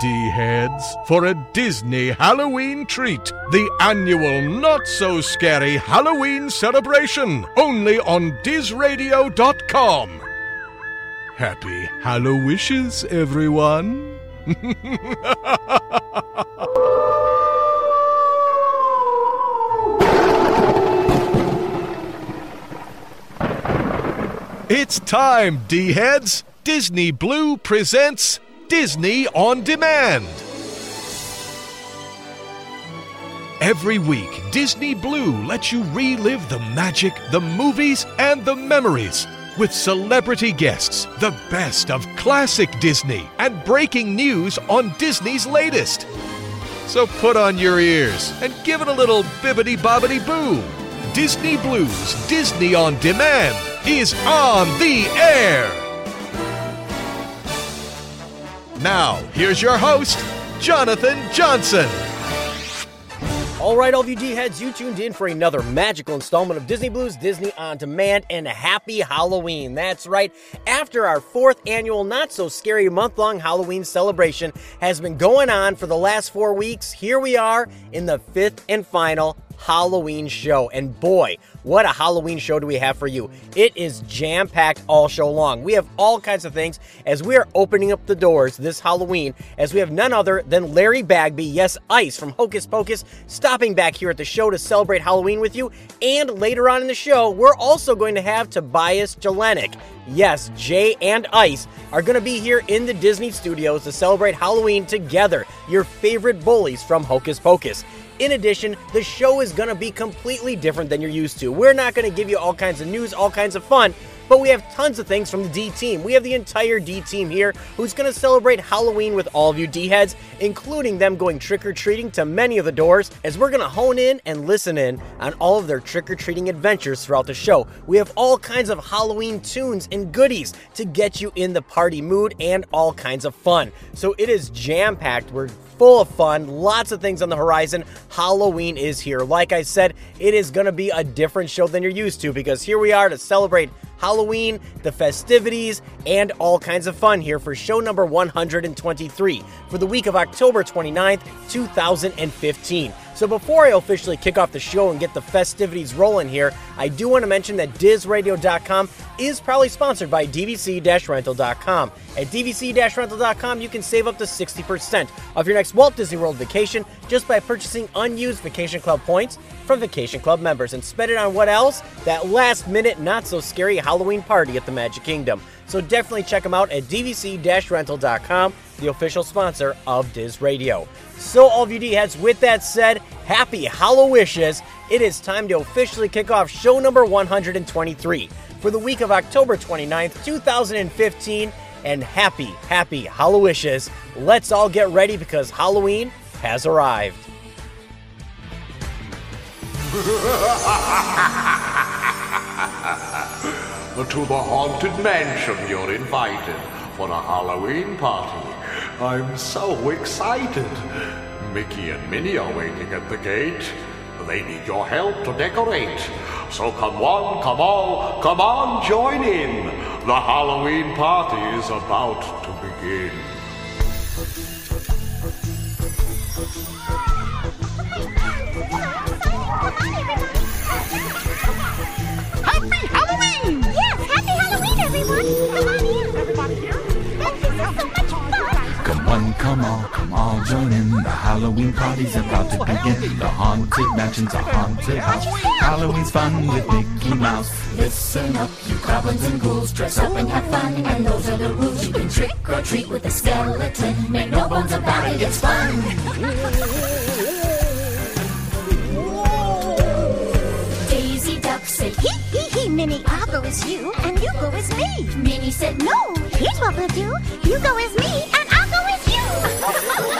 D heads, for a Disney Halloween treat. The annual Not So Scary Halloween celebration, only on DizRadio.com. Happy Hallowishes, everyone. It's time, D heads! Disney Blue presents Disney on Demand. Every week, Disney Blue lets you relive the magic, the movies, and the memories with celebrity guests, the best of classic Disney, and breaking news on Disney's latest. So put on your ears and give it a little bibbity bobbity boo. Disney Blues Disney on Demand is on the air. Now, here's your host, Jonathan Johnson. All right, all of you D heads, you tuned in for another magical installment of Disney Blues Disney on Demand and happy Halloween. That's right. After our fourth annual not so scary month long Halloween celebration has been going on for the last four weeks, here we are in the fifth and final Halloween show. And boy, what a Halloween show do we have for you? It is jam packed all show long. We have all kinds of things as we are opening up the doors this Halloween, as we have none other than Larry Bagby, yes, Ice from Hocus Pocus, stopping back here at the show to celebrate Halloween with you. And later on in the show, we're also going to have Tobias Jelinek. Yes, Jay and Ice are going to be here in the Disney studios to celebrate Halloween together, your favorite bullies from Hocus Pocus. In addition, the show is to be completely different than you're used to. We're not to give you all kinds of news, all kinds of fun, but we have tons of things from the D team. We have the entire D team here who's going to celebrate Halloween with all of you D heads, including them going trick or treating to many of the doors, as we're going to hone in and listen in on all of their trick or treating adventures throughout the show. We have all kinds of Halloween tunes and goodies to get you in the party mood and all kinds of fun. So it is jam packed. We're full of fun, lots of things on the horizon. Halloween is here. Like I said, it is going to be a different show than you're used to because here we are to celebrate Halloween, the festivities, and all kinds of fun here for show number 123 for the week of October 29th, 2015. So before I officially kick off the show and get the festivities rolling here, I do want to mention that DizRadio.com is proudly sponsored by DVC-Rental.com. At DVC-Rental.com, you can save up to 60% of your next Walt Disney World vacation just by purchasing unused Vacation Club points from Vacation Club members and spend it on what else? That last minute, not so scary Halloween party at the Magic Kingdom. So definitely check them out at DVC-Rental.com, the official sponsor of Diz Radio. So, all of you D heads, with that said, happy Hallowishes. It is time to officially kick off show number 123 for the week of October 29th, 2015. And happy, happy Hallowishes. Let's all get ready because Halloween has arrived. to the Haunted Mansion you're invited for a Halloween party. I'm so excited. Mickey and Minnie are waiting at the gate. They need your help to decorate. So come one, come all, come on, join in. The Halloween party is about to begin. Happy Come on! Come on, come on, come on, join in. The Halloween party's about to begin. The haunted mansion's a haunted house. Halloween's fun with Mickey Mouse. Listen up, you goblins and ghouls, dress up and have fun, and those are the rules. You can trick or treat with a skeleton, make no bones about it, it's fun. Minnie, I'll go as you, and you go as me. Minnie said, no. Here's what we'll do. You go as me, and I'll go as you.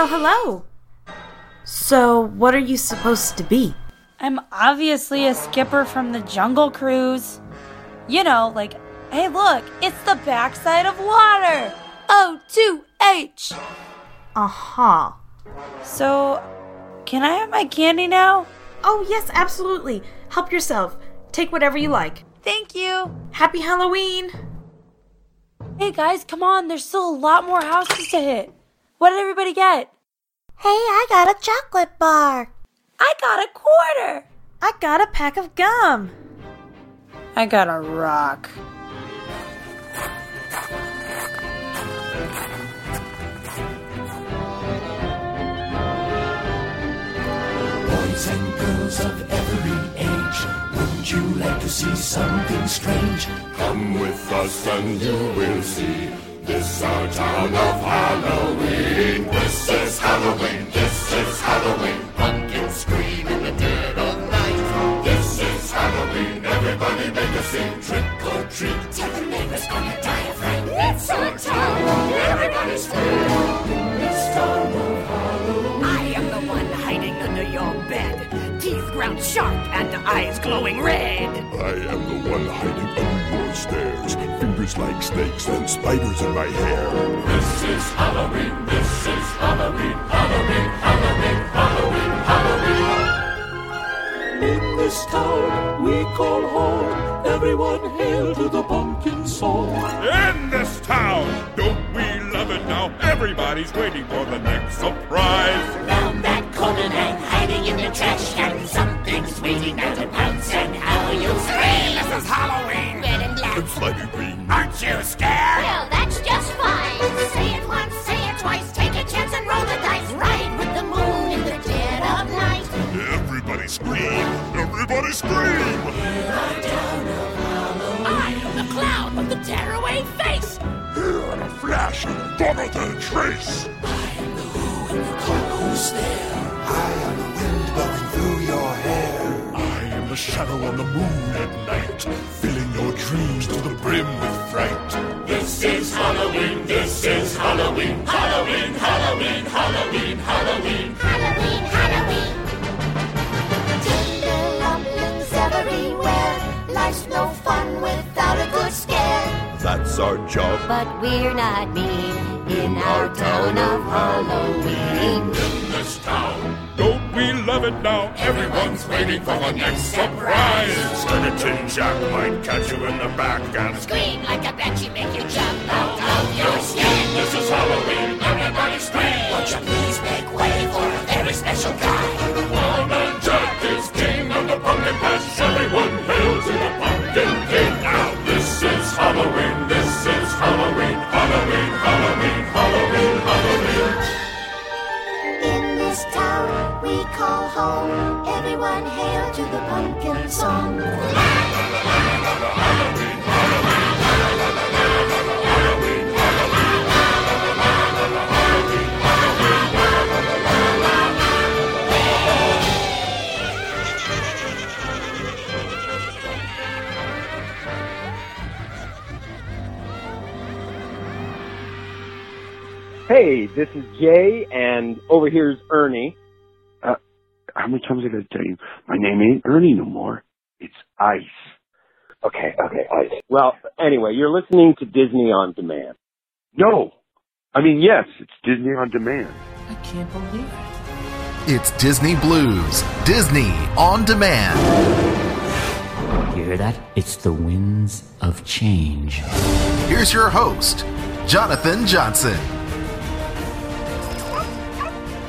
Well, hello. So, what are you supposed to be? I'm obviously a skipper from the Jungle Cruise. You know, like, hey, look, it's the backside of water. O2H. Uh huh. So, can I have my candy now? Oh, yes, absolutely. Help yourself. Take whatever you like. Thank you. Happy Halloween! Hey guys, come on, there's still a lot more houses to hit. What did everybody get? Hey, I got a chocolate bar. I got a quarter. I got a pack of gum. I got a rock. Boys and girls of every age, wouldn't you like to see something strange? Come with us and you will see. This our town of Halloween. This is Halloween. This is Halloween. Pumpkins scream in the dead of night. This is Halloween. Everybody make a scene. Trick or treat. Tell the neighbors gonna die of fright. It's our Town. Everybody scream. This town sharp and eyes glowing red. I am the one hiding under your stairs. Fingers like snakes and spiders in my hair. This is Halloween. This is Halloween. Halloween. Halloween. Halloween. Halloween. In this town we call home, everyone hail to the pumpkin song. In this town, don't we love it now? Everybody's waiting for the next surprise. Found that corner and hiding in the trash can. Something's waiting now to pounce and how you scream. This is Halloween. Red and black. It's slimy green. Aren't you scared? Well, that's just fine. Say it once, say it twice. Take a chance and roll the dice. Ride with the moon in the dead of night. Everybody scream. Everybody scream. I am the clown with the tearaway face. Here in a flash, follow the trace. There? I am the wind blowing through your hair. I am the shadow on the moon at night, filling your dreams to the brim with fright. This is Halloween, this is Halloween, Halloween, Halloween, Halloween, Halloween. Halloween, Halloween. Tinder lumpions everywhere. Life's no fun without a good scare. That's our job. But we're not mean in our town of Halloween. In this town, Don't we love it now? Everyone's waiting for the next surprise. Skeleton Jack might catch you in the back and Scream like a banshee, make you jump out of your skin. This is Halloween, everybody scream. Won't you please make way for a very special guy? Man Jack is king of the pumpkin patch. Everyone hail to the pumpkin king. Now is Halloween, this is Halloween, Halloween, Halloween, Halloween, Halloween. In this town we call home. Everyone hail to the pumpkin song. Hey, this is Jay, and over here's Ernie. Uh, how many times I gotta tell you? My name ain't Ernie no more. It's Ice. Okay, okay, Ice. Well, anyway, you're listening to Disney on Demand. No. I mean, yes, it's Disney on demand. I can't believe it. It's Disney Blues, Disney on demand. You hear that? It's the winds of change. Here's your host, Jonathan Johnson.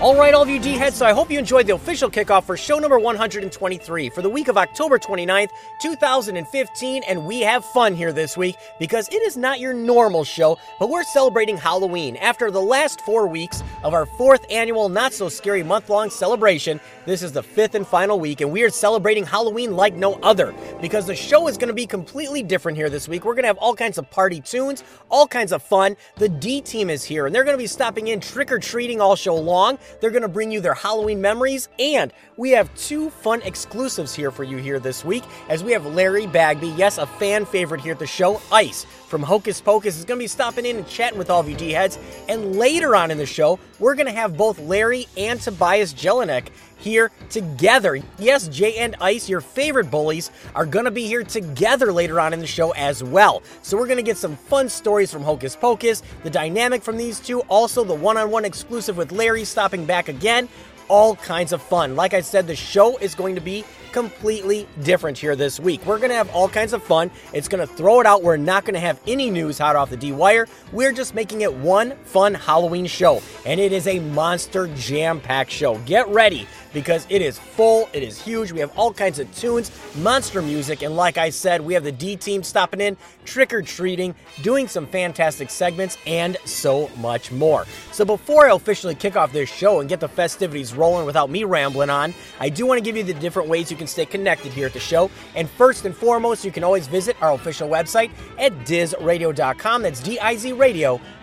All right, all of you D heads, so I hope you enjoyed the official kickoff for show number 123 for the week of October 29th, 2015. And we have fun here this week because it is not your normal show, but we're celebrating Halloween. After the last four weeks of our fourth annual Not So Scary month long celebration, this is the fifth and final week, and we are celebrating Halloween like no other because the show is going to be completely different here this week. We're going to have all kinds of party tunes, all kinds of fun. The D team is here, and they're going to be stopping in trick or treating all show long. They're going to bring you their Halloween memories, and we have two fun exclusives here for you here this week as we have Larry Bagby, yes, a fan favorite here at the show, Ice from Hocus Pocus is going to be stopping in and chatting with all of you D heads. And later on in the show, we're going to have both Larry and Tobias Jelinek here together. Yes, Jay and Ice, your favorite bullies, are going to be here together later on in the show as well. So we're going to get some fun stories from Hocus Pocus, the dynamic from these two, also the one on one exclusive with Larry stopping back again. All kinds of fun. Like I said, the show is going to be completely different here this week. We're going to have all kinds of fun. It's going to throw it out. We're not going to have any news hot off the D wire. We're just making it one fun Halloween show. And it is a monster jam packed show. Get ready because it is full, it is huge. We have all kinds of tunes, monster music, and like I said, we have the D team stopping in, trick or treating, doing some fantastic segments, and so much more. So before I officially kick off this show and get the festivities rolling without me rambling on, I do want to give you the different ways you can stay connected here at the show. And first and foremost, you can always visit our official website at dizradio.com. That's D I Z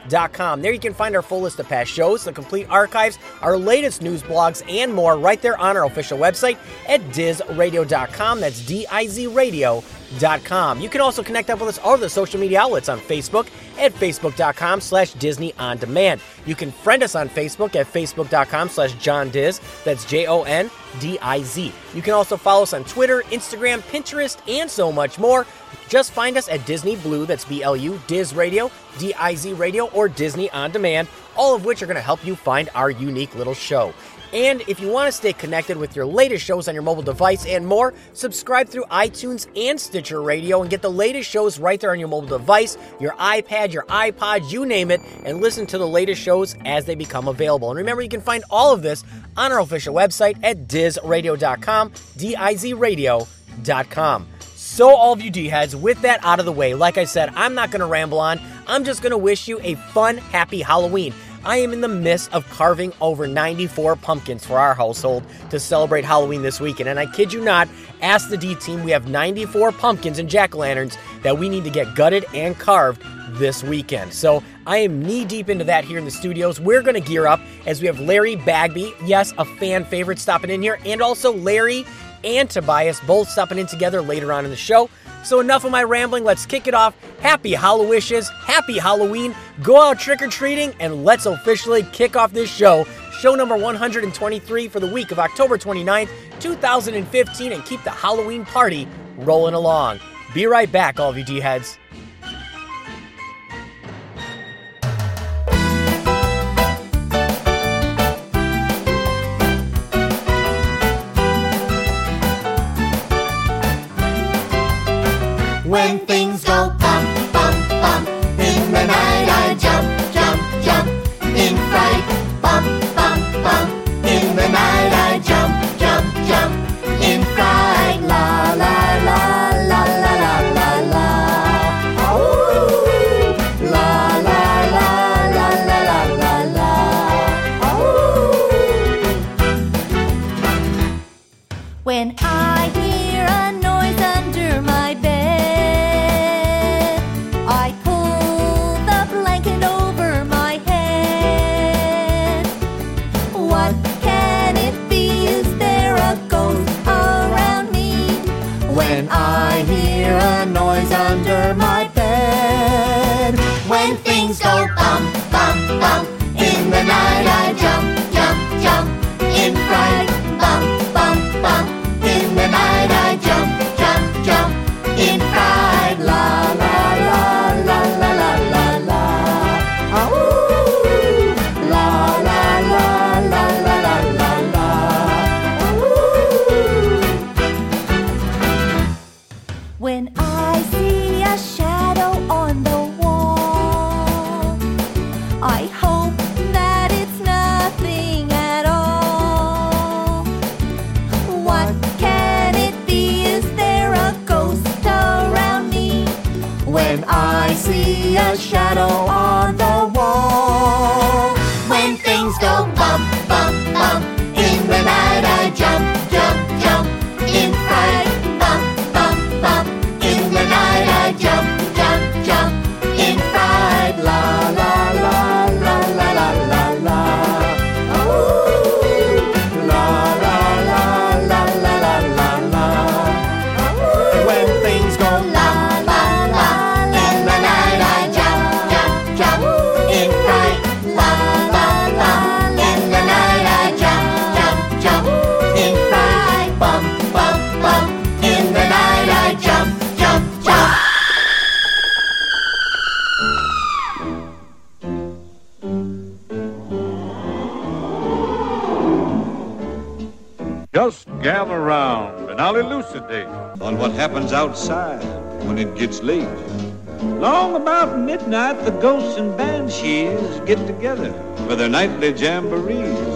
radio. There you can find our full list of past shows, the complete archives, our latest news blogs, and more right there on our official website at dizradio.com. That's D I Z radio.com. You can also connect up with us all the social media outlets on Facebook at facebook.com slash Disney On Demand. You can friend us on Facebook at facebook.com slash John Diz. That's J O N D I Z. You can also follow us on Twitter, Instagram, Pinterest, and so much more. Just find us at Disney Blue, that's B L U, Diz Radio, D I Z Radio, or Disney On Demand, all of which are going to help you find our unique little show. And if you want to stay connected with your latest shows on your mobile device and more, subscribe through iTunes and Stitcher Radio and get the latest shows right there on your mobile device, your iPad, your iPod, you name it, and listen to the latest shows as they become available. And remember, you can find all of this on our official website at dizradio.com, D I Z radio.com. So, all of you D heads, with that out of the way, like I said, I'm not going to ramble on. I'm just going to wish you a fun, happy Halloween. I am in the midst of carving over 94 pumpkins for our household to celebrate Halloween this weekend. And I kid you not, ask the D team, we have 94 pumpkins and jack o' lanterns that we need to get gutted and carved this weekend. So I am knee deep into that here in the studios. We're going to gear up as we have Larry Bagby, yes, a fan favorite, stopping in here, and also Larry and Tobias both stopping in together later on in the show. So enough of my rambling, let's kick it off. Happy Hallowishes, happy Halloween, go out trick or treating, and let's officially kick off this show, show number 123 for the week of October 29th, 2015, and keep the Halloween party rolling along. Be right back, all of you D When things go bump, bump, bump In the night I jump, jump, jump In fright, bump, bump, bump In the night I jump, jump, jump In fright, la, la, la, la, la, la, la, la Ooh, la, la, la, la, la, la, la, la Ooh. When I hear outside when it gets late. Long about midnight, the ghosts and banshees get together for their nightly jamborees.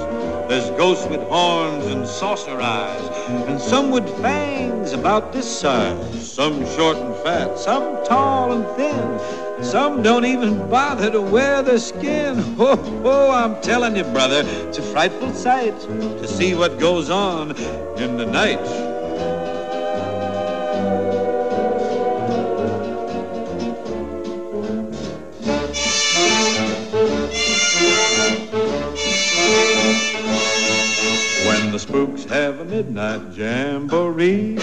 There's ghosts with horns and saucer eyes, and some with fangs about this size. Some short and fat, some tall and thin. Some don't even bother to wear their skin. Oh, oh, I'm telling you, brother, it's a frightful sight to see what goes on in the night. When have a midnight jamboree,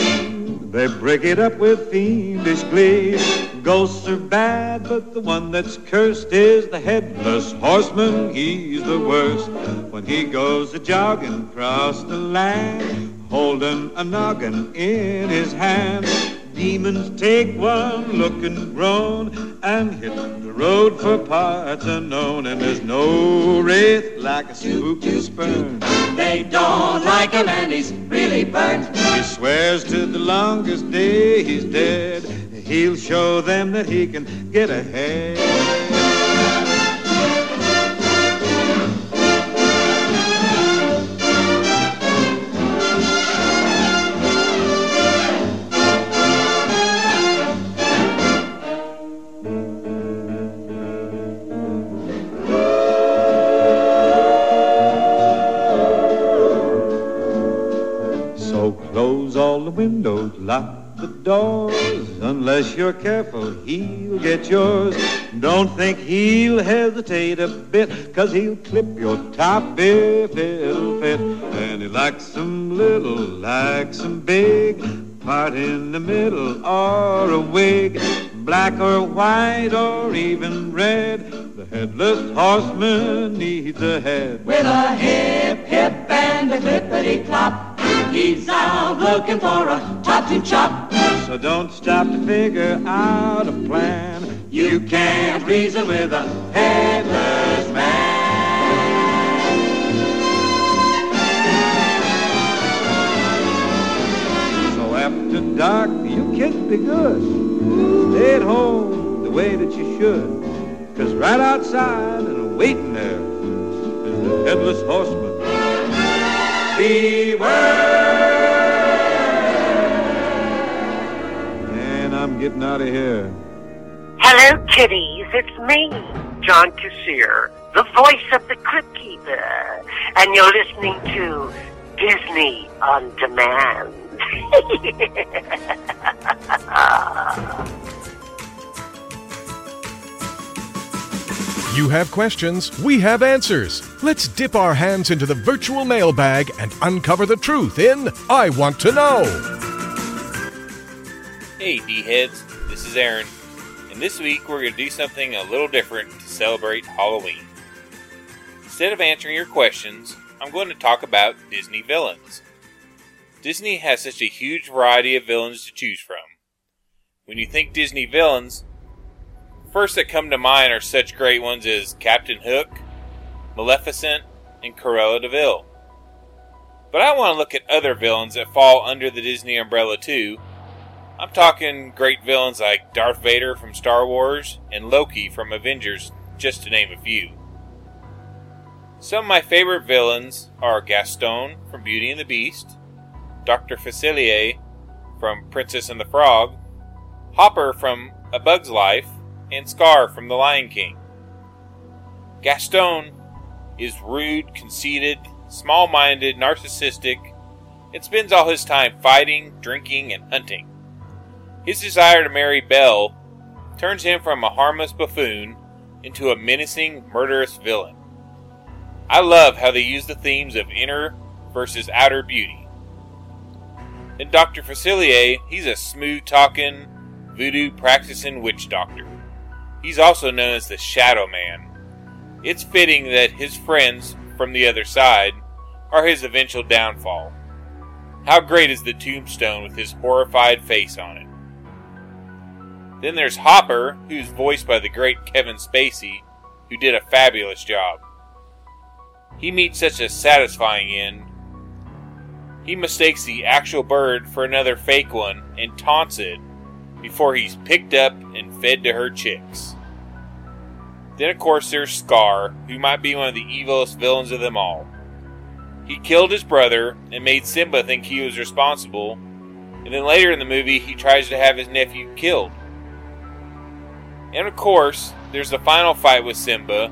they break it up with fiendish glee. Ghosts are bad, but the one that's cursed is the headless horseman. He's the worst when he goes a jogging across the land, holding a noggin in his hand. Demons take one look and groan and hit the road for parts unknown. And there's no wraith like a spooky spurn. They don't like him and he's really burnt. He swears to the longest day he's dead. He'll show them that he can get ahead. The windows, lock the doors. Unless you're careful, he'll get yours. Don't think he'll hesitate a bit, cause he'll clip your top if it'll fit. And he likes 'em little, likes 'em big, part in the middle or a wig, black or white or even red. The headless horseman needs a head. With a hip, hip, and a clippity clop. He's out looking for a top to chop. So don't stop to figure out a plan. You can't reason with a headless man. So after dark, you kids be good. Stay at home the way that you should. Cause right outside and waiting there is the headless horseman. Beware! And I'm getting out of here. Hello, kitties. It's me, John Kassir, the voice of the Crypt Keeper, and you're listening to Disney on Demand. You have questions, we have answers. Let's dip our hands into the virtual mailbag and uncover the truth in I Want to Know. Hey, D heads, this is Aaron, and this week we're going to do something a little different to celebrate Halloween. Instead of answering your questions, I'm going to talk about Disney villains. Disney has such a huge variety of villains to choose from. When you think Disney villains, first that come to mind are such great ones as Captain Hook, Maleficent, and Cruella de Vil. But I want to look at other villains that fall under the Disney umbrella too, I'm talking great villains like Darth Vader from Star Wars and Loki from Avengers, just to name a few. Some of my favorite villains are Gaston from Beauty and the Beast, Dr. Facilier from Princess and the Frog, Hopper from A Bug's Life, and Scar from The Lion King. Gaston is rude, conceited, small minded, narcissistic, and spends all his time fighting, drinking, and hunting. His desire to marry Belle turns him from a harmless buffoon into a menacing, murderous villain. I love how they use the themes of inner versus outer beauty. Then Dr. Facilier, he's a smooth talking, voodoo practicing witch doctor. He's also known as the Shadow Man. It's fitting that his friends from the other side are his eventual downfall. How great is the tombstone with his horrified face on it? Then there's Hopper, who's voiced by the great Kevin Spacey, who did a fabulous job. He meets such a satisfying end. He mistakes the actual bird for another fake one and taunts it before he's picked up and fed to her chicks. Then, of course, there's Scar, who might be one of the evilest villains of them all. He killed his brother and made Simba think he was responsible, and then later in the movie, he tries to have his nephew killed. And of course, there's the final fight with Simba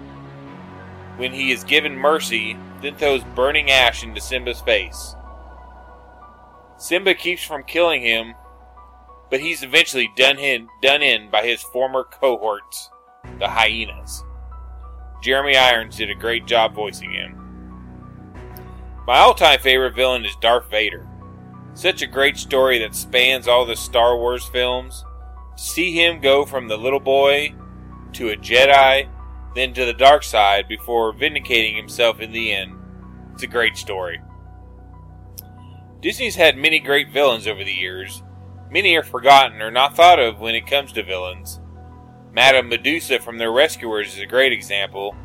when he is given mercy, then throws burning ash into Simba's face. Simba keeps from killing him, but he's eventually done in, done in by his former cohorts, the hyenas. Jeremy Irons did a great job voicing him. My all time favorite villain is Darth Vader. Such a great story that spans all the Star Wars films. To see him go from the little boy to a Jedi, then to the dark side before vindicating himself in the end. It's a great story. Disney's had many great villains over the years. Many are forgotten or not thought of when it comes to villains. Madame Medusa from The Rescuers is a great example.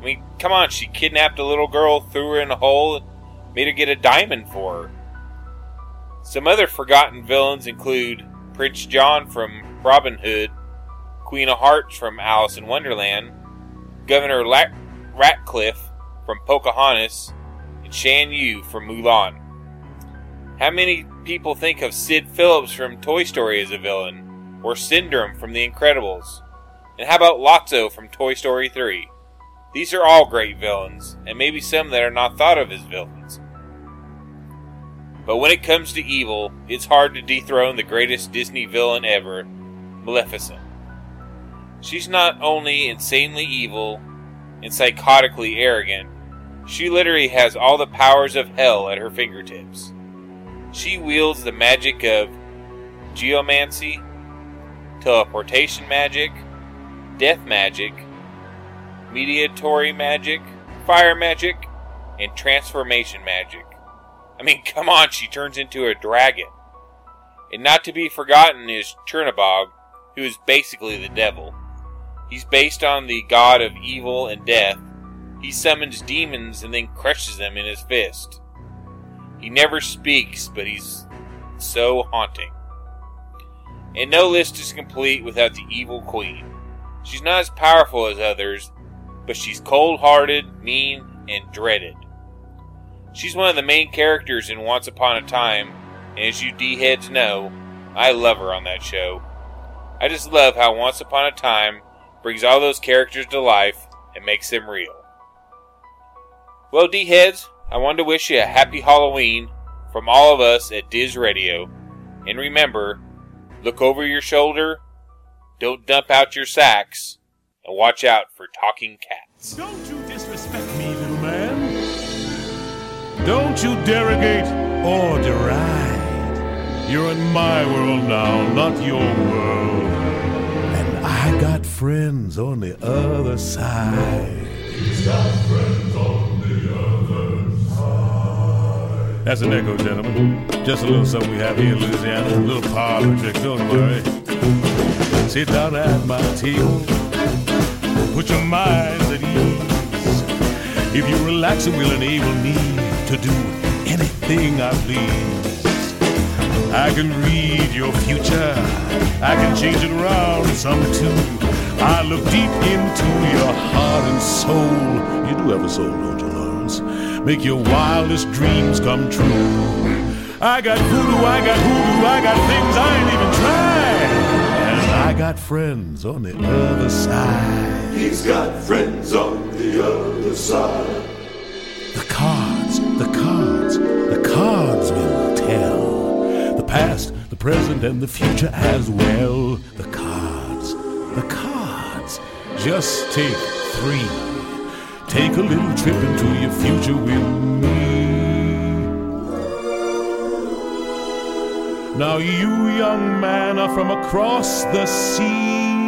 I mean, come on, she kidnapped a little girl, threw her in a hole, made her get a diamond for her. Some other forgotten villains include Prince John from Robin Hood, Queen of Hearts from Alice in Wonderland, Governor Ratcliffe from Pocahontas, and Shan Yu from Mulan. How many people think of Sid Phillips from Toy Story as a villain, or Syndrome from The Incredibles? And how about Lotso from Toy Story 3? These are all great villains, and maybe some that are not thought of as villains. But when it comes to evil, it's hard to dethrone the greatest Disney villain ever, Maleficent. She's not only insanely evil and psychotically arrogant, she literally has all the powers of hell at her fingertips. She wields the magic of geomancy, teleportation magic, death magic, mediatory magic, fire magic, and transformation magic. I mean, come on, she turns into a dragon. And not to be forgotten is Chernabog, who is basically the devil. He's based on the god of evil and death. He summons demons and then crushes them in his fist. He never speaks, but he's so haunting. And no list is complete without the evil queen. She's not as powerful as others, but she's cold hearted, mean, and dreaded. She's one of the main characters in Once Upon a Time, and as you D heads know, I love her on that show. I just love how Once Upon a Time brings all those characters to life and makes them real. Well, D heads, I wanted to wish you a happy Halloween from all of us at Diz Radio. And remember, look over your shoulder, don't dump out your sacks, and watch out for talking cats. Don't you disrespect me, little man. Don't you derogate or deride. You're in my world now, not your world. And I got friends on the other side. He's That's an echo, gentlemen. Just a little something we have here in Louisiana. A little parlor trick, don't worry. Sit down at my table. Put your minds at ease. If you relax, it will enable me to do anything I please. I can read your future. I can change it around some too. I look deep into your heart and soul. You do have a soul, don't you, Make your wildest dreams come true. I got voodoo, I got hoodoo, I got things I ain't even tried. And I got friends on the other side. He's got friends on the other side. The cards, the cards, the cards will tell. The past, the present, and the future as well. The cards, the cards. Just take three. Take a little trip into your future with me. Now, you, young man, are from across the sea.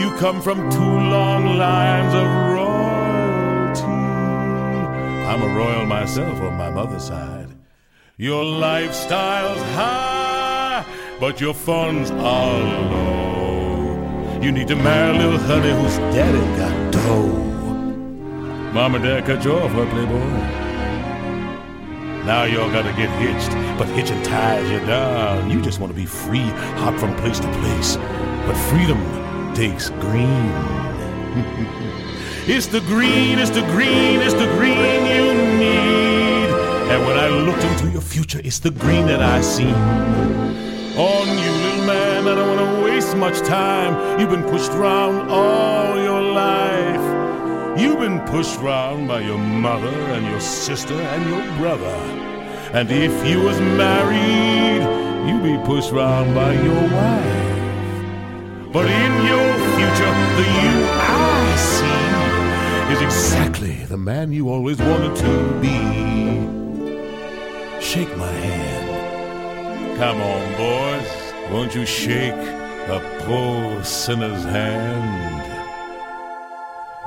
You come from two long lines of royalty. I'm a royal myself on my mother's side. Your lifestyle's high, but your funds are low. You need to marry a little honey whose daddy got dough. Mom and dad cut you off, huh, Playboy? Now y'all gotta get hitched, but hitching ties you down. You just want to be free, hop from place to place. But freedom takes green. it's the green, it's the green, it's the green you need. And when I looked into your future, it's the green that I seen. On you, little man, I don't want to waste much time. You've been pushed around all your life. You've been pushed round by your mother and your sister and your brother. And if you was married, you'd be pushed round by your wife. But in your future, the you I see is exactly the man you always wanted to be. Shake my hand. Come on, boys. Won't you shake a poor sinner's hand?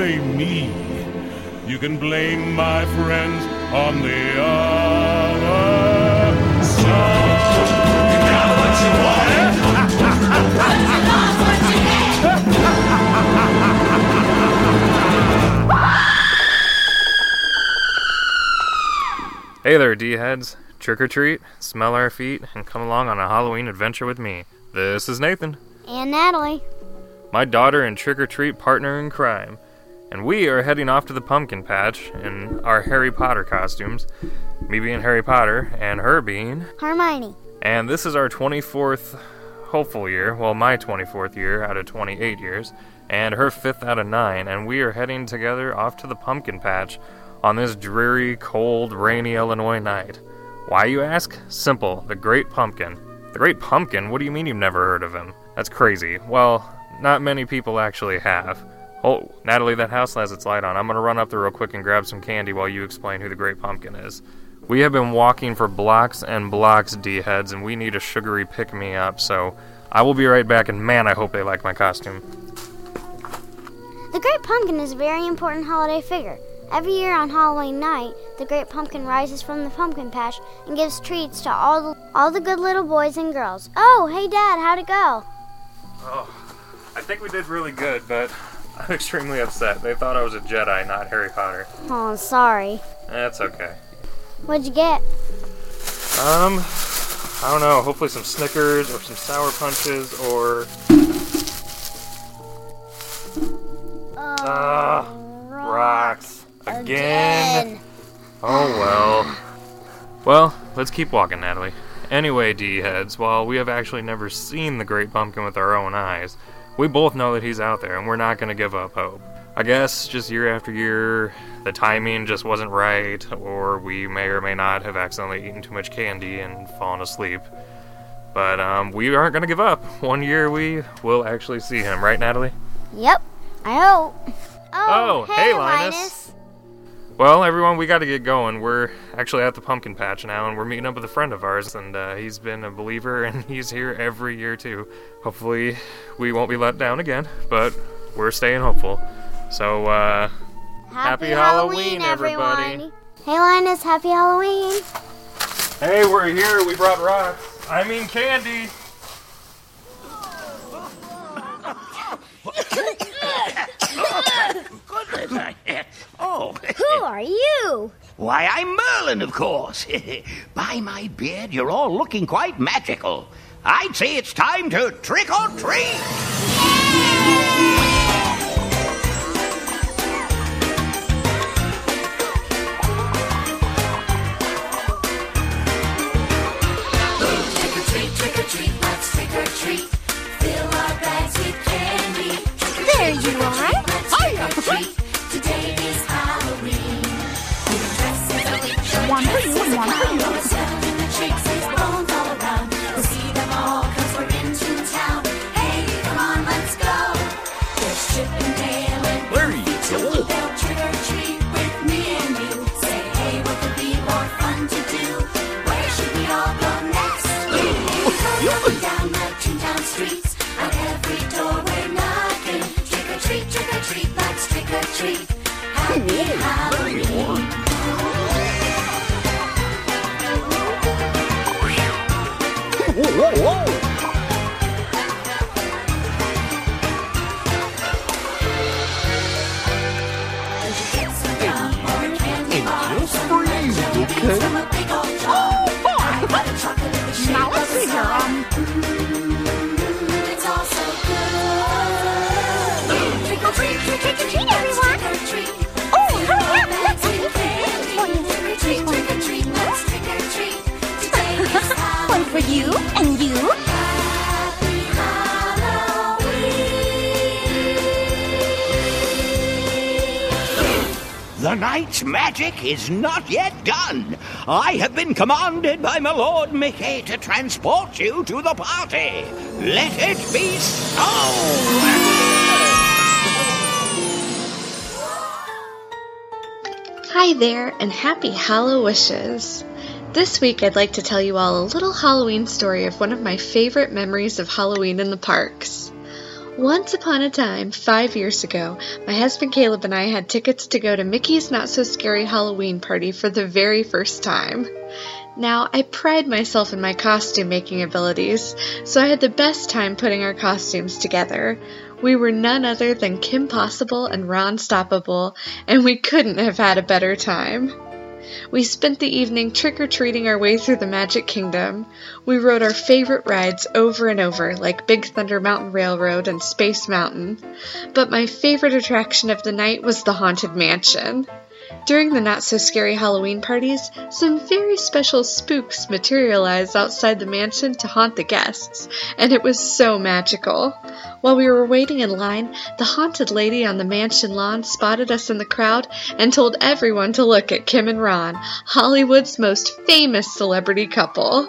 blame me. You can blame my friends on the other side. You got what you Hey there, D heads. Trick or treat, smell our feet, and come along on a Halloween adventure with me. This is Nathan, And Natalie. my daughter and trick or treat partner in crime. And we are heading off to the pumpkin patch in our Harry Potter costumes. Me being Harry Potter, and her being. Hermione. And this is our 24th hopeful year, well, my 24th year out of 28 years, and her 5th out of 9, and we are heading together off to the pumpkin patch on this dreary, cold, rainy Illinois night. Why, you ask? Simple. The Great Pumpkin. The Great Pumpkin? What do you mean you've never heard of him? That's crazy. Well, not many people actually have. Oh, Natalie, that house has its light on. I'm gonna run up there real quick and grab some candy while you explain who the Great Pumpkin is. We have been walking for blocks and blocks, D heads, and we need a sugary pick me up, so I will be right back, and man, I hope they like my costume. The Great Pumpkin is a very important holiday figure. Every year on Halloween night, the Great Pumpkin rises from the pumpkin patch and gives treats to all the, all the good little boys and girls. Oh, hey Dad, how'd it go? Oh, I think we did really good, but I'm extremely upset. They thought I was a Jedi, not Harry Potter. Oh, sorry. That's okay. What'd you get? Um, I don't know. Hopefully some Snickers or some Sour Punches or. Ah, rocks. Again. Oh well. Well, let's keep walking, Natalie. Anyway, D heads, while we have actually never seen the Great Pumpkin with our own eyes, we both know that he's out there and we're not going to give up hope. I guess just year after year, the timing just wasn't right, or we may or may not have accidentally eaten too much candy and fallen asleep. But um, we aren't going to give up. One year we will actually see him, right, Natalie? Yep, I hope. Oh, hey, Linus. Well, everyone, we got to get going. We're actually at the pumpkin patch now, and we're meeting up with a friend of ours, and uh, he's been a believer, and he's here every year too. Hopefully, we won't be let down again, but we're staying hopeful. So, uh, happy, Halloween, everybody! everyone. Hey, Linus, happy Halloween. Hey, we're here. We brought rocks. I mean candy. oh. Who are you? Why, I'm Merlin, of course. By my beard, you're all looking quite magical. I'd say it's time to trick or treat. One for Whoa, whoa, whoa. Now let's see here. Um, it's all so good. Trick or treat, trick or treat, everyone. Oh, hurry up. Let's Trick or The night's magic is not yet done. I have been commanded by my Lord Mickey to transport you to the party. Let it be so. Hi there, and happy HalloWishes! This week I'd like to tell you all a little Halloween story of one of my favorite memories of Halloween in the parks. Once upon a time, five years ago, my husband Caleb and I had tickets to go to Mickey's Not So Scary Halloween party for the very first time. Now, I pride myself in my costume making abilities, so I had the best time putting our costumes together. We were none other than Kim Possible and Ron Stoppable, and we couldn't have had a better time. We spent the evening trick or treating our way through the Magic Kingdom. We rode our favorite rides over and over, like Big Thunder Mountain Railroad and Space Mountain. But my favorite attraction of the night was the Haunted Mansion. During the not so scary Halloween parties, some very special spooks materialized outside the mansion to haunt the guests, and it was so magical. While we were waiting in line, the haunted lady on the mansion lawn spotted us in the crowd and told everyone to look at Kim and Ron, Hollywood's most famous celebrity couple.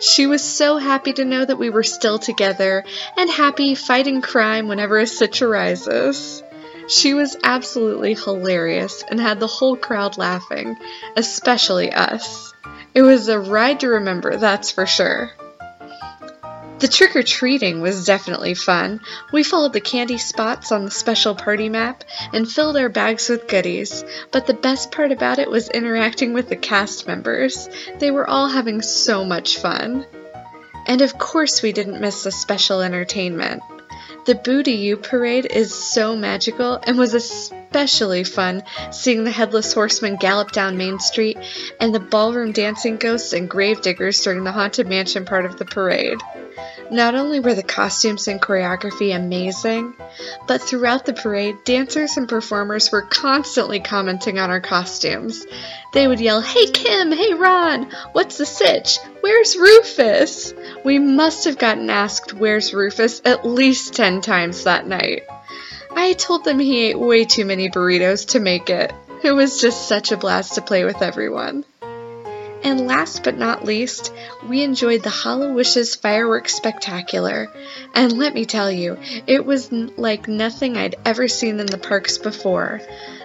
She was so happy to know that we were still together and happy fighting crime whenever a sitch arises. She was absolutely hilarious and had the whole crowd laughing, especially us. It was a ride to remember, that's for sure. The trick or treating was definitely fun. We followed the candy spots on the special party map and filled our bags with goodies. But the best part about it was interacting with the cast members. They were all having so much fun. And of course, we didn't miss the special entertainment. The Boo to You parade is so magical and was especially fun seeing the Headless Horseman gallop down Main Street and the ballroom dancing ghosts and gravediggers during the Haunted Mansion part of the parade. Not only were the costumes and choreography amazing, but throughout the parade, dancers and performers were constantly commenting on our costumes. They would yell, Hey Kim, hey Ron, what's the sitch? Where's Rufus? We must have gotten asked, Where's Rufus? at least 10 times that night. I told them he ate way too many burritos to make it. It was just such a blast to play with everyone. And last but not least, we enjoyed the HalloWishes Fireworks Spectacular. And let me tell you, it was like nothing I'd ever seen in the parks before.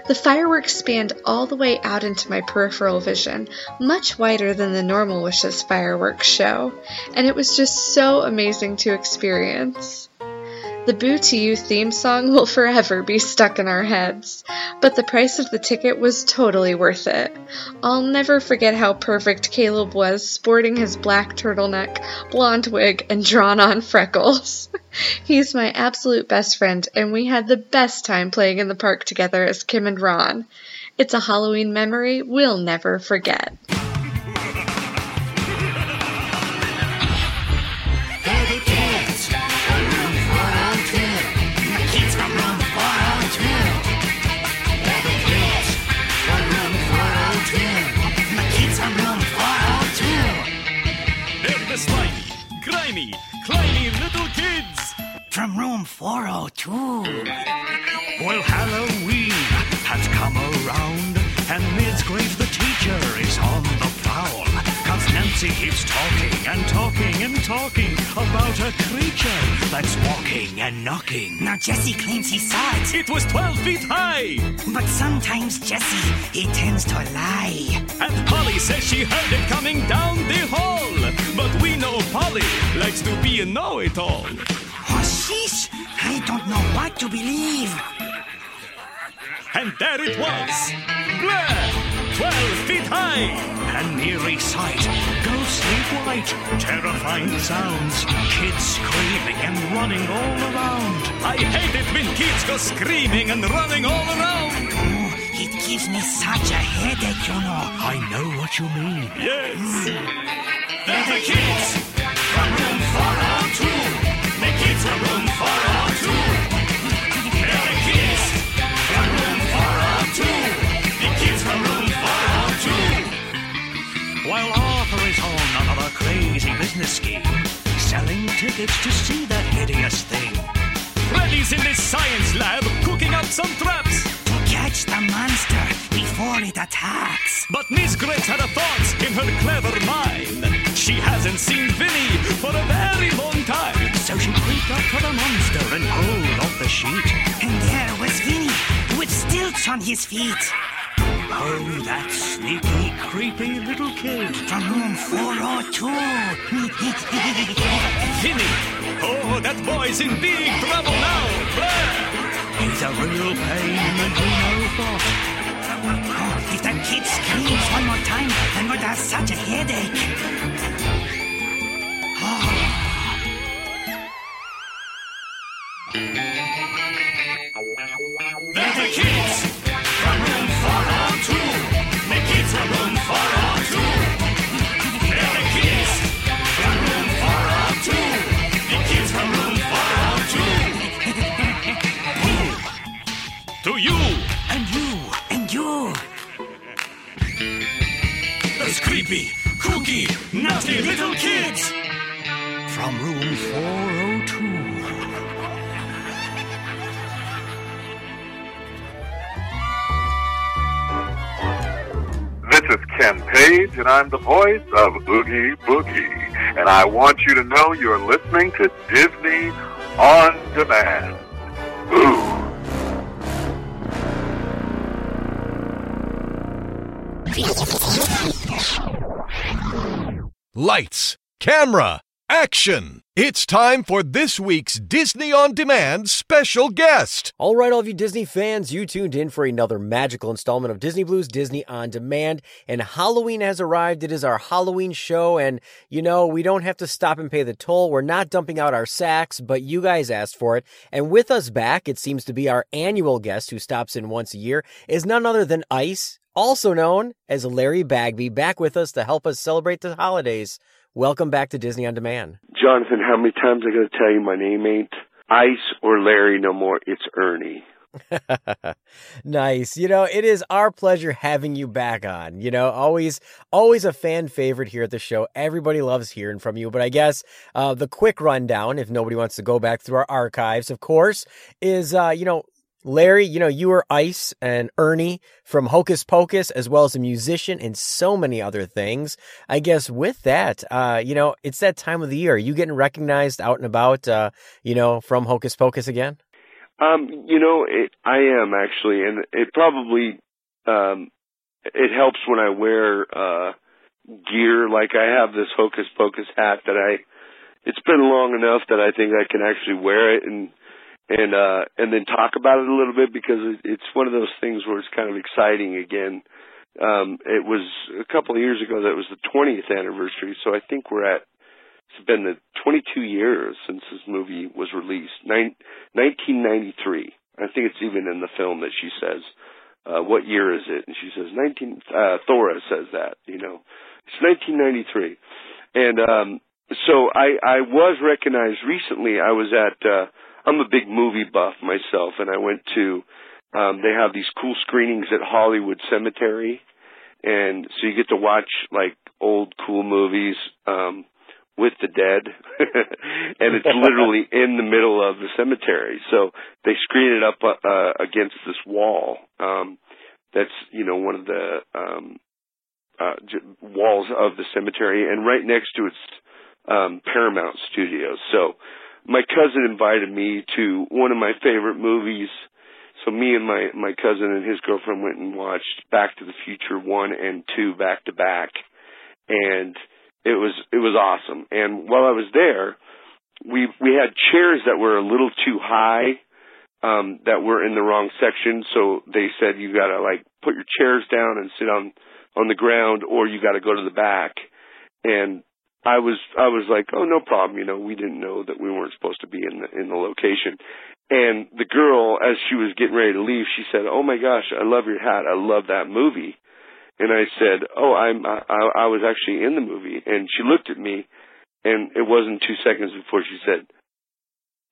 The fireworks spanned all the way out into my peripheral vision, much wider than the normal Wishes fireworks show, and it was just so amazing to experience. The Boo to You theme song will forever be stuck in our heads, but the price of the ticket was totally worth it. I'll never forget how perfect Caleb was sporting his black turtleneck, blonde wig, and drawn on freckles. He's my absolute best friend, and we had the best time playing in the park together as Kim and Ron. It's a Halloween memory we'll never forget. From room 402. Well, Halloween has come around, and Miss Grace the teacher is on the prowl. Cause Nancy keeps talking and talking and talking about a creature that's walking and knocking. Now Jesse claims he saw it. It was 12 feet high. But sometimes Jesse, he tends to lie. And Polly says she heard it coming down the hall. But we know Polly likes to be a know-it-all. Oh, I don't know what to believe. And there it was. Blah! 12 feet high. An eerie sight, ghostly white, terrifying sounds, kids screaming and running all around. I hate it when kids go screaming and running all around. Oh, it gives me such a headache, you know. I know what you mean. Yes. Mm. They're the kids scheme, selling tickets to see that hideous thing. Freddy's in the science lab cooking up some traps. To catch the monster before it attacks. But Miss Grace had a thought in her clever mind. She hasn't seen Vinny for a very long time. So she creeped up to the monster and pulled off the sheet. And there was Vinny, with stilts on his feet. Oh, that sneaky, creepy little kid. From room 402. Vinny! Oh, that boy's in big trouble now. He's a real pain in the know what. Oh, if that kid screams one more time, I'm going to have such a headache. They're the kids to you And you, and you. those creepy, kooky, nasty little kids. From room 402. Ken Page, and I'm the voice of Oogie Boogie. And I want you to know you're listening to Disney on Demand. Ooh. Lights, camera, action! It's time for this week's Disney On Demand special guest. All right, all of you Disney fans, you tuned in for another magical installment of Disney Blues Disney on Demand. And Halloween has arrived. It is our Halloween show. And, you know, we don't have to stop and pay the toll. We're not dumping out our sacks, but you guys asked for it. And with us back, it seems to be our annual guest who stops in once a year, is none other than Ice, also known as Larry Bagby, back with us to help us celebrate the holidays. Welcome back to Disney on Demand. Jonathan, how many times I gotta tell you my name ain't Ice or Larry no more? It's Ernie. nice. You know, it is our pleasure having you back on. You know, always, always a fan favorite here at the show. Everybody loves hearing from you. But I guess uh, the quick rundown, if nobody wants to go back through our archives, of course, is uh, you know. Larry, you know, you were Ice and Ernie from Hocus Pocus, as well as a musician and so many other things. I guess with that, uh, you know, it's that time of the year. Are you getting recognized out and about, uh, you know, from Hocus Pocus again? Um, you know, it, I am actually, and it probably um, it helps when I wear uh, gear. Like I have this Hocus Pocus hat that I. It's been long enough that I think I can actually wear it and and uh and then talk about it a little bit because it, it's one of those things where it's kind of exciting again. Um, it was a couple of years ago that was the 20th anniversary, so I think we're at it's been the 22 years since this movie was released. Nine, 1993. I think it's even in the film that she says, uh, "What year is it?" And she says 19. Uh, Thora says that. You know, it's 1993, and um, so I I was recognized recently. I was at. Uh, I'm a big movie buff myself, and I went to. Um, they have these cool screenings at Hollywood Cemetery, and so you get to watch like old cool movies. Um, with the dead and it's literally in the middle of the cemetery so they screen it up uh, against this wall um that's you know one of the um uh j- walls of the cemetery and right next to it's um Paramount Studios so my cousin invited me to one of my favorite movies so me and my my cousin and his girlfriend went and watched Back to the Future 1 and 2 back to back and it was it was awesome. And while I was there, we we had chairs that were a little too high, um, that were in the wrong section. So they said you got to like put your chairs down and sit on on the ground, or you got to go to the back. And I was I was like, oh no problem, you know, we didn't know that we weren't supposed to be in the in the location. And the girl, as she was getting ready to leave, she said, "Oh my gosh, I love your hat. I love that movie." And I said, "Oh, I'm I, I was actually in the movie." And she looked at me, and it wasn't two seconds before she said,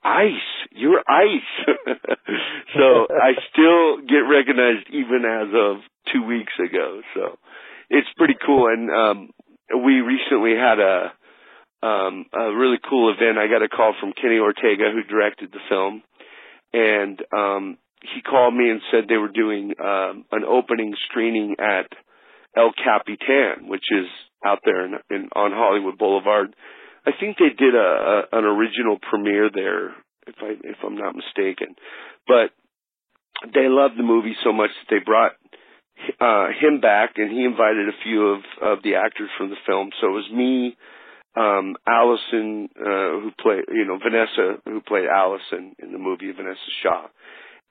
"Ice, you're Ice." so I still get recognized even as of two weeks ago. So it's pretty cool. And um, we recently had a um, a really cool event. I got a call from Kenny Ortega, who directed the film, and um, he called me and said they were doing um, an opening screening at El Capitan, which is out there in, in on Hollywood Boulevard. I think they did a, a an original premiere there, if I if I'm not mistaken. But they loved the movie so much that they brought uh him back and he invited a few of of the actors from the film. So it was me, um Allison uh who played you know, Vanessa who played Allison in the movie Vanessa Shaw.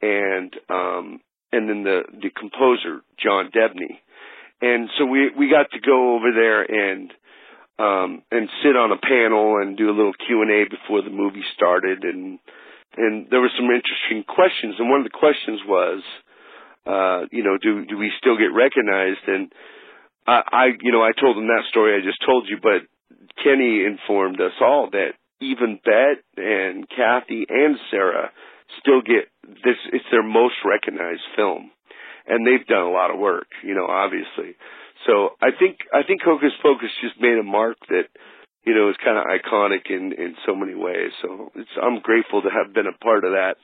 And um and then the the composer, John Debney and so we we got to go over there and um and sit on a panel and do a little Q and A before the movie started and and there were some interesting questions and one of the questions was uh you know do do we still get recognized and I, I you know I told them that story I just told you but Kenny informed us all that even Bette and Kathy and Sarah still get this it's their most recognized film and they've done a lot of work, you know, obviously. So I think I think Hocus Pocus just made a mark that you know is kind of iconic in in so many ways. So it's I'm grateful to have been a part of that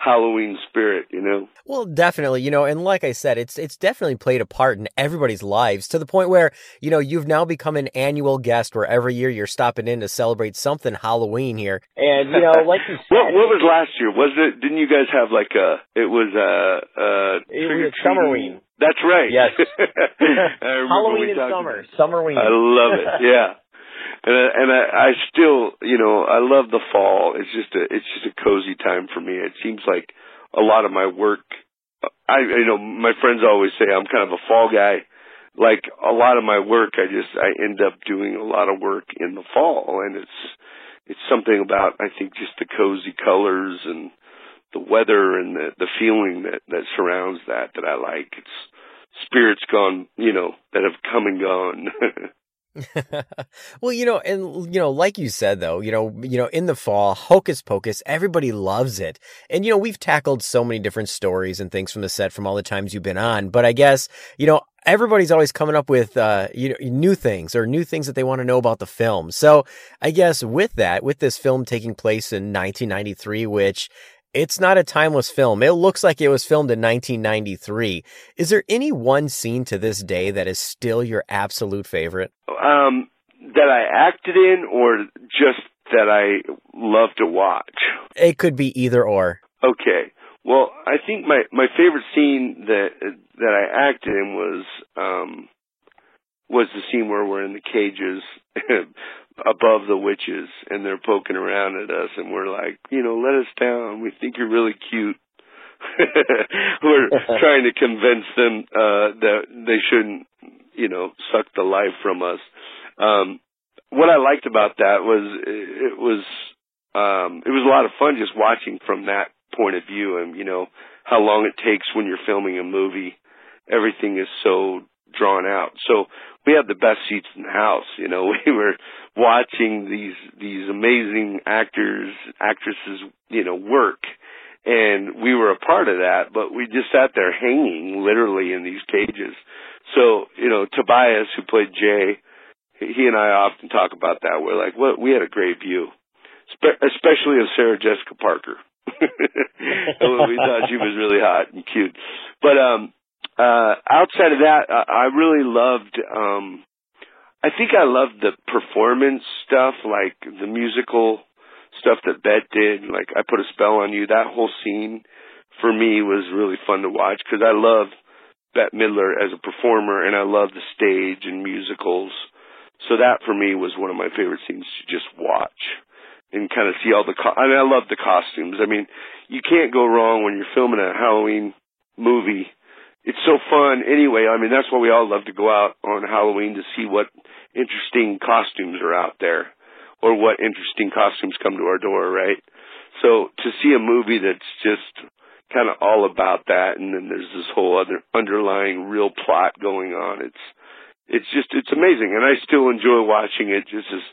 Halloween spirit, you know. Well, definitely, you know, and like I said, it's it's definitely played a part in everybody's lives to the point where, you know, you've now become an annual guest where every year you're stopping in to celebrate something Halloween here. And you know, like you said, what what was last year? Was it? Didn't you guys have like a? It was uh uh. It was Summerween. That's right. Yes. Halloween we and summer, Summerween. I love it. Yeah. And I, and I, I still, you know, I love the fall. It's just a, it's just a cozy time for me. It seems like a lot of my work. I, you know, my friends always say I'm kind of a fall guy. Like a lot of my work, I just I end up doing a lot of work in the fall, and it's it's something about I think just the cozy colors and the weather and the the feeling that that surrounds that that I like. It's spirits gone, you know, that have come and gone. well, you know, and you know, like you said though, you know, you know, in the fall, Hocus Pocus, everybody loves it. And you know, we've tackled so many different stories and things from the set from all the times you've been on, but I guess, you know, everybody's always coming up with uh you know new things or new things that they want to know about the film. So, I guess with that, with this film taking place in 1993, which It's not a timeless film. It looks like it was filmed in 1993. Is there any one scene to this day that is still your absolute favorite? Um, that I acted in, or just that I love to watch. It could be either or. Okay. Well, I think my my favorite scene that that I acted in was um was the scene where we're in the cages above the witches and they're poking around at us and we're like, you know, let us down. We think you're really cute. we're trying to convince them uh that they shouldn't, you know, suck the life from us. Um what I liked about that was it was um it was a lot of fun just watching from that point of view and you know how long it takes when you're filming a movie everything is so drawn out so we had the best seats in the house you know. We were watching these these amazing actors actresses you know work. And we were a part of that but we just sat there hanging literally in these cages. So you know Tobias who played Jay he and I often talk about that. We're like well we had a great view. Spe- especially of Sarah Jessica Parker. We thought she was really hot and cute. But um uh outside of that I, I really loved um I think I loved the performance stuff, like the musical stuff that Bette did, like I put a spell on you. That whole scene for me was really fun to watch because I love Bette Midler as a performer and I love the stage and musicals. So that for me was one of my favorite scenes to just watch and kind of see all the. Co- I mean, I love the costumes. I mean, you can't go wrong when you're filming a Halloween movie. It's so fun anyway. I mean, that's why we all love to go out on Halloween to see what interesting costumes are out there or what interesting costumes come to our door, right? So to see a movie that's just kind of all about that and then there's this whole other underlying real plot going on. It's it's just it's amazing and I still enjoy watching it just as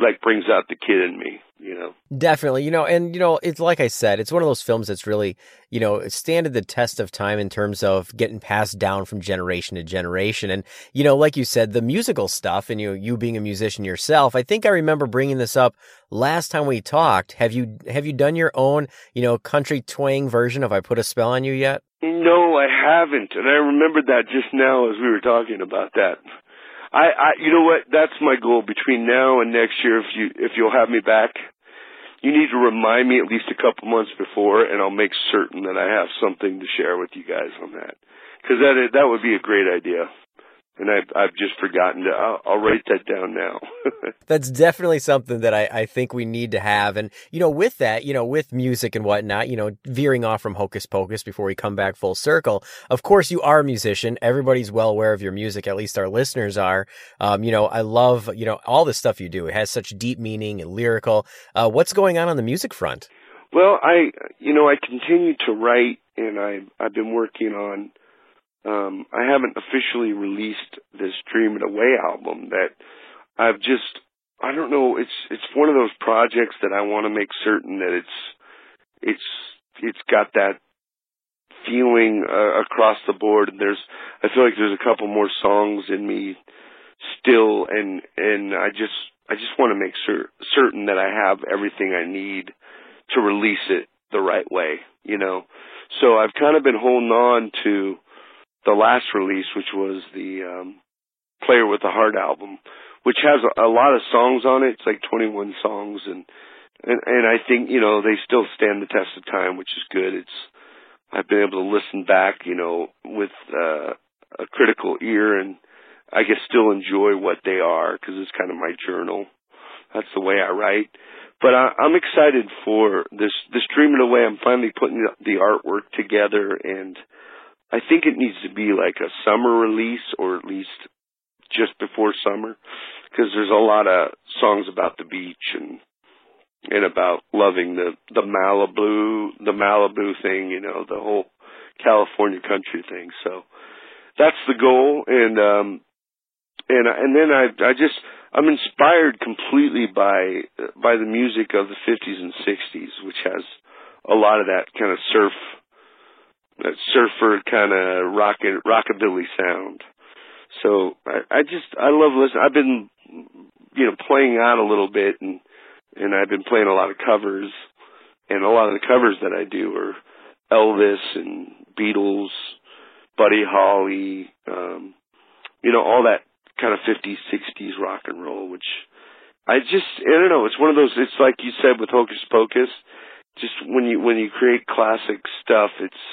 like brings out the kid in me, you know. Definitely, you know, and you know, it's like I said, it's one of those films that's really, you know, standed the test of time in terms of getting passed down from generation to generation. And you know, like you said, the musical stuff, and you you being a musician yourself, I think I remember bringing this up last time we talked. Have you have you done your own, you know, country twang version of "I Put a Spell on You" yet? No, I haven't, and I remembered that just now as we were talking about that. I, I, you know what? That's my goal between now and next year. If you, if you'll have me back, you need to remind me at least a couple months before, and I'll make certain that I have something to share with you guys on that. Because that that would be a great idea, and I've I've just forgotten to. I'll, I'll write that down now. That's definitely something that I, I think we need to have. And, you know, with that, you know, with music and whatnot, you know, veering off from Hocus Pocus before we come back full circle, of course, you are a musician. Everybody's well aware of your music, at least our listeners are. Um, you know, I love, you know, all the stuff you do. It has such deep meaning and lyrical. Uh, what's going on on the music front? Well, I, you know, I continue to write, and I I've been working on. Um, I haven't officially released this Dream It Away album that I've just I don't know it's it's one of those projects that I want to make certain that it's it's it's got that feeling uh, across the board and there's I feel like there's a couple more songs in me still and and I just I just want to make cer- certain that I have everything I need to release it the right way, you know. So I've kind of been holding on to the last release which was the um Player with a Heart album which has a, a lot of songs on it. It's like 21 songs and, and, and I think, you know, they still stand the test of time, which is good. It's, I've been able to listen back, you know, with, uh, a critical ear and I guess still enjoy what they are because it's kind of my journal. That's the way I write. But I, I'm excited for this, this Dream It Away. I'm finally putting the artwork together and I think it needs to be like a summer release or at least just before summer because there's a lot of songs about the beach and and about loving the the Malibu the Malibu thing, you know, the whole California country thing. So that's the goal and um and and then I I just I'm inspired completely by by the music of the 50s and 60s which has a lot of that kind of surf that surfer kind of rock rockabilly sound. So I, I just I love listening. I've been you know playing out a little bit and and I've been playing a lot of covers and a lot of the covers that I do are Elvis and Beatles, Buddy Holly, um, you know, all that kind of 50s, 60s rock and roll, which I just, I don't know, it's one of those, it's like you said with Hocus Pocus, just when you, when you create classic stuff, it's,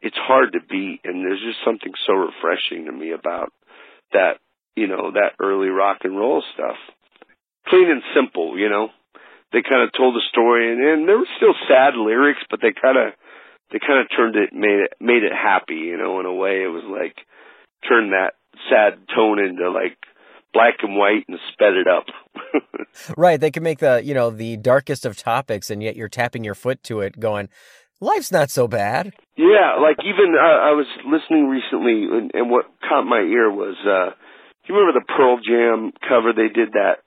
it's hard to beat and there's just something so refreshing to me about that, you know, that early rock and roll stuff. Clean and simple, you know. They kind of told the story and, and there were still sad lyrics, but they kind of, they kind of turned it, made it, made it happy, you know, in a way. It was like, turned that sad tone into like black and white and sped it up. Right, they can make the, you know, the darkest of topics and yet you're tapping your foot to it going, life's not so bad. Yeah, like even uh, I was listening recently, and, and what caught my ear was, uh, you remember the Pearl Jam cover? They did that.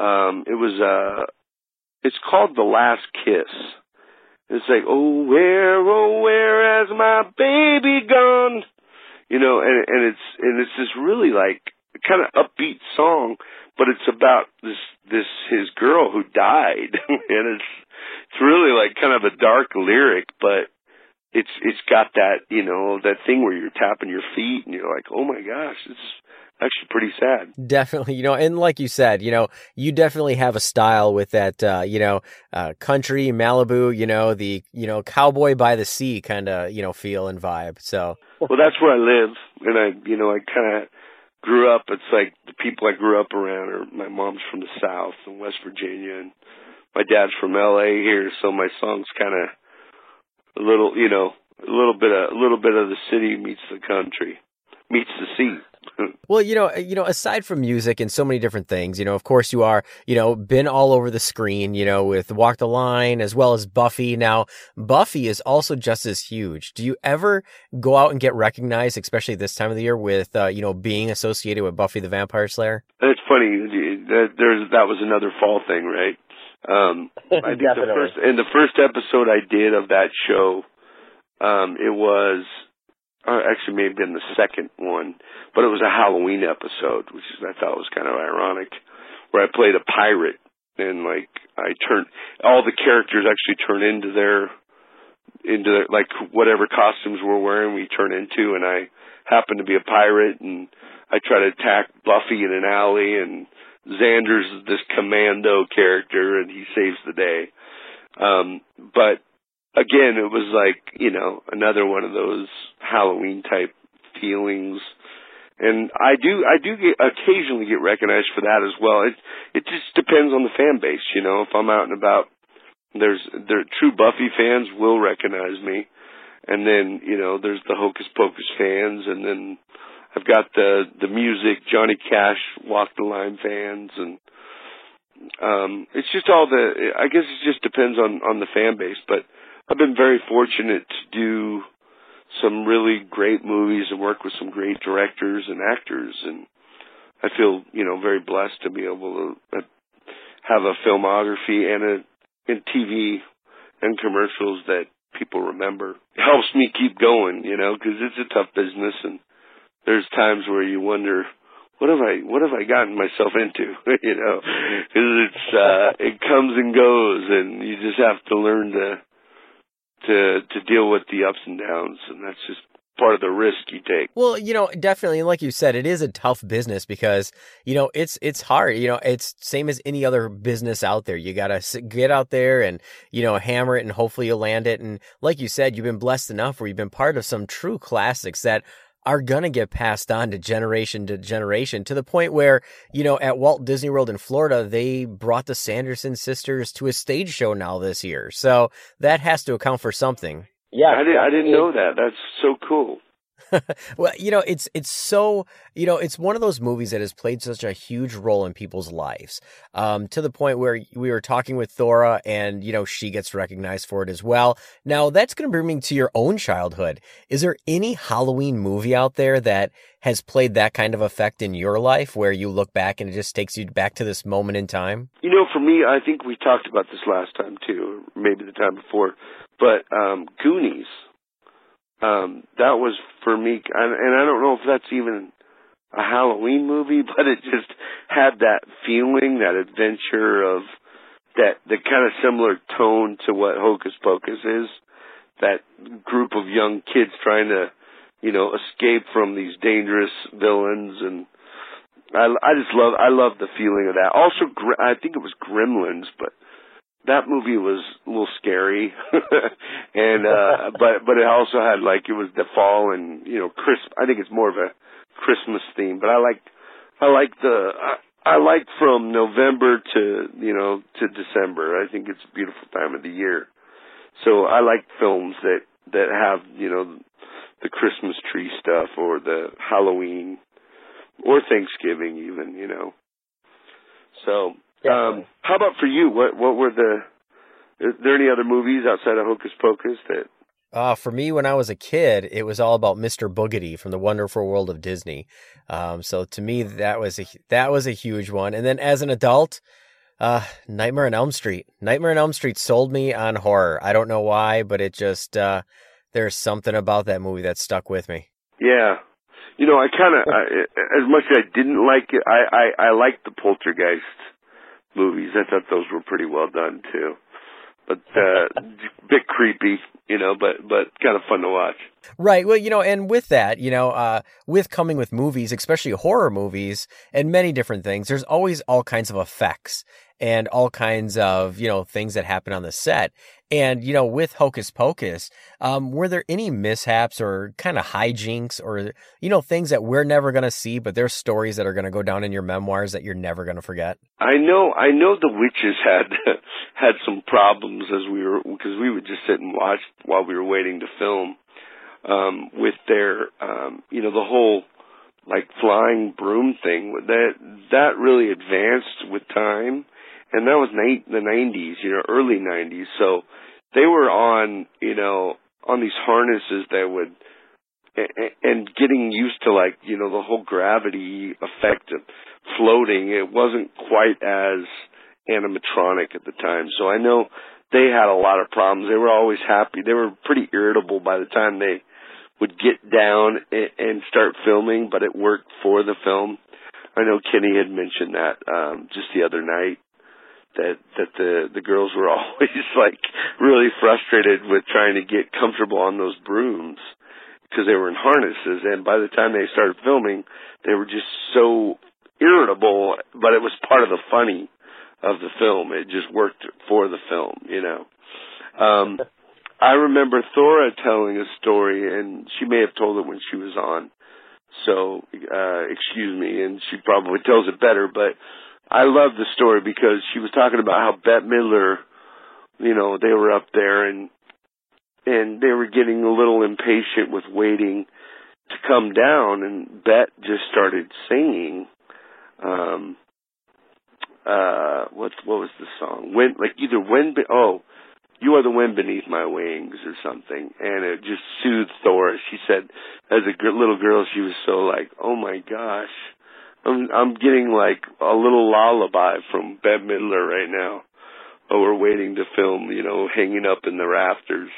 Um, it was, uh, it's called The Last Kiss. It's like, oh, where, oh, where has my baby gone? You know, and, and it's, and it's this really like kind of upbeat song, but it's about this, this, his girl who died. and it's, it's really like kind of a dark lyric, but it's it's got that you know that thing where you're tapping your feet and you're like, oh my gosh, it's actually pretty sad. Definitely, you know, and like you said, you know, you definitely have a style with that, uh, you know, uh, country Malibu, you know, the, you know, cowboy by the sea kind of, you know, feel and vibe. So, Well, that's where I live, and I you know I kind of grew up. It's like the people I grew up around are my mom's from the South in West Virginia, and my dad's from L.A. here, so my songs kind of a little, you know, a little bit of a little bit of the city meets the country, meets the sea. well, you know, you know, aside from music and so many different things, you know, of course you are, you know, been all over the screen, you know, with Walk the Line as well as Buffy. Now, Buffy is also just as huge. Do you ever go out and get recognized, especially this time of the year, with, uh, you know, being associated with Buffy the Vampire Slayer? It's funny. That there's that was another fall thing, right? Um, I think the first in the first episode I did of that show, um, it was or actually may have been the second one, but it was a Halloween episode, which is, I thought was kind of ironic, where I played a pirate and like I turned all the characters actually turn into their into their, like whatever costumes we're wearing we turn into, and I happen to be a pirate and I try to attack Buffy in an alley and Xander's this commando character and he saves the day. Um, but again, it was like, you know, another one of those Halloween type feelings. And I do, I do get, occasionally get recognized for that as well. It, it just depends on the fan base, you know, if I'm out and about, there's, there, true Buffy fans will recognize me. And then, you know, there's the Hocus Pocus fans and then I've got the, the music, Johnny Cash, Walk the Line fans and, um, it's just all the, I guess it just depends on, on the fan base, but I've been very fortunate to do some really great movies and work with some great directors and actors and I feel, you know, very blessed to be able to uh, have a filmography and a and TV and commercials that people remember. It helps me keep going, you know, because it's a tough business and there's times where you wonder what have I what have I gotten myself into, you know, because it's uh it comes and goes and you just have to learn to to to deal with the ups and downs and that's just part of the risk you take. Well, you know, definitely, and like you said, it is a tough business because you know it's it's hard. You know, it's same as any other business out there. You gotta get out there and you know hammer it, and hopefully you land it. And like you said, you've been blessed enough where you've been part of some true classics that are gonna get passed on to generation to generation to the point where you know at Walt Disney World in Florida they brought the Sanderson sisters to a stage show now this year. So that has to account for something. Yeah, I didn't I didn't know that. That's so cool. well, you know, it's it's so you know, it's one of those movies that has played such a huge role in people's lives, um, to the point where we were talking with Thora, and you know, she gets recognized for it as well. Now, that's going to bring me to your own childhood. Is there any Halloween movie out there that has played that kind of effect in your life, where you look back and it just takes you back to this moment in time? You know, for me, I think we talked about this last time too, or maybe the time before. But um Goonies, um, that was for me, and, I don't know if that's even a Halloween movie, but it just had that feeling, that adventure of, that the kind of similar tone to what Hocus Pocus is. That group of young kids trying to, you know, escape from these dangerous villains, and I, I just love, I love the feeling of that. Also, I think it was Gremlins, but that movie was a little scary, and uh, but but it also had like it was the fall and you know crisp I think it's more of a Christmas theme, but I like I like the I, I like from November to you know to December. I think it's a beautiful time of the year. So I like films that that have you know the Christmas tree stuff or the Halloween or Thanksgiving even you know. So um, how about for you? What what were the? Is there any other movies outside of Hocus Pocus that? Uh, for me, when I was a kid, it was all about Mr. Boogedy from the Wonderful World of Disney. Um, so to me, that was a that was a huge one. And then as an adult, uh, Nightmare on Elm Street. Nightmare on Elm Street sold me on horror. I don't know why, but it just uh, there's something about that movie that stuck with me. Yeah, you know, I kind of as much as I didn't like it, I I, I liked the Poltergeist movies. I thought those were pretty well done too. But uh bit creepy, you know, but but kind of fun to watch. Right. Well, you know, and with that, you know, uh, with coming with movies, especially horror movies and many different things, there's always all kinds of effects and all kinds of, you know, things that happen on the set. And, you know, with Hocus Pocus, um, were there any mishaps or kind of hijinks or, you know, things that we're never going to see, but there's stories that are going to go down in your memoirs that you're never going to forget? I know, I know the witches had had some problems as we were because we would just sit and watch while we were waiting to film um with their um you know the whole like flying broom thing that that really advanced with time and that was ni- the 90s you know early 90s so they were on you know on these harnesses that would and getting used to like you know the whole gravity effect of floating it wasn't quite as animatronic at the time. So i know they had a lot of problems. They were always happy. They were pretty irritable by the time they would get down and start filming but it worked for the film. I know kenny had mentioned that um just the other night that that the the girls were always like really frustrated with trying to get comfortable on those brooms because they were in harnesses. And by the time they started filming they were just so irritable but it was part of the funny of the film. It just worked for the film you know. Um i remember thora telling a story and she may have told it when she was on. So uh excuse me and she probably tells it better but I love the story because she was talking about how Bette Midler, you know, they were up there and and they were getting a little impatient with waiting to come down and Bette just started singing um uh what what was the song? When like either when oh you are the wind beneath my wings or something and it just soothed Thora. She said as a little girl she was so like, "Oh my gosh, I'm I'm getting like a little lullaby from Bette Midler right now. Oh, we're waiting to film, you know, hanging up in the rafters.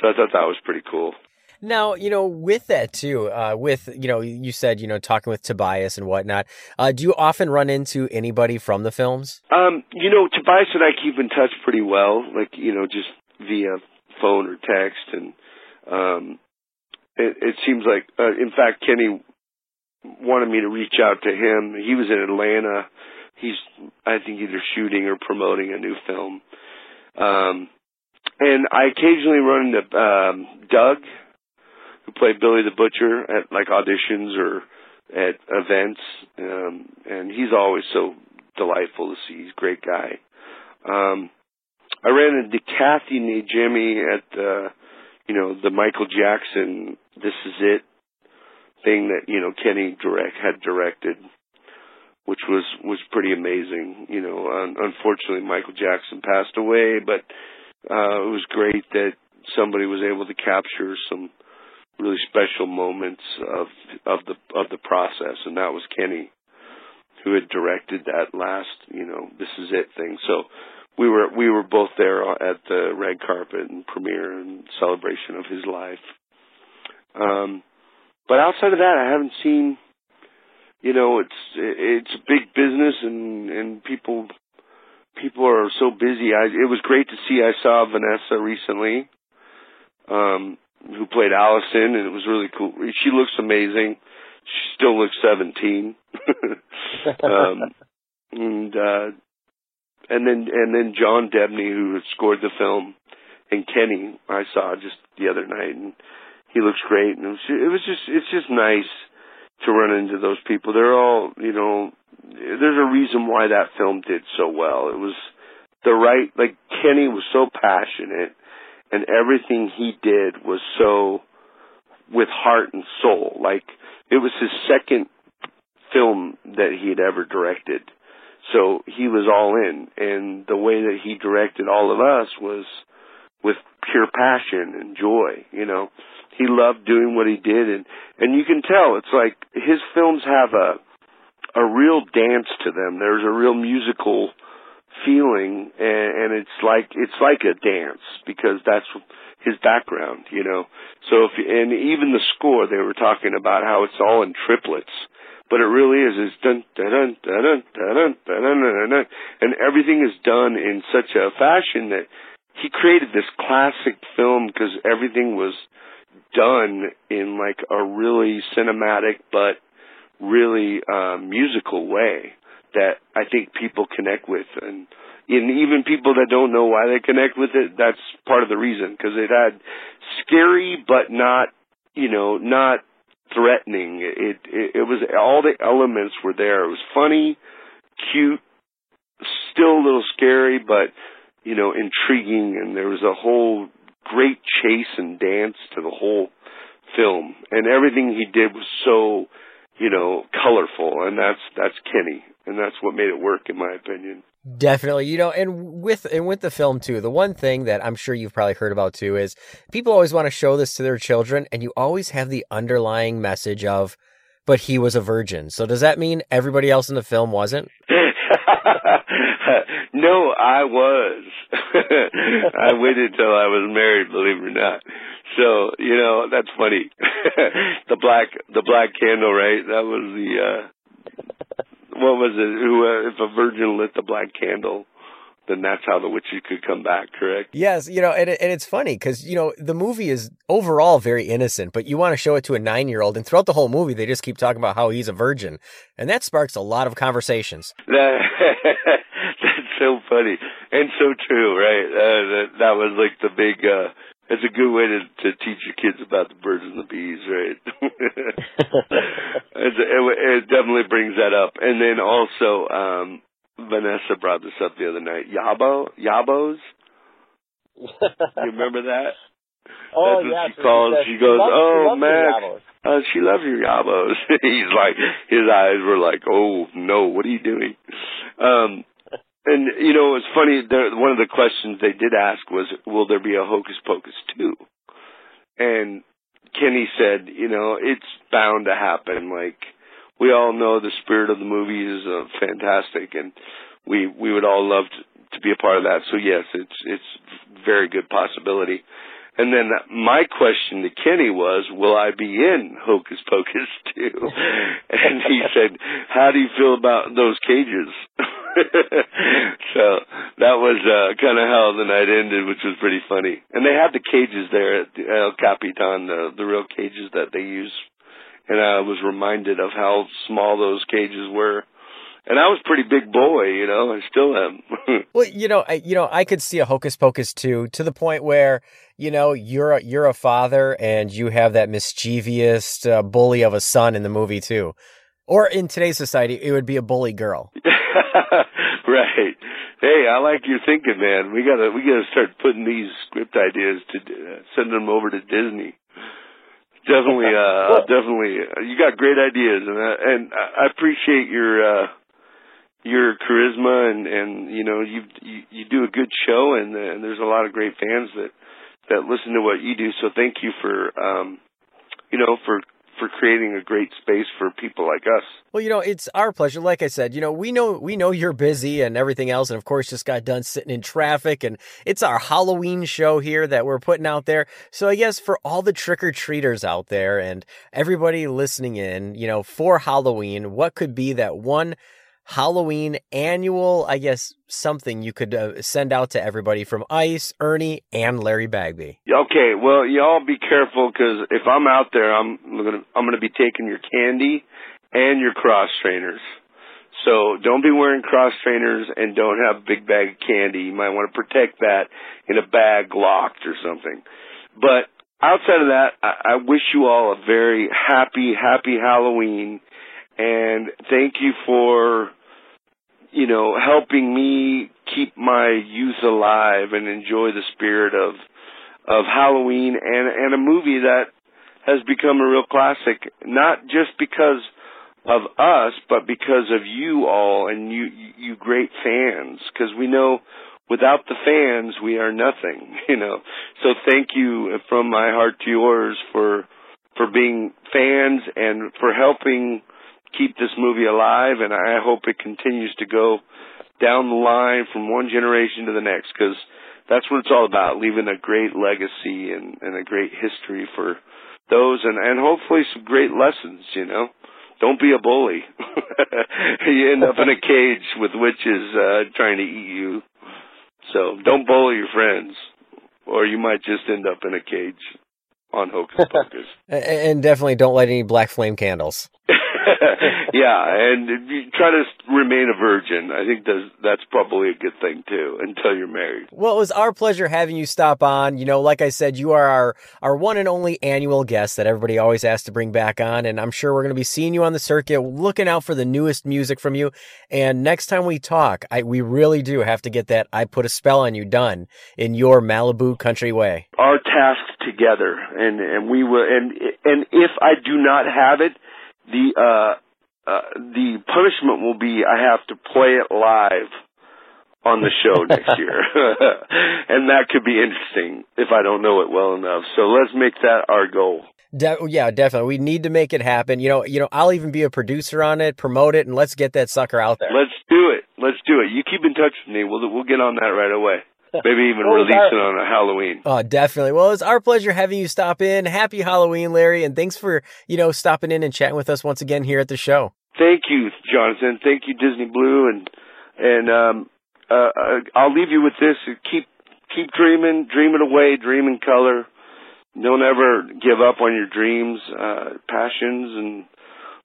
So I thought that was pretty cool. Now, you know, with that too, uh, with, you know, you said, you know, talking with Tobias and whatnot, uh, do you often run into anybody from the films? Um, you know, Tobias and I keep in touch pretty well, like, you know, just via phone or text and um it, it seems like uh, in fact Kenny wanted me to reach out to him. He was in Atlanta. He's I think either shooting or promoting a new film. Um and I occasionally run into um Doug who played Billy the Butcher at like auditions or at events. Um and he's always so delightful to see. He's a great guy. Um I ran into Kathy Najimy at the you know, the Michael Jackson This Is It thing that you know Kenny direct had directed, which was was pretty amazing. You know, un- unfortunately Michael Jackson passed away, but uh, it was great that somebody was able to capture some really special moments of of the of the process, and that was Kenny, who had directed that last you know This Is It thing. So. We were we were both there at the red carpet and premiere and celebration of his life. Um, but outside of that, I haven't seen. You know, it's it's big business, and and people people are so busy. I, it was great to see. I saw Vanessa recently, um, who played Allison, and it was really cool. She looks amazing. She still looks 17. um, and, uh, and then, and then John Debney, who scored the film, and Kenny, I saw just the other night, and he looks great. And it was, it was just, it's just nice to run into those people. They're all, you know, there's a reason why that film did so well. It was the right, like Kenny was so passionate and everything he did was so with heart and soul. Like it was his second film that he had ever directed. So he was all in and the way that he directed all of us was with pure passion and joy, you know. He loved doing what he did and and you can tell it's like his films have a a real dance to them. There's a real musical feeling and, and it's like it's like a dance because that's his background, you know. So if and even the score they were talking about how it's all in triplets. But it really is is dun dun dun dun dun dun dun dun dun dun and everything is done in such a fashion that he created this classic film because everything was done in like a really cinematic but really um, musical way that I think people connect with, and and even people that don't know why they connect with it, that's part of the reason because it had scary but not you know not threatening. It, it it was all the elements were there. It was funny, cute, still a little scary, but you know intriguing, and there was a whole great chase and dance to the whole film, and everything he did was so you know, colorful, and that's that's Kenny, and that's what made it work, in my opinion. Definitely, you know, and with and with the film too, the one thing that I'm sure you've probably heard about too is people always want to show this to their children, and you always have the underlying message of, "But he was a virgin." So does that mean everybody else in the film wasn't? no, I was. I waited till I was married, believe it or not. So you know that's funny. the black the black candle, right? That was the uh what was it? Who uh, if a virgin lit the black candle, then that's how the witches could come back. Correct? Yes, you know, and and it's funny because you know the movie is overall very innocent, but you want to show it to a nine year old, and throughout the whole movie they just keep talking about how he's a virgin, and that sparks a lot of conversations. So funny and so true, right? Uh, that that was like the big. uh it's a good way to to teach your kids about the birds and the bees, right? it, it, it definitely brings that up, and then also um Vanessa brought this up the other night. Yabo, Yabos. you remember that? Oh, That's what yeah, she calls. She she goes, loves- "Oh, her Max, uh, she loves your Yabos." He's like, his eyes were like, "Oh no, what are you doing?" Um, and you know, it's funny. One of the questions they did ask was, "Will there be a Hocus Pocus 2? And Kenny said, "You know, it's bound to happen. Like we all know, the spirit of the movie is uh, fantastic, and we we would all love to, to be a part of that. So yes, it's it's very good possibility." And then my question to Kenny was, "Will I be in Hocus Pocus 2? and he said, "How do you feel about those cages?" so that was uh, kind of how the night ended, which was pretty funny. And they had the cages there at El Capitan, the the real cages that they use. And I was reminded of how small those cages were. And I was pretty big boy, you know. I still am. Well, you know, I, you know, I could see a Hocus Pocus too, to the point where you know you're a, you're a father and you have that mischievous uh, bully of a son in the movie too, or in today's society, it would be a bully girl. right. Hey, I like your thinking, man. We gotta we gotta start putting these script ideas to uh, send them over to Disney. Definitely, uh, definitely. Uh, you got great ideas, and uh, and I appreciate your uh, your charisma, and and you know you you, you do a good show, and, uh, and there's a lot of great fans that that listen to what you do. So thank you for um, you know for for creating a great space for people like us. Well, you know, it's our pleasure. Like I said, you know, we know we know you're busy and everything else, and of course, just got done sitting in traffic, and it's our Halloween show here that we're putting out there. So I guess for all the trick or treaters out there and everybody listening in, you know, for Halloween, what could be that one Halloween annual, I guess, something you could uh, send out to everybody from Ice, Ernie, and Larry Bagby? Okay, well, y'all be careful because if I'm out there, I'm gonna I'm gonna be taking your candy and your cross trainers. So don't be wearing cross trainers and don't have a big bag of candy. You might want to protect that in a bag locked or something. But outside of that, I, I wish you all a very happy, happy Halloween, and thank you for you know, helping me keep my youth alive and enjoy the spirit of of Halloween and and a movie that has become a real classic, not just because of us, but because of you all and you you great fans. Because we know without the fans, we are nothing. You know, so thank you from my heart to yours for for being fans and for helping keep this movie alive, and I hope it continues to go down the line from one generation to the next because that's what it's all about, leaving a great legacy and, and a great history for those and, and hopefully some great lessons, you know. Don't be a bully. you end up in a cage with witches uh, trying to eat you. So don't bully your friends, or you might just end up in a cage on Hocus Pocus. And definitely don't light any black flame candles. yeah, and try to remain a virgin. I think that's that's probably a good thing too until you're married. Well, it was our pleasure having you stop on. You know, like I said, you are our, our one and only annual guest that everybody always asks to bring back on. And I'm sure we're going to be seeing you on the circuit, looking out for the newest music from you. And next time we talk, I, we really do have to get that I Put a Spell on You done in your Malibu country way. Our task together, and and we will, and and if I do not have it, the uh, uh the punishment will be I have to play it live on the show next year, and that could be interesting if I don't know it well enough. So let's make that our goal. De- yeah, definitely. We need to make it happen. You know, you know, I'll even be a producer on it, promote it, and let's get that sucker out there. Let's do it. Let's do it. You keep in touch with me. We'll we'll get on that right away. Maybe even release our- it on a Halloween. Oh, definitely. Well, it's our pleasure having you stop in. Happy Halloween, Larry, and thanks for, you know, stopping in and chatting with us once again here at the show. Thank you, Jonathan. Thank you, Disney Blue, and and um, uh, uh, I'll leave you with this: keep keep dreaming, dream it away, dreaming color. Don't ever give up on your dreams, uh, passions, and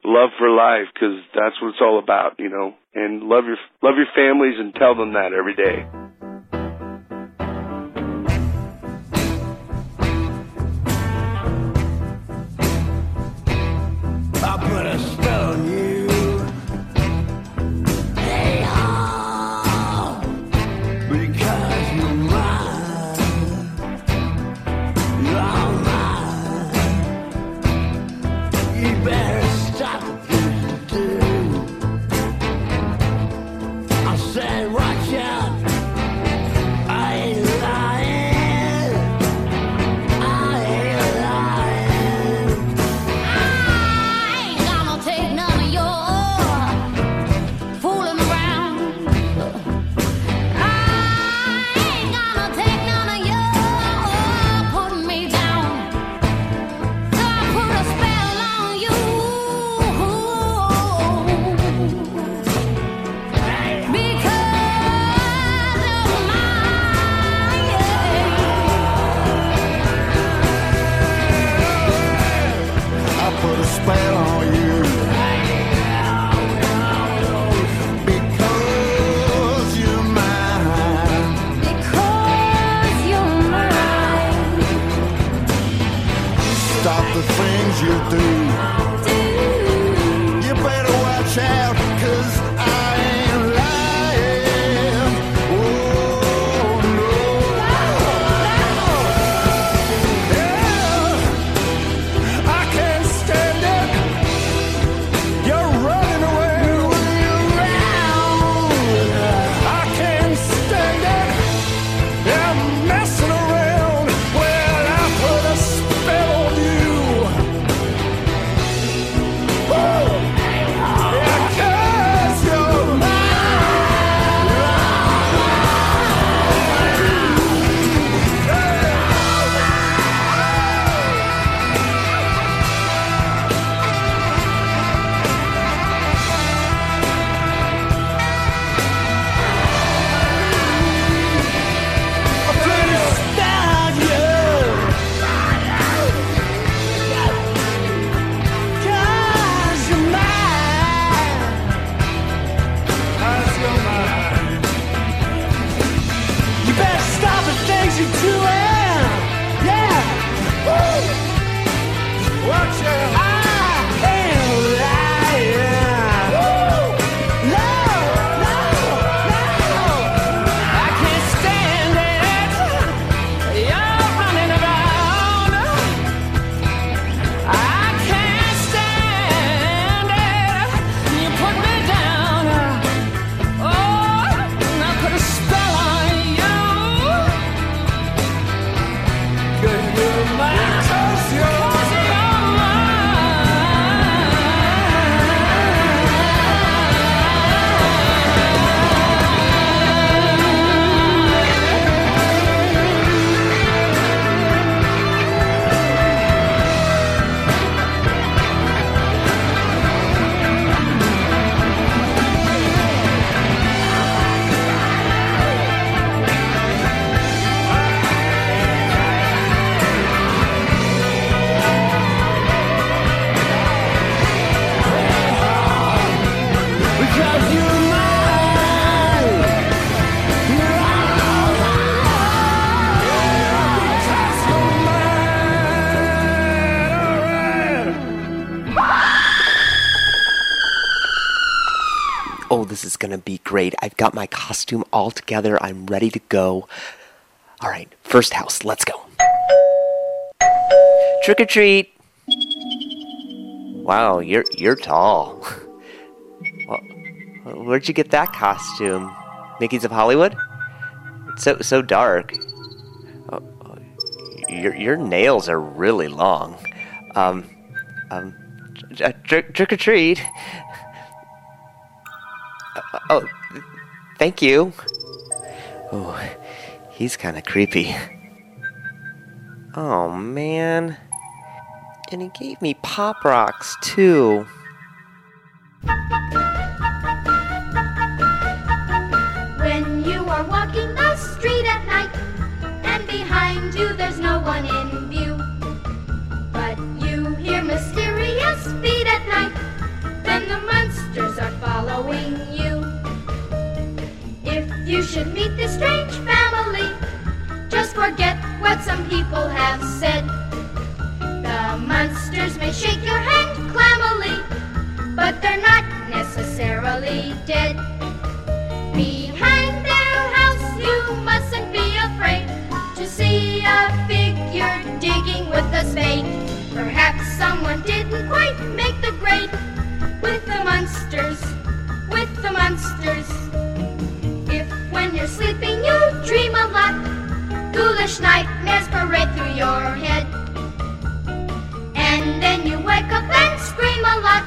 love for life, because that's what it's all about, you know. And love your love your families, and tell them that every day. Is gonna be great. I've got my costume all together. I'm ready to go. All right, first house, let's go. Trick or treat. Wow, you're you're tall. Well, where'd you get that costume? Mickey's of Hollywood? It's so so dark. Oh, oh, your your nails are really long. Um, um, trick trick or treat. Thank you. Oh, he's kind of creepy. Oh man. And he gave me pop rocks too. Should meet this strange family, just forget what some people have said. The monsters may shake your hand clammily, but they're not necessarily dead. Behind their house, you mustn't be afraid to see a figure digging with a spade. Perhaps someone didn't quite make the grade with the monsters, with the monsters. You're sleeping you dream a lot, ghoulish nightmares parade through your head. And then you wake up and scream a lot.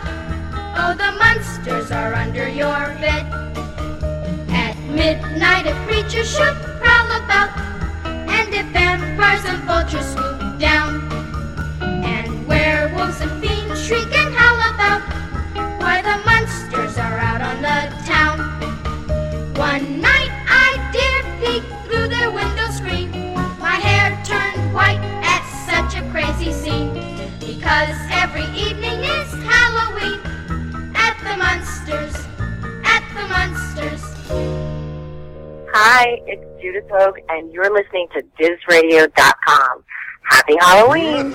Oh, the monsters are under your bed. At midnight, a creature should prowl about, and if vampires and vultures swoop and you're listening to DizRadio.com. Happy Halloween!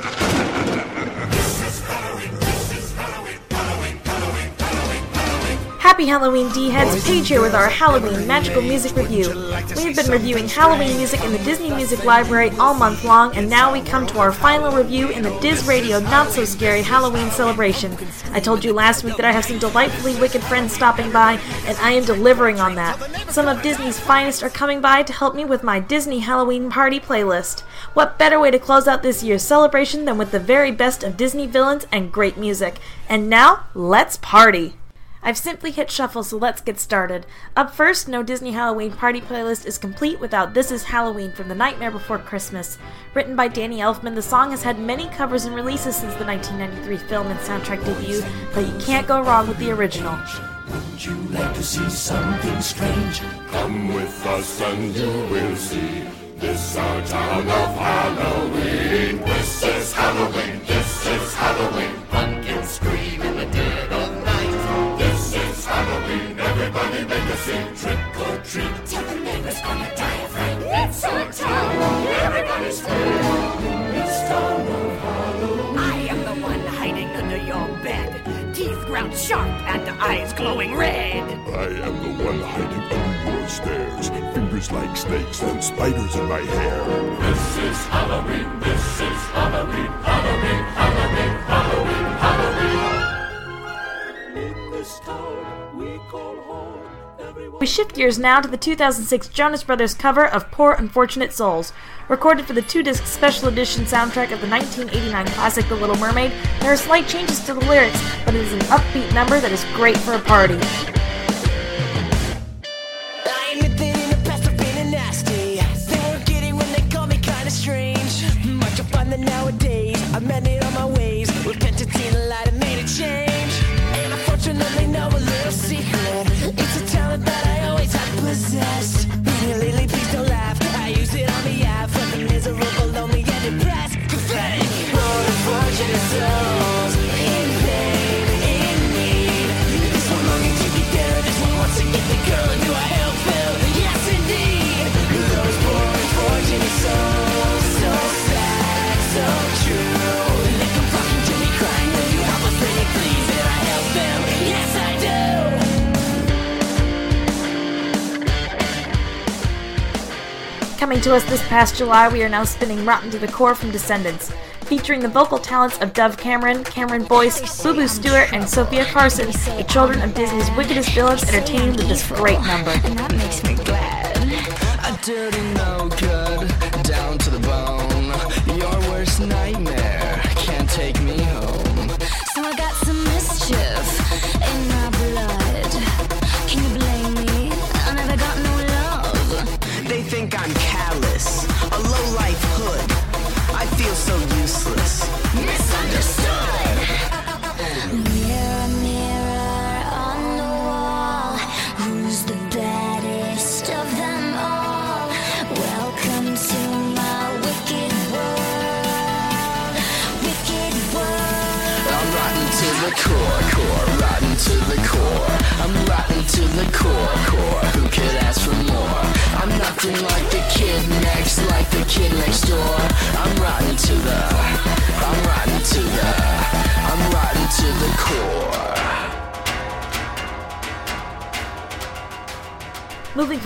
Happy Halloween, D-Heads! Paige here with our Halloween Magical Music Review. We have been reviewing Halloween music in the Disney Music Library all month long, and now we come to our final review in the Diz Radio Not So Scary Halloween celebration. I told you last week that I have some delightfully wicked friends stopping by, and I am delivering on that. Some of Disney's finest are coming by to help me with my Disney Halloween party playlist. What better way to close out this year's celebration than with the very best of Disney villains and great music? And now, let's party! I've simply hit shuffle, so let's get started. Up first, no Disney Halloween party playlist is complete without This Is Halloween from The Nightmare Before Christmas. Written by Danny Elfman, the song has had many covers and releases since the 1993 film and soundtrack debut, but you can't go wrong with the original. Would you like to see something strange? Come with us and you will see. This our town of Halloween. This is Halloween. This is Halloween. Pumpkins scream in the dead of night. Halloween. Everybody make a scene. Trick or treat. Tell the neighbors on your diaphragm. It's our town. Everybody's free. This town of Halloween. I am the one hiding under your bed, teeth ground sharp and eyes glowing red. I am the one hiding under your stairs. Fingers like snakes and spiders in my hair. This is Halloween. This is Halloween. Halloween. Halloween. Halloween. Halloween. In this town we call home. We shift gears now to the 2006 Jonas Brothers cover of Poor Unfortunate Souls. Recorded for the two disc special edition soundtrack of the 1989 classic The Little Mermaid, there are slight changes to the lyrics, but it is an upbeat number that is great for a party. I admit that in the past Talent that Coming to us this past July, we are now spinning Rotten to the Core from Descendants, featuring the vocal talents of Dove Cameron, Cameron Boyce, Boo Boo Stewart, and Sofia Carson, the children of Disney's wickedest villains, entertaining with this great number. And That makes me glad.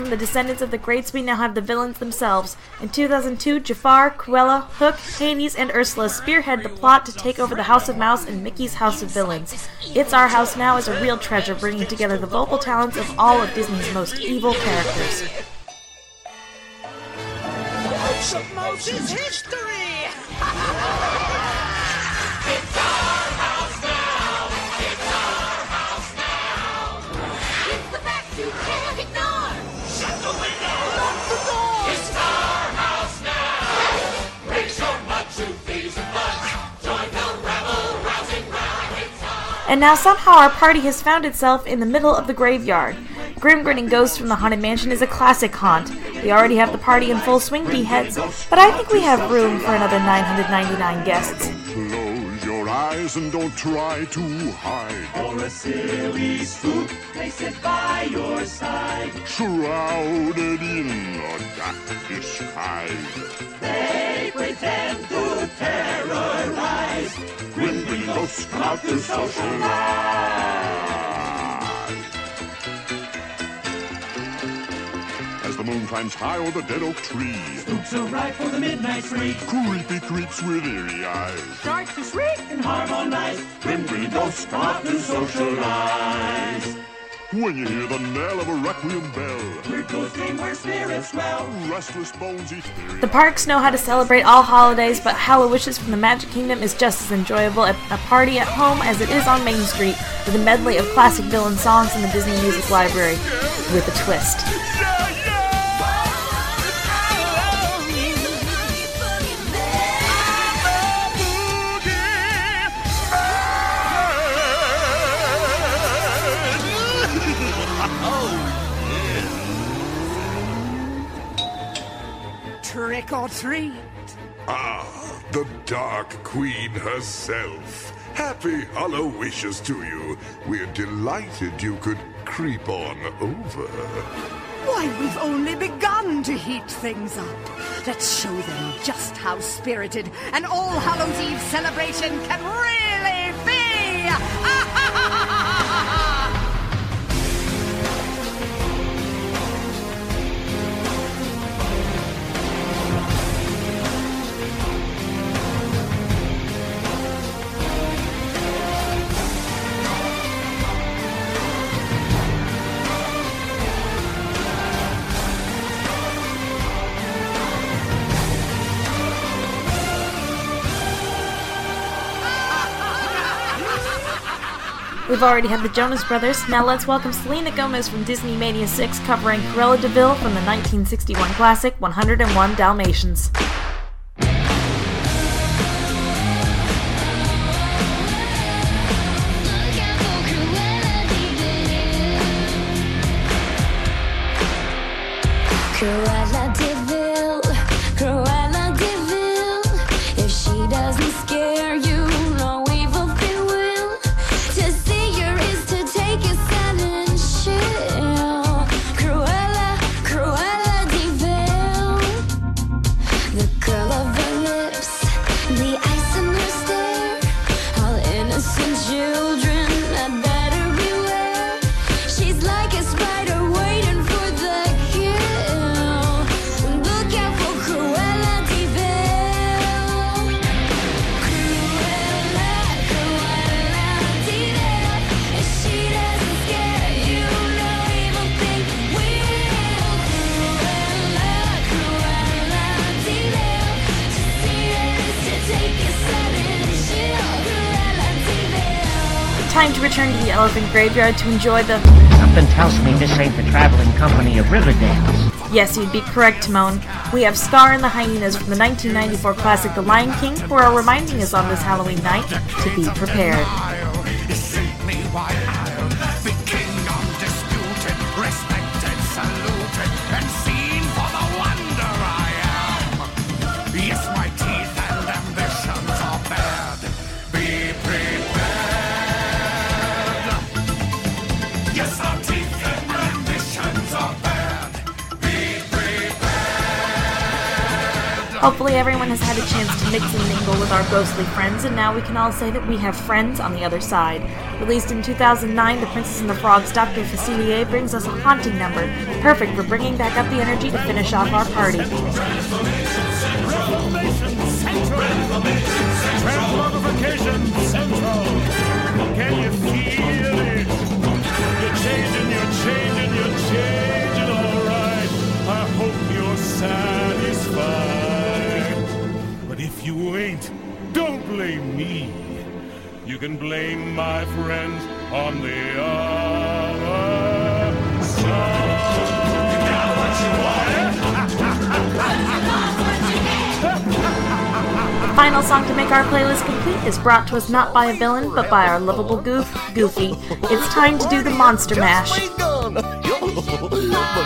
From the descendants of the greats, we now have the villains themselves. In 2002, Jafar, Cruella, Hook, Hades, and Ursula spearhead the plot to take over the House of Mouse and Mickey's House of Villains. It's Our House Now is a real treasure, bringing together the vocal talents of all of Disney's most evil characters. House of Mouse is history! And now somehow our party has found itself in the middle of the graveyard. Grim Grinning Ghost from the Haunted Mansion is a classic haunt. We already have the party in full swing, D-heads, but I think we have room for another 999 guests. Close your eyes and don't try to hide. For a silly spook, they sit by your side. Shrouded in a dark disguise. They pretend to terrorize. Ghosts come to socialize. As the moon climbs high o'er the dead oak tree, Spooks arrive for the midnight spree. creepy creeps with eerie eyes. Start to shriek and harmonize. Grinning Ghosts come out to socialize. When you hear the knell of a requiem bell, Weird ghosts dream where spirits dwell. restless bones ethereal. The parks know how to celebrate all holidays, but HalloWishes from the Magic Kingdom is just as enjoyable at a party at home as it is on Main Street, with a medley of classic villain songs in the Disney Music Library, with a twist. Trick or treat. Ah, the Dark Queen herself. Happy Hollow wishes to you. We're delighted you could creep on over. Why, we've only begun to heat things up. Let's show them just how spirited an All Hallows Eve celebration can really be. We've already had the Jonas Brothers. Now let's welcome Selena Gomez from Disney Mania 6 covering Cruella de Vil from the 1961 classic 101 Dalmatians. Time to return to the elephant graveyard to enjoy the. Something tells me this ain't the traveling company of Riverdale. Yes, you'd be correct, Timon. We have Scar and the Hyenas from the 1994 classic The Lion King, who are reminding us on this Halloween night to be prepared. Hopefully, everyone has had a chance to mix and mingle with our ghostly friends, and now we can all say that we have friends on the other side. Released in 2009, The Princess and the Frog's Dr. Facilier brings us a haunting number, perfect for bringing back up the energy to finish off our party. Satisfied. But if you ain't, don't blame me. You can blame my friends on the other The final song to make our playlist complete is brought to us not by a villain, but by our lovable goof, Goofy. It's time to do the Monster Mash. the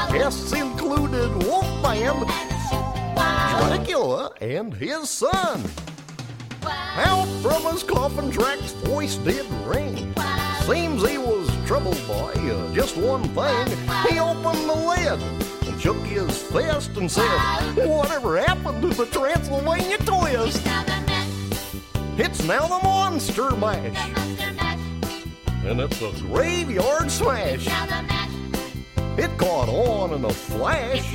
guests included Wolfman, Dracula, and his son. Out from his coffin Drac's voice did ring. Seems he was troubled by uh, just one thing. He opened the lid and shook his fist and said, Whatever happened to the Transylvania twist? It's now the Monster Mash. And it's a graveyard smash. It caught on in a flash.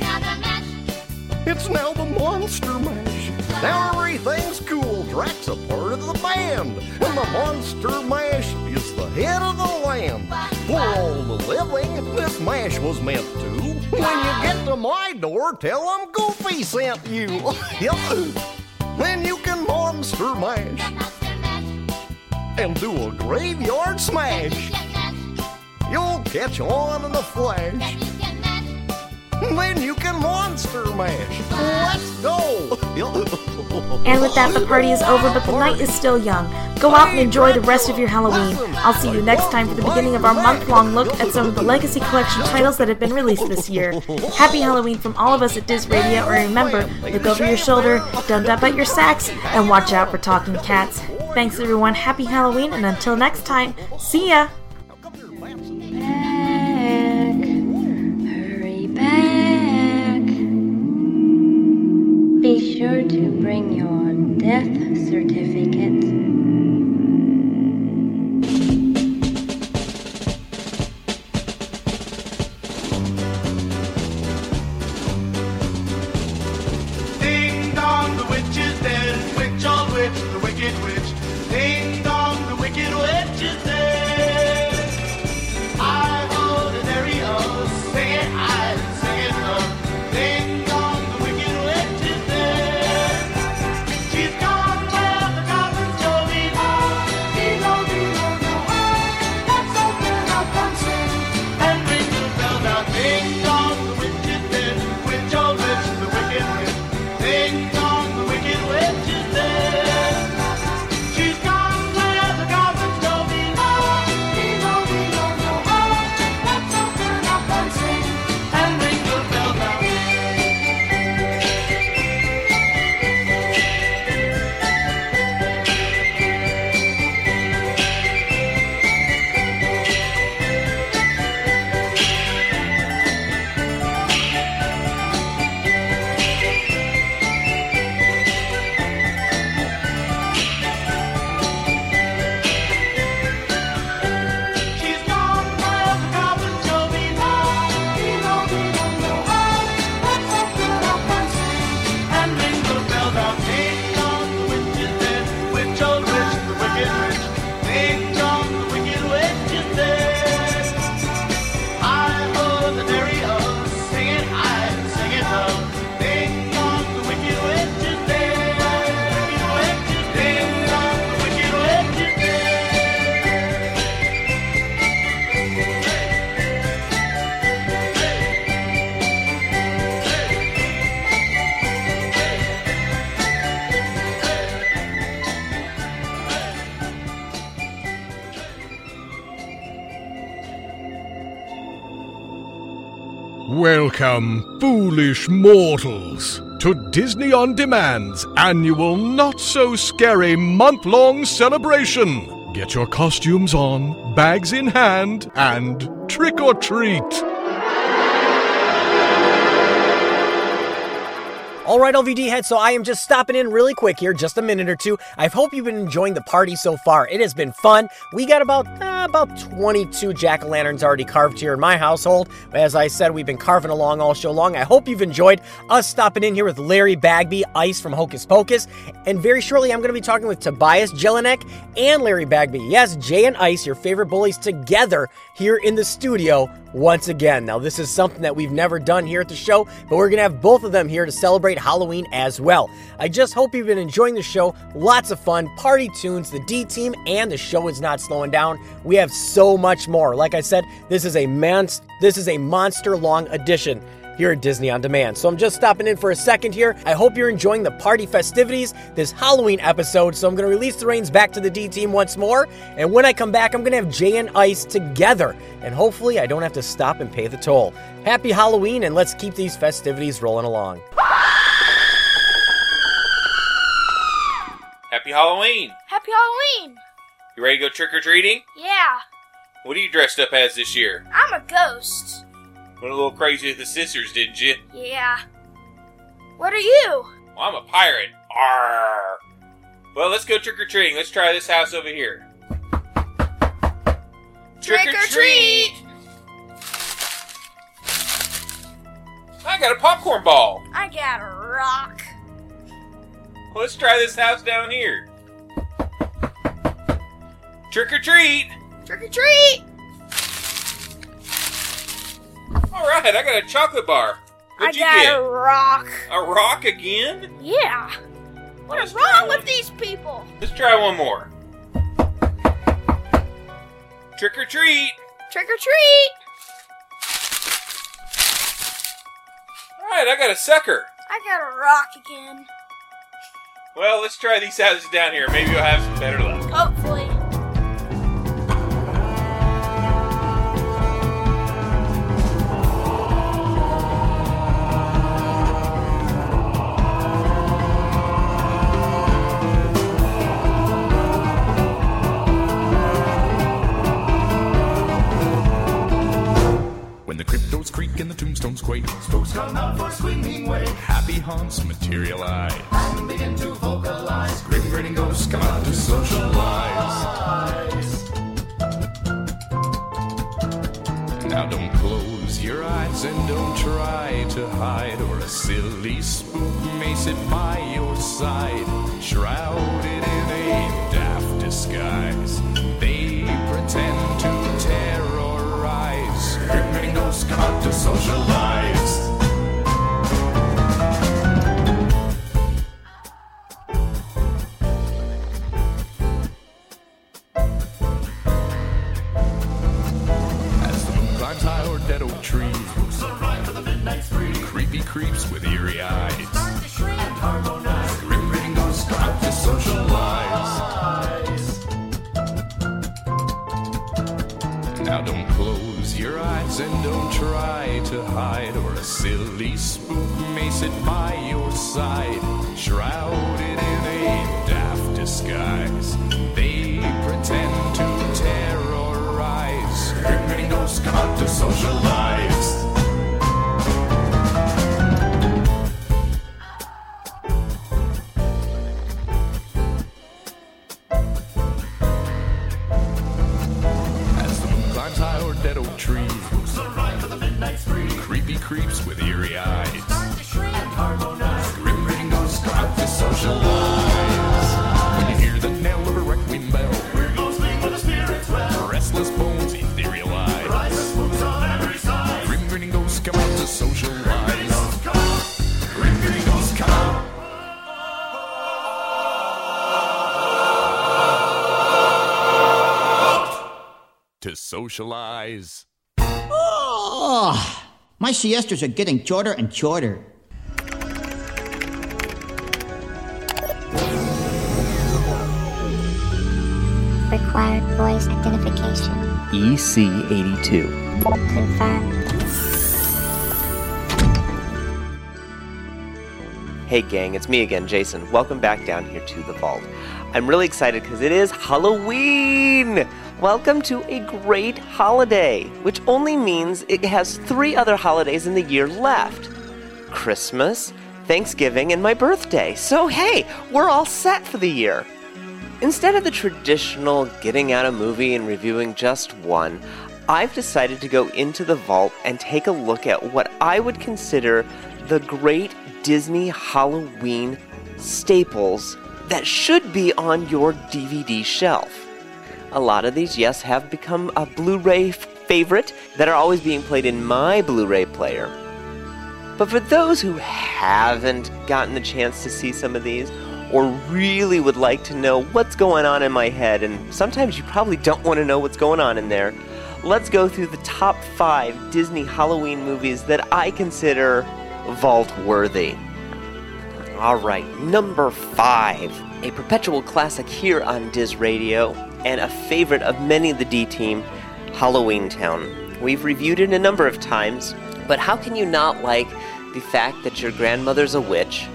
It's now the Monster Mash. Now everything's cool. Drac's a part of the band. And the Monster Mash is the head of the land. For all the living, this mash was meant to. When you get to my door, tell them Goofy sent you. Yep. Then you can Monster Mash. And do a graveyard smash. You'll catch on in a flash. Then you can monster mash. Let's go. And with that, the party is over, but the night is still young. Go out and enjoy the rest of your Halloween. I'll see you next time for the beginning of our month long look at some of the Legacy Collection titles that have been released this year. Happy Halloween from all of us at Diz Radio, and remember, look over your shoulder, don't dump out your sacks, and watch out for talking cats. Thanks everyone, happy Halloween, and until next time, see ya! Sure to bring your death certificate. Welcome, foolish mortals, to Disney On Demand's annual not so scary month long celebration. Get your costumes on, bags in hand, and trick or treat. All right, LVD heads, so I am just stopping in really quick here, just a minute or two. I hope you've been enjoying the party so far. It has been fun. We got about uh, about 22 jack o' lanterns already carved here in my household. As I said, we've been carving along all show long. I hope you've enjoyed us stopping in here with Larry Bagby, Ice from Hocus Pocus, and very shortly I'm going to be talking with Tobias Jelinek and Larry Bagby. Yes, Jay and Ice, your favorite bullies, together here in the studio once again. Now, this is something that we've never done here at the show, but we're going to have both of them here to celebrate Halloween as well. I just hope you've been enjoying the show. Lots of fun, party tunes, the D team, and the show is not slowing down. We have so much more. Like I said, this is a man this is a monster long edition here at Disney On Demand. So I'm just stopping in for a second here. I hope you're enjoying the party festivities this Halloween episode. So I'm going to release the reins back to the D team once more. And when I come back, I'm going to have Jay and Ice together. And hopefully, I don't have to stop and pay the toll. Happy Halloween, and let's keep these festivities rolling along. Happy Halloween! Happy Halloween! You ready to go trick or treating? Yeah, What are you dressed up as this year? I'm a ghost. Went a little crazy with the sisters, didn't you? Yeah. What are you? Well, I'm a pirate. Arr! Well, let's go trick or treating. Let's try this house over here. Trick or treat! I got a popcorn ball. I got a rock. Let's try this house down here. Trick or treat! Trick or treat! All right, I got a chocolate bar. What'd I you got get? a rock. A rock again? Yeah. What is wrong with these people? Let's try one more. Trick or treat! Trick or treat! All right, I got a sucker. I got a rock again. Well, let's try these houses down here. Maybe you'll have some better luck. Hopefully. And quake, spooks come out for swinging way. Happy haunts materialize and begin to vocalize. Grim grinning ghosts come out to socialize. Now don't close your eyes and don't try to hide, or a silly spook may sit by your side, shrouded in a daft disguise. They pretend to terrorize. Grim ghosts come out to socialize. As the moon climbs high o'er dead oak trees, creepy creeps with eerie eyes. Grim grinning ghosts come out to socialize. Now don't your eyes and don't try to hide, or a silly spook may sit by your side, shrouded in a daft disguise. They pretend to terrorize. Grim ghosts come out to socialize. Climbs high o'er dead oak trees, creepy creeps with eerie eyes. socialize. Oh, my siestas are getting shorter and shorter. Required voice identification. EC82. Confirmed. Hey gang, it's me again, Jason. Welcome back down here to the vault. I'm really excited because it is Halloween! Welcome to a great holiday, which only means it has three other holidays in the year left Christmas, Thanksgiving, and my birthday. So hey, we're all set for the year. Instead of the traditional getting out a movie and reviewing just one, I've decided to go into the vault and take a look at what I would consider the great Disney Halloween staples that should be on your DVD shelf. A lot of these, yes, have become a Blu ray favorite that are always being played in my Blu ray player. But for those who haven't gotten the chance to see some of these, or really would like to know what's going on in my head, and sometimes you probably don't want to know what's going on in there, let's go through the top five Disney Halloween movies that I consider vault worthy. Alright, number five, a perpetual classic here on Diz Radio, and a favorite of many of the D team, Halloween Town. We've reviewed it a number of times, but how can you not like the fact that your grandmother's a witch?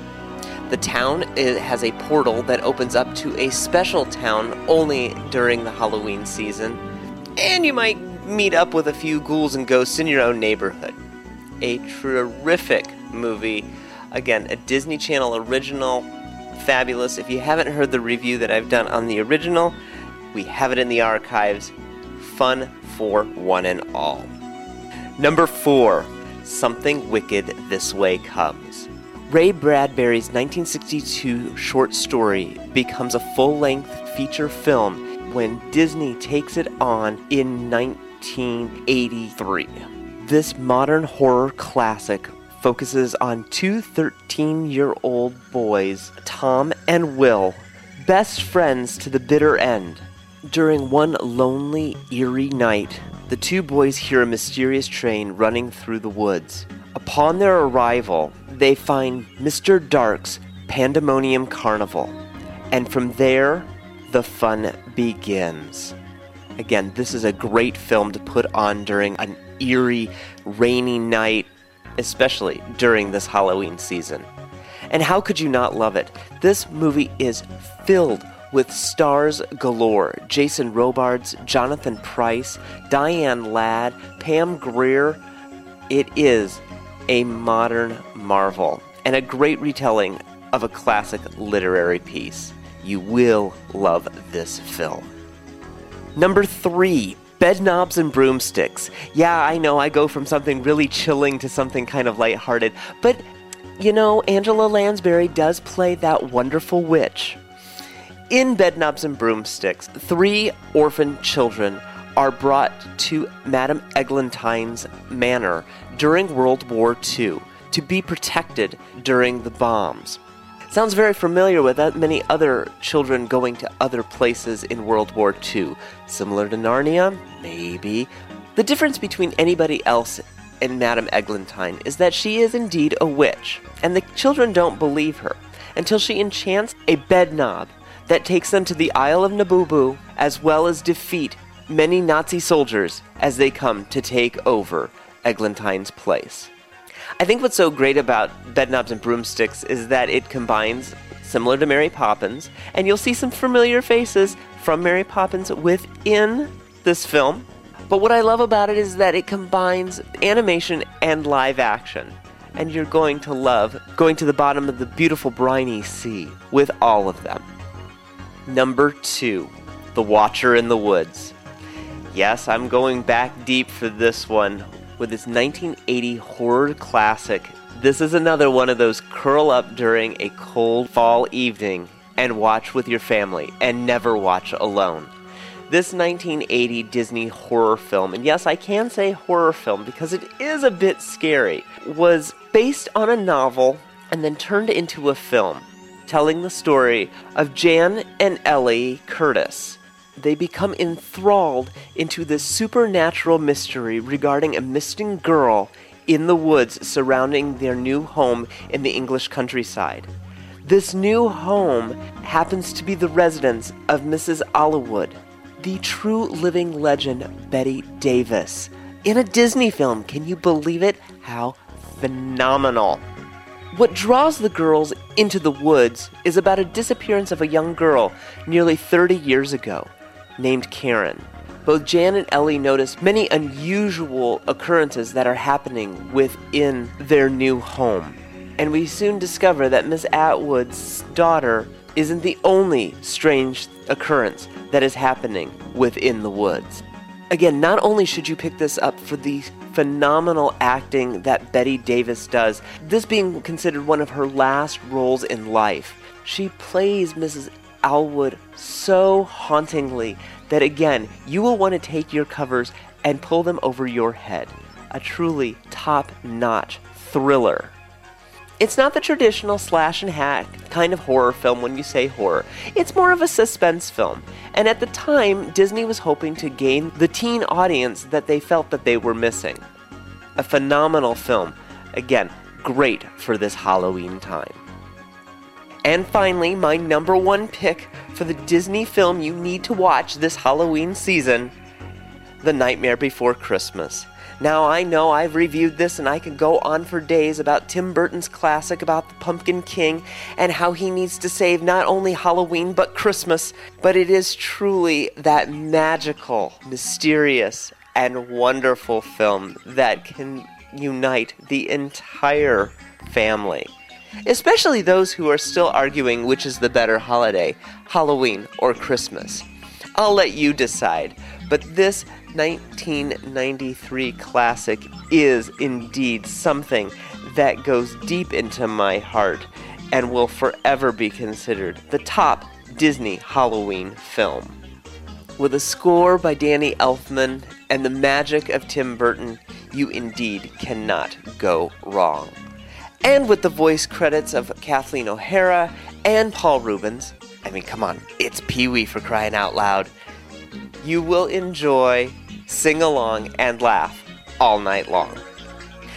The town has a portal that opens up to a special town only during the Halloween season, and you might meet up with a few ghouls and ghosts in your own neighborhood. A terrific movie. Again, a Disney Channel original. Fabulous. If you haven't heard the review that I've done on the original, we have it in the archives. Fun for one and all. Number four, Something Wicked This Way Comes. Ray Bradbury's 1962 short story becomes a full length feature film when Disney takes it on in 1983. This modern horror classic focuses on two 13 year old boys, Tom and Will, best friends to the bitter end. During one lonely, eerie night, the two boys hear a mysterious train running through the woods. Upon their arrival, they find Mr. Dark's Pandemonium Carnival, and from there, the fun begins. Again, this is a great film to put on during an eerie, rainy night, especially during this Halloween season. And how could you not love it? This movie is filled with stars galore Jason Robards, Jonathan Pryce, Diane Ladd, Pam Grier. It is a modern marvel and a great retelling of a classic literary piece. You will love this film. Number three, Bedknobs and Broomsticks. Yeah, I know I go from something really chilling to something kind of lighthearted, but you know, Angela Lansbury does play that wonderful witch. In Bedknobs and Broomsticks, three orphan children are brought to Madame Eglantine's manor during World War II to be protected during the bombs. Sounds very familiar with that many other children going to other places in World War II. Similar to Narnia? Maybe. The difference between anybody else and Madame Eglantine is that she is indeed a witch, and the children don't believe her until she enchants a bed knob that takes them to the Isle of Naboombu, as well as defeat many Nazi soldiers as they come to take over Eglantine's place. I think what's so great about Bedknobs and Broomsticks is that it combines, similar to Mary Poppins, and you'll see some familiar faces from Mary Poppins within this film. But what I love about it is that it combines animation and live action. And you're going to love going to the bottom of the beautiful briny sea with all of them. Number two, The Watcher in the Woods. Yes, I'm going back deep for this one with this 1980 horror classic. This is another one of those curl up during a cold fall evening and watch with your family and never watch alone. This 1980 Disney horror film, and yes, I can say horror film because it is a bit scary, was based on a novel and then turned into a film telling the story of Jan and Ellie Curtis. They become enthralled into this supernatural mystery regarding a missing girl in the woods surrounding their new home in the English countryside. This new home happens to be the residence of Mrs. Aylwood, the true living legend Bette Davis. In a Disney film, can you believe it? How phenomenal! What draws the girls into the woods is about a disappearance of a young girl nearly 30 years ago named Karen. Both Jan and Ellie notice many unusual occurrences that are happening within their new home. And we soon discover that Miss Aylwood's daughter isn't the only strange occurrence that is happening within the woods. Again, not only should you pick this up for the phenomenal acting that Bette Davis does, this being considered one of her last roles in life, she plays Mrs. Aylwood so hauntingly that again, you will want to take your covers and pull them over your head. A truly top notch thriller. It's not the traditional slash and hack kind of horror film when you say horror. It's more of a suspense film. And at the time, Disney was hoping to gain the teen audience that they felt that they were missing. A phenomenal film. Again, great for this Halloween time. And finally, my number one pick for the Disney film you need to watch this Halloween season The Nightmare Before Christmas. Now, I know I've reviewed this and I could go on for days about Tim Burton's classic about the Pumpkin King and how he needs to save not only Halloween but Christmas, but it is truly that magical, mysterious, and wonderful film that can unite the entire family. Especially those who are still arguing which is the better holiday, Halloween or Christmas. I'll let you decide, but this 1993 classic is indeed something that goes deep into my heart and will forever be considered the top Disney Halloween film. With a score by Danny Elfman and the magic of Tim Burton, you indeed cannot go wrong. And with the voice credits of Kathleen O'Hara and Paul Reubens, I mean, come on, it's Pee Wee for crying out loud. You will enjoy, sing along, and laugh all night long.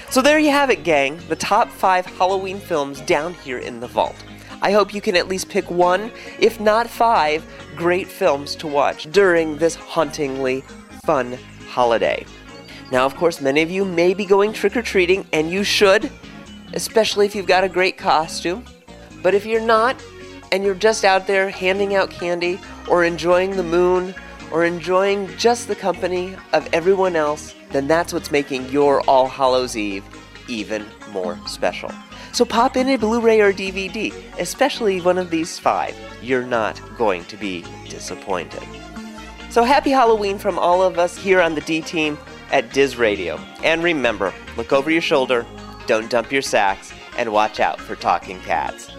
So there you have it, gang. The top five Halloween films down here in the vault. I hope you can at least pick one, if not five, great films to watch during this hauntingly fun holiday. Now, of course, many of you may be going trick or treating, and you should, especially if you've got a great costume. But if you're not, and you're just out there handing out candy, or enjoying the moon, or enjoying just the company of everyone else, then that's what's making your All Hallows Eve even more special. So pop in a Blu ray or DVD, especially one of these five. You're not going to be disappointed. So happy Halloween from all of us here on the D Team at Diz Radio. And remember, look over your shoulder, don't dump your sacks, and watch out for talking cats.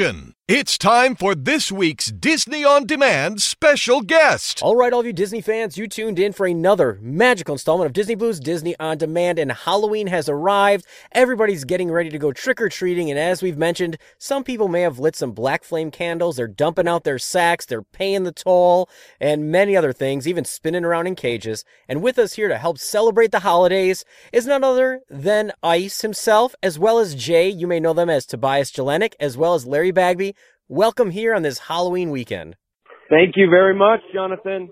Action! Time for this week's Disney On Demand special guest. All right, all of you Disney fans, you tuned in for another magical installment of Disney Blues Disney on Demand, and Halloween has arrived. Everybody's getting ready to go trick or treating, and as we've mentioned, some people may have lit some black flame candles. They're dumping out their sacks, they're paying the toll, and many other things, even spinning around in cages. And with us here to help celebrate the holidays is none other than Ice himself, as well as Jay. You may know them as Tobias Jelinek, as well as Larry Bagby. Welcome here on this Halloween weekend. Thank you very much, Jonathan.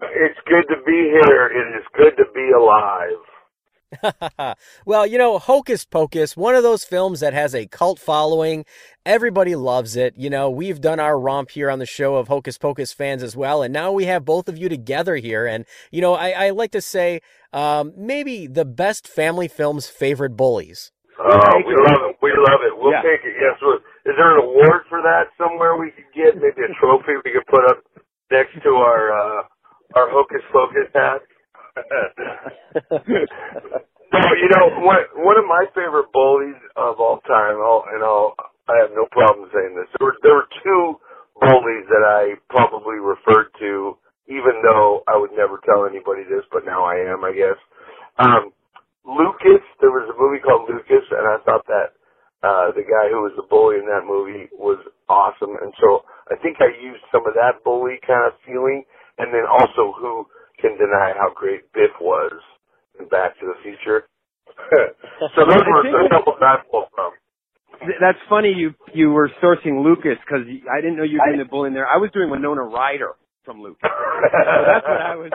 It's good to be here. It is good to be alive. well, you know, Hocus Pocus, one of those films that has a cult following. Everybody loves it. You know, we've done our romp here on the show of Hocus Pocus fans as well. And now we have both of you together here. And, you know, I, I like to say um, maybe the best family film's favorite bullies. Oh, we love it. We love it. We'll Yeah. take it. Yes. Is there an award for that somewhere we could get? Maybe a trophy we could put up next to our uh, our Hocus Pocus hat. no, you know one one of my favorite bullies of all time. All and all, I have no problem saying this. There were there were two bullies that I probably referred to, even though I would never tell anybody this, but now I am, I guess. Um, Lucas, there was a movie called Lucas, and I thought that uh, the guy who was the bully in that movie was awesome, and so I think I used some of that bully kind of feeling, and then also who can deny how great Biff was in Back to the Future. so those were a couple that I pulled from. That's funny you you were sourcing Lucas because I didn't know you were doing the bully in there. I was doing Winona Ryder from Lucas. so that's what I was.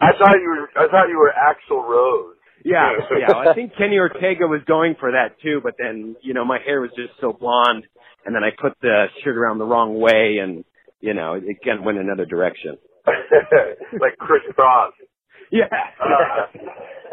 I thought you were I thought you were Axl Rose. Yeah, yeah. I think Kenny Ortega was going for that too, but then you know my hair was just so blonde, and then I put the shirt around the wrong way, and you know it again went another direction. like Kris Kross. Yeah. Uh,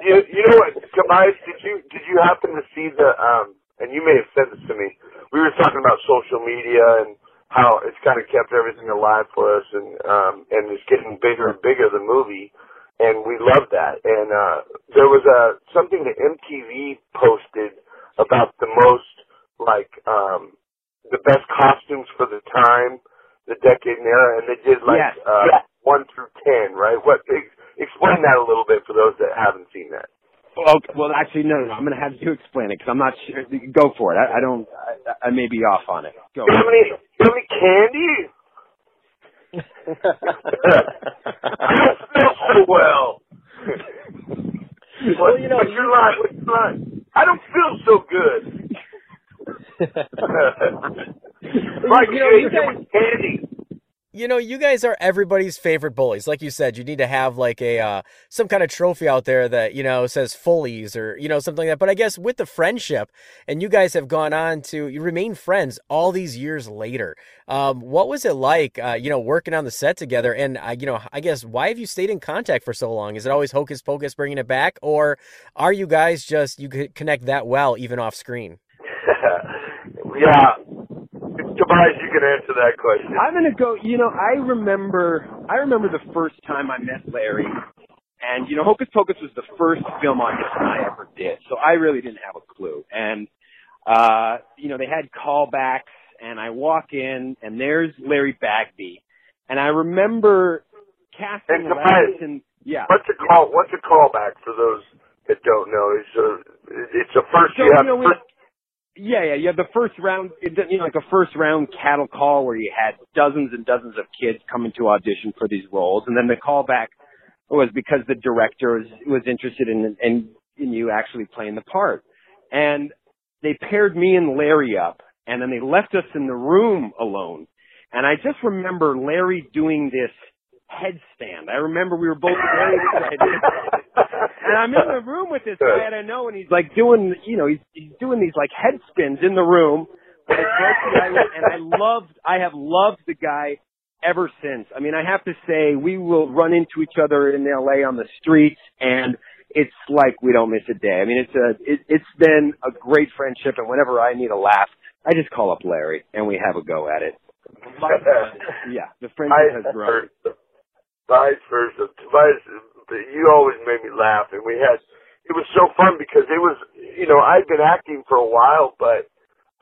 you, you know what, Tobias? Did you did you happen to see the? um And you may have sent this to me. We were talking about social media and how it's kind of kept everything alive for us, and um and it's getting bigger and bigger. The movie, and we love that. And uh there was a something that MTV posted about the most like um the best costumes for the time, the decade and era, and they did like Yes. uh one through ten, right? What ex- explain that a little bit for those that haven't seen that. Okay, well, actually, no, no, no. I'm going to have you explain it because I'm not sure. Go for it. I, I don't. I, I may be off on it. Go. You have any, you have any candy? I don't feel so well. Well, you know, what's your line? What's your line? I don't feel so good. Mike, You know, you you guys, candy. You know, you guys are everybody's favorite bullies. Like you said, you need to have like a uh, some kind of trophy out there that you know says Follies or you know something like that. But I guess with the friendship, and you guys have gone on to you remain friends all these years later. Um, what was it like, uh, you know, working on the set together? And uh, you know, I guess why have you stayed in contact for so long? Is it always hocus pocus bringing it back, or are you guys just you connect that well even off screen? yeah. Tobias, you can answer that question. I'm gonna go. You know, I remember. I remember the first time I met Larry, and you know, Hocus Pocus was the first film audition I ever did, so I really didn't have a clue. And uh, you know, they had callbacks, and I walk in, and there's Larry Bagby, and I remember casting And Larry Tobias, and yeah. What's a call? What's a callback for those that don't know? It's a it's a first So, you have you know, first Yeah, yeah, have the first round, it you know, like a first round cattle call where you had dozens and dozens of kids coming to audition for these roles, and then the callback was because the director was was interested in in, in you actually playing the part, and they paired me and Larry up, and then they left us in the room alone, and I just remember Larry doing this headstand. I remember we were both a headstand. And I'm in the room with this guy and I know and he's like doing, you know, he's, he's doing these like head spins in the room But it's Island, and I loved, I have loved the guy ever since. I mean, I have to say, we will run into each other in LA on the streets, and it's like we don't miss a day. I mean, it's a, it, it's been a great friendship, and whenever I need a laugh, I just call up Larry, and we have a go at it. yeah, the friendship has grown. Vice versa. Tobias, you always made me laugh, and we had. It was so fun because it was, you know, I'd been acting for a while, but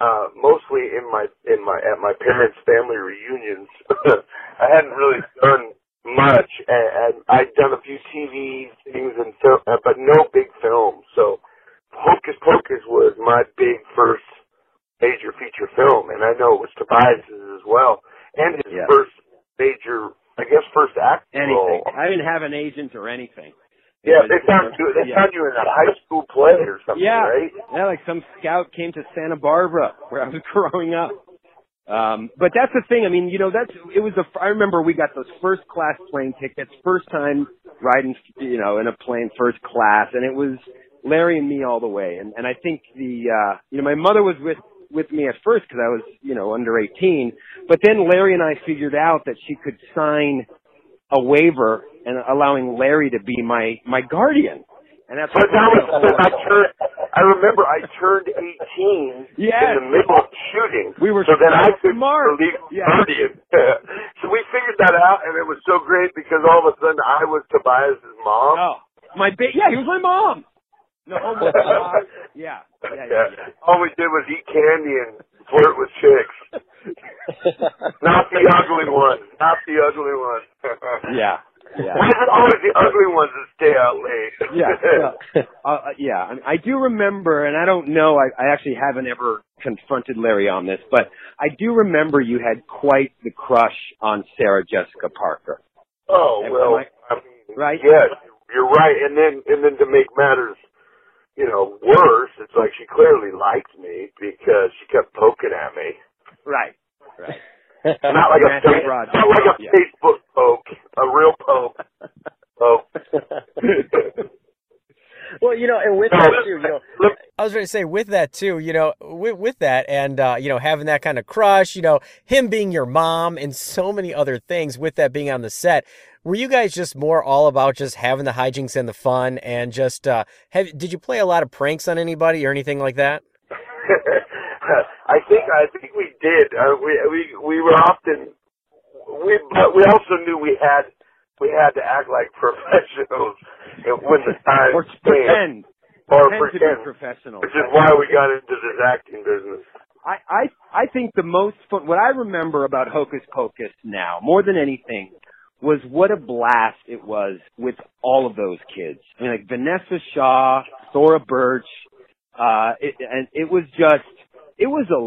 uh mostly in my in my at my parents' family reunions. I hadn't really done much, and, and I'd done a few TV things and film, uh, but no big films. So Hocus Pocus was my big first major feature film, and I know it was Tobias's as well, and his Yeah. first major, I guess, first act. Anything. role. I didn't have an agent or anything. Yeah, was- they found you. They yeah. found you in a high school play or something, Yeah. right? Yeah, like some scout came to Santa Barbara where I was growing up. Um, but that's the thing. I mean, you know, that's it was. A, I remember we got those first class plane tickets, first time riding, you know, in a plane first class, and it was Larry and me all the way. And and I think the, uh, you know, my mother was with with me at first because I was, you know, under 18. But then Larry and I figured out that she could sign a waiver and allowing Larry to be my my guardian. And that's But that was I turned. I remember I turned 18 Yes. in the middle of shooting. We were so then I so could smart. legal Yeah. guardian. so we figured that out, and it was so great because all of a sudden I was Tobias's mom. Oh, my ba- yeah, he was my mom. No, oh my God. Yeah, yeah, yeah, yeah. All we did was eat candy and flirt with chicks. not the ugly ones. Not the ugly ones. Yeah, yeah. Why is it always the ugly ones that stay out late? yeah, uh, uh, yeah. I, mean, I do remember, and I don't know. I, I actually haven't ever confronted Larry on this, but I do remember you had quite the crush on Sarah Jessica Parker. Oh well, I- I mean, right? Yes, you're right. And then, and then to make matters, you know, worse, it's like she clearly liked me because she kept poking at me. Right, right. Not like a Matthew fa- Broderick, not like a yeah. Facebook poke, a real poke. Poke. Oh. Well, you know, and with that too, you know, I was going to say with that too, you know, with, with that and uh, you know having that kind of crush, you know, him being your mom and so many other things. With that being on the set, were you guys just more all about just having the hijinks and the fun and just uh, have? Did you play a lot of pranks on anybody or anything like that? I think I think we did. Uh, we we we were often we but we also knew we had we had to act like professionals when the time Or came. pretend. or pretend to pretend, be professional. which is why we got into this acting business. I, I I think the most fun what I remember about Hocus Pocus now, more than anything, was what a blast it was with all of those kids. I mean like Vinessa Shaw, Thora Birch, uh it, and it was just it was a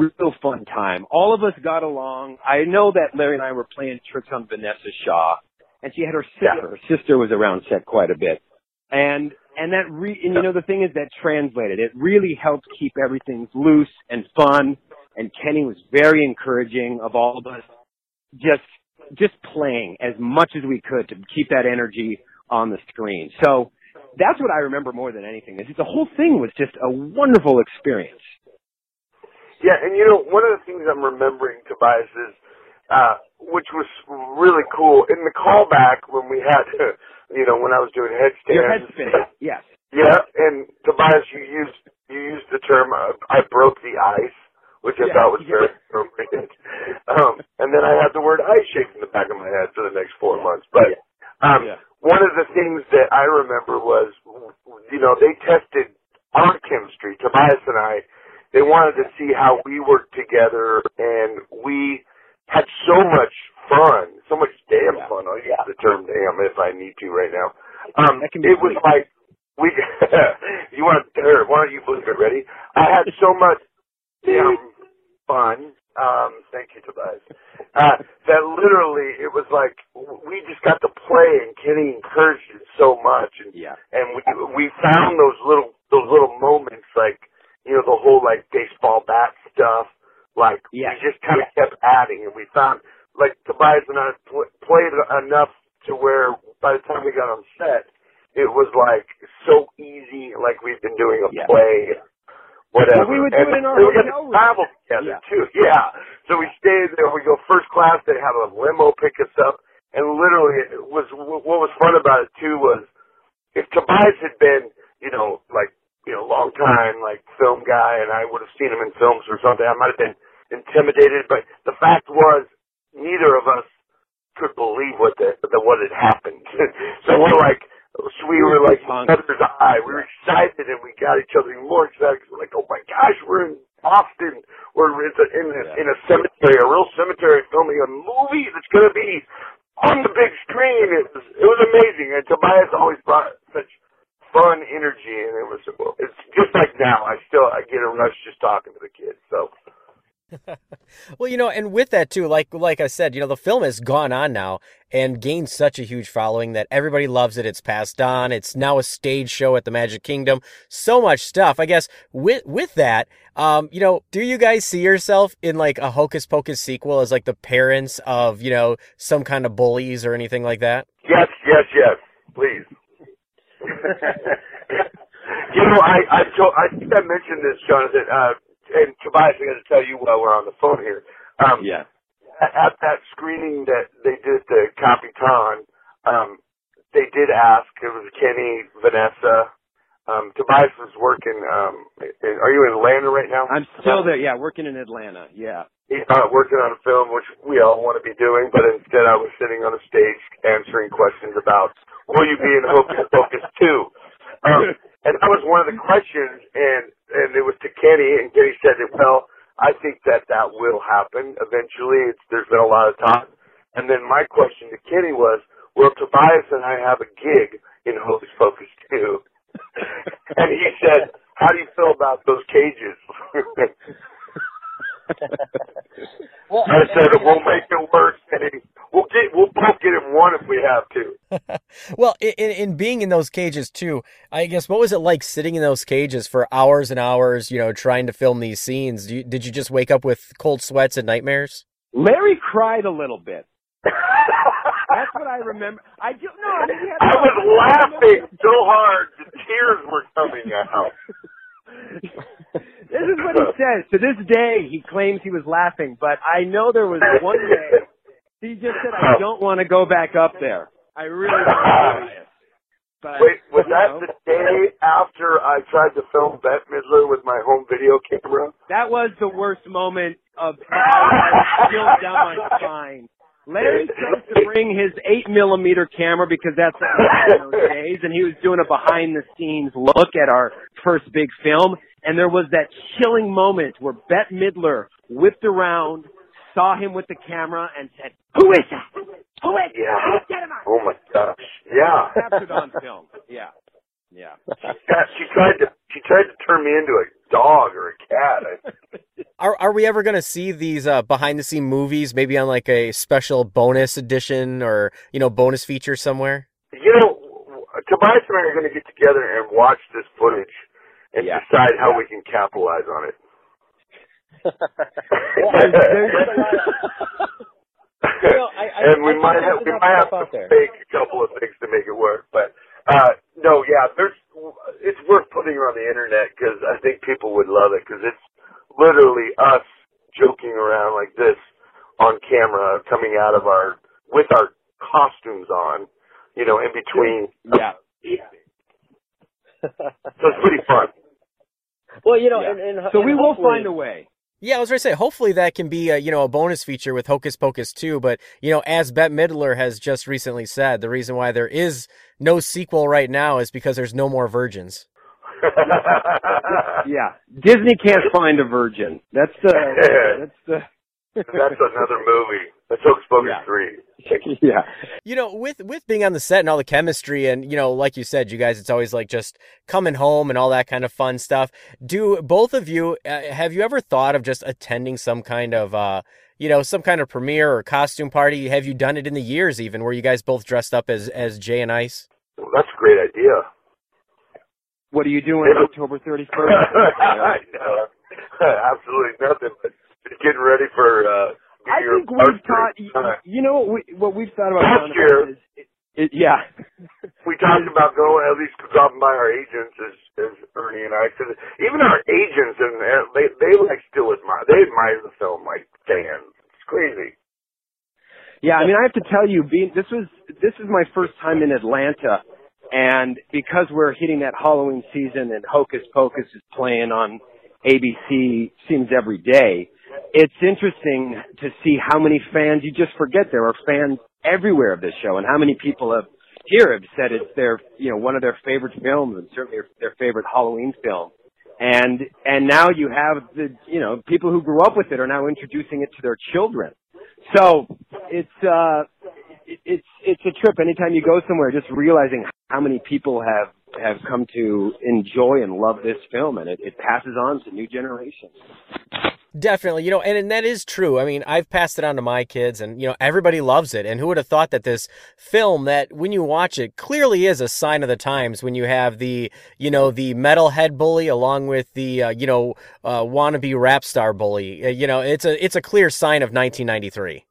real fun time. All of us got along. I know that Larry and I were playing tricks on Vinessa Shaw, and she had her sister. Her sister was around set quite a bit, and and that re- and you know the thing is that translated. It really helped keep everything loose and fun. And Kenny was very encouraging of all of us, just just playing as much as we could to keep that energy on the screen. So that's what I remember more than anything. Is the whole thing was just a wonderful experience. Yeah, and you know, one of the things I'm remembering, Tobias, is, uh, which was really cool, in the callback when we had, you know, when I was doing headstands. Your head spinning, yes. Yeah, and Tobias, you used, you used the term, uh, I broke the ice, which I Yeah, thought was yeah. very appropriate. um, and then I had the word ice shaped in the back of my head for the next four months. But, um, one of the things that I remember was, you know, they tested our chemistry, Tobias and I, they wanted to see how we worked together and we had so much fun, so much damn fun. I'll use the term damn if I need to right now. Um, it was like, we, you want, here, why don't you believe it, ready? I had so much damn fun, um, thank you, Tobias, uh, that literally it was like, we just got to play and Kenny encouraged it so much and, yeah. and we, we found those little, those little moments like, you know, the whole like baseball bat stuff. Like Yes. we just kind of kept adding, and we found like Tobias and I pl- played enough to where by the time we got on set, it was like so easy, like we've been doing a Yeah. play whatever. Well, we would do and it in our hotel room. travel together too. Yeah. So we stayed there. We go first class. They have a limo pick us up, and literally, it was what was fun about it too was if Tobias had been, you know, like you know, long time like film guy, and I would have seen him in films or something, I might have been intimidated. But the fact was, neither of us could believe what the, the what had happened. so we're like, so we were like each other's eye. We were excited, and we got each other more excited. 'cause we're like, oh my gosh, we're in Boston. We're in a, in a, in a cemetery, a real cemetery, filming a movie that's going to be on the big screen. It was it was amazing, and Tobias always brought such fun energy, and it was it's just like now. I still I get a rush just talking to the kids. So Well, you know, and with that too, like like I said, you know, the film has gone on now and gained such a huge following that everybody loves it. It's passed on. It's now a stage show at the Magic Kingdom. So much stuff. I guess with with that, um, you know, do you guys see yourself in like a Hocus Pocus sequel as like the parents of, you know, some kind of bullies or anything like that? yes, yes, yes, please. You know, I I told, I think I mentioned this, Jonathan. Uh, and Tobias, I got to tell you while we're on the phone here. Um, yeah. At, at that screening that they did the Capitan, um, they did ask. It was Kenny, Vinessa. Um, Tobias was working. Um, in, are you in Atlanta right now? I'm still there. Yeah, working in Atlanta. Yeah. He's not working on a film, which we all want to be doing, but instead I was sitting on a stage answering questions about, will you be in Hocus Pocus 2? Um, and that was one of the questions, and, and it was to Kenny, and Kenny said that, well, I think that that will happen eventually. It's, there's been a lot of talk. And then my question to Kenny was, will Tobias and I have a gig in Hocus Pocus 2? and he said, how do you feel about those cages? I said we'll make it work. Kenny. We'll get we'll both get in one if we have to. Well, in, in in being in those cages too, I guess what was it like sitting in those cages for hours and hours, you know, trying to film these scenes? Do you, did you just wake up with cold sweats and nightmares? Larry cried a little bit. That's what I remember. I do no. I, mean, he had I was laughing so hard the tears were coming out. This is what he says. To this day, he claims he was laughing, but I know there was one day he just said, "I don't want to go back up there. I really don't." Tobias." But Wait, was that know, the day after I tried to film Bette Midler with my home video camera? That was the worst moment of I chilled down my spine. Larry chose to bring his eight millimeter camera because that's what we had in those days, and he was doing a behind the scenes look at our first big film. And there was that chilling moment where Bette Midler whipped around, saw him with the camera, and said, "Who is that? Who is Yeah. that? Get him out!" Oh my gosh. Yeah. Captured on film. Yeah, yeah. Yeah, she tried to she tried to turn me into a dog or a cat. I, Are are we ever going to see these uh, behind the scene movies maybe on like a special bonus edition or, you know, bonus feature somewhere? you know, Tobias and I are going to get together and watch this footage and decide how we can capitalize on it. and we might have we might have to fake a couple of things to make it work, but uh no, yeah, there's it's worth putting it on the internet because I think people would love it because it's literally us joking around like this on camera, coming out of our with our costumes on, you know, in between. Yeah. So it's pretty fun. Well, you know, Yeah. and, and So and we will find a way. Yeah, I was going to say, hopefully that can be a, you know, a bonus feature with Hocus Pocus 2. But, you know, as Bette Midler has just recently said, the reason why there is no sequel right now is because there's no more virgins. Yeah, Disney can't find a virgin. That's the. That's the. That's another movie. That's Hocus Pocus three. yeah. You know, with with being on the set and all the chemistry and you know, like you said, you guys, it's always like just coming home and all that kind of fun stuff. Do both of you uh, have you ever thought of just attending some kind of uh, you know, some kind of premiere or costume party? Have you done it in the years even where you guys both dressed up as as Jay and Ice? Well, that's a great idea. What are you doing on October 31st? I know. Absolutely nothing but just getting ready for uh I think we've taught. You, you know what, we, what we've thought about Last year- is, it, it, yeah. we talked about going at least dropping by our agents as as Ernie and I said even our agents and uh, they they like still admire they admire the film like fans. It's crazy. Yeah, I mean, I have to tell you, being this was this is my first time in Atlanta, and because we're hitting that Halloween season and Hocus Pocus is playing on ABC seems every day, it's interesting to see how many fans you just forget there are fans everywhere of this show, and how many people have here have said it's their you know one of their favorite films and certainly their favorite Halloween film. And and now you have the you know people who grew up with it are now introducing it to their children. So it's uh it, it's it's a trip anytime you go somewhere just realizing how many people have have come to enjoy and love this film and it, it passes on to new generations. Definitely, you know, and, and that is true. I mean, I've passed it on to my kids, and you know, everybody loves it. And who would have thought that this film, that when you watch it, clearly is a sign of the times. When you have the, you know, the metalhead bully along with the, uh, you know, uh, wannabe rap star bully. Uh, you know, it's a it's a clear sign of 1993.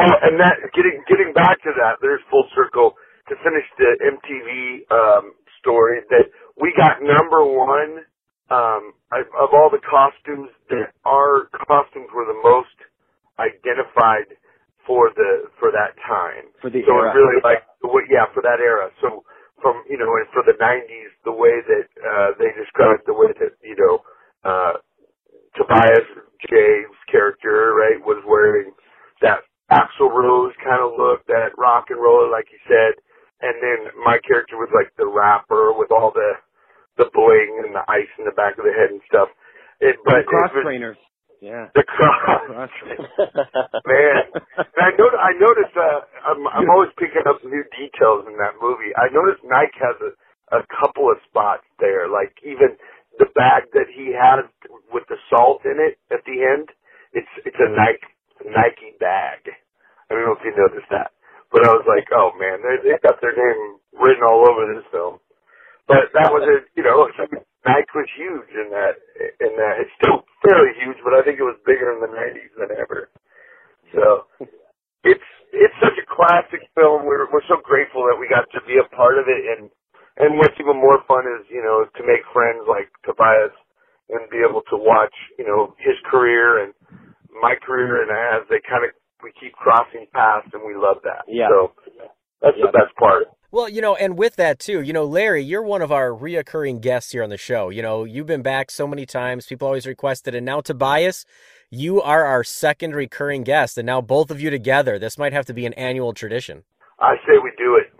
Oh, and that getting getting back to that, there's full circle to finish the MTV um, story that we got number one um, I, of all the costumes. That our costumes were the most identified for the for that time. For the so era. it really like the way, yeah for that era. So from you know and for the '90s, the way that uh, they described the way that you know uh, Tobias Jay's character right was wearing that Axl Rose kind of look, that rock and roller like you said, and then my character was like the rapper with all the the bling and the ice in the back of the head and stuff. It, but the cross it was, trainers. Yeah. the cross. Man, and I noticed. I noticed. Uh, I'm, I'm always picking up new details in that movie. I noticed Nike has a, a couple of spots there, like even the bag that he has with the salt in it at the end. It's it's a Nike Nike bag. I don't know if you noticed that, but I was like, oh man, they they got their name written all over this film. But that was a you know Nike was huge in that in that it's still fairly huge, but I think it was bigger in the '90s than ever. So it's it's such a classic film. We're we're so grateful that we got to be a part of it, and and what's even more fun is you know to make friends like Tobias and be able to watch you know his career and my career, and as they kind of we keep crossing paths, and we love that. Yeah. So that's the best part. Well, you know, and with that too, you know, Larry, you're one of our reoccurring guests here on the show. You know, you've been back so many times. People always requested, and now Tobias, you are our second recurring guest, and now both of you together. This might have to be an annual tradition. I say we do it.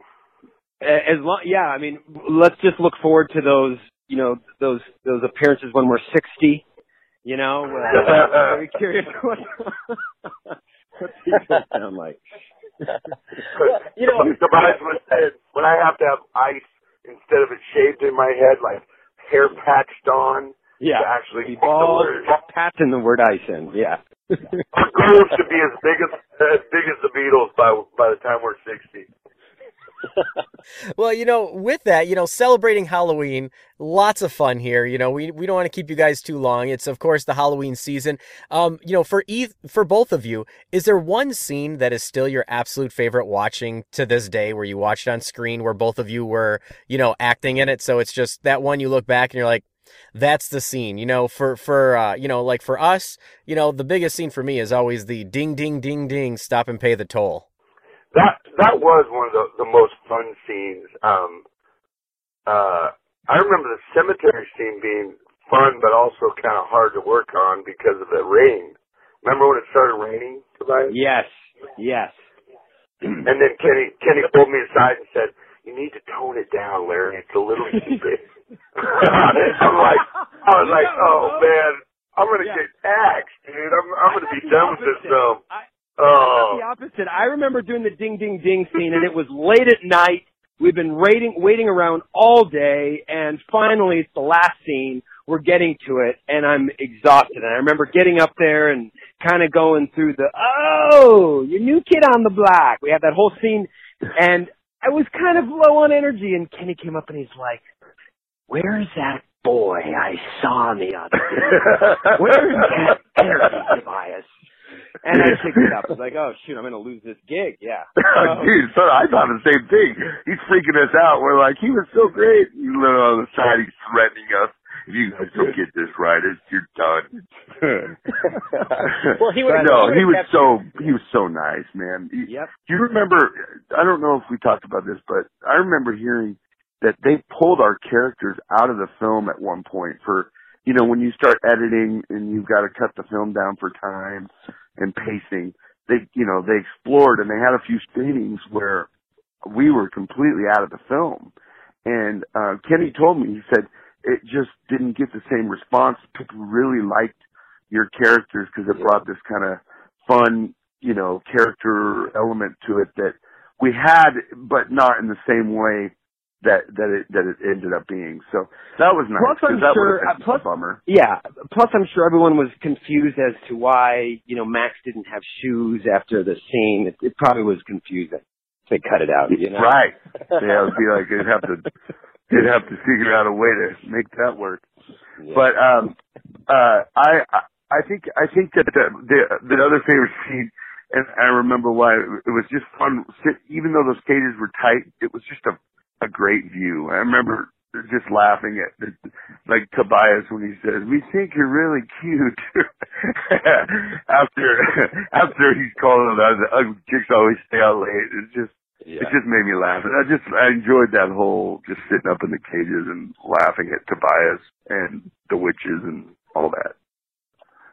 As long, yeah, I mean, let's just look forward to those, you know, those those appearances when we're sixty. You know, uh, I'm very curious what what's he gonna sound like. You know, Tobias was said when I have to have ice instead of it shaved in my head, like hair patched on. Yeah, to actually be speak the bald, words. patching the word ice in. Yeah. Our goal is to be as big as as big as the Beatles by by the time we're sixty. Well, you know, with that, you know, celebrating Halloween, lots of fun here. You know, we we don't want to keep you guys too long. It's of course the Halloween season. Um, you know, for e- for both of you, is there one scene that is still your absolute favorite watching to this day, where you watched on screen, where both of you were, you know, acting in it? So it's just that one you look back and you're like, that's the scene. You know, for for uh, you know, like for us, you know, the biggest scene for me is always the ding ding ding ding, stop and pay the toll. That that was one of the the most fun scenes. Um, uh, I remember the cemetery scene being fun, but also kind of hard to work on because of the rain. Remember when it started raining, Tobias? Yes. Yes. And then Kenny Kenny pulled me aside and said, "You need to tone it down, Larry. It's a little too big." I'm like, I was like, "Oh man, I'm gonna get axed, dude. I'm I'm gonna be done with this film." Oh, the opposite. I remember doing the ding ding ding scene, and it was late at night. We've been waiting waiting around all day, and finally it's the last scene. We're getting to it, and I'm exhausted. And I remember getting up there and kind of going through the oh, your new kid on the block. We had that whole scene, and I was kind of low on energy. And Kenny came up and he's like, "Where's that boy I saw the other? Where's that energy, Tobias?" And I picked it up. I was like, oh shoot, I'm gonna lose this gig. Yeah. Dude, so I thought the same thing. He's freaking us out. We're like, he was so great. You know, on the side, he's threatening us. If you guys don't get this right, it's you're done. Well, he would've- no, he he was kept so he was so nice, man. He- Yep. Do you remember? I don't know if we talked about this, but I remember hearing that they pulled our characters out of the film at one point for you know when you start editing and you've got to cut the film down for time and pacing. They you know they explored and they had a few screenings where we were completely out of the film. And uh Kenny told me he said it just didn't get the same response. People really liked your characters because it brought this kind of fun, you know, character element to it that we had, but not in the same way that that it that it ended up being. So that was nice. Plus, I'm that sure. plus, a bummer. Yeah. Plus, I'm sure everyone was confused as to why you know Max didn't have shoes after the scene. It, it probably was confusing. They cut it out. You know. Right. Yeah, it would be like they'd have to they'd have to figure out a way to make that work. But um uh I I- think I think that the the, the other favorite scene and I remember why it was just fun even though those cages were tight, it was just a a great view. I remember just laughing at the, like Tobias when he says, "We think you're really cute." after after he's calling them, the ugly chicks always stay out late. It's just it just made me laugh. I just I enjoyed that whole just sitting up in the cages and laughing at Tobias and the witches and all that.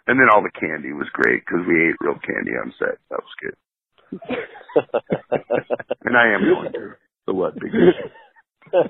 And then all the candy was great because we ate real candy on set. That was good. and I am going to. So what? Big.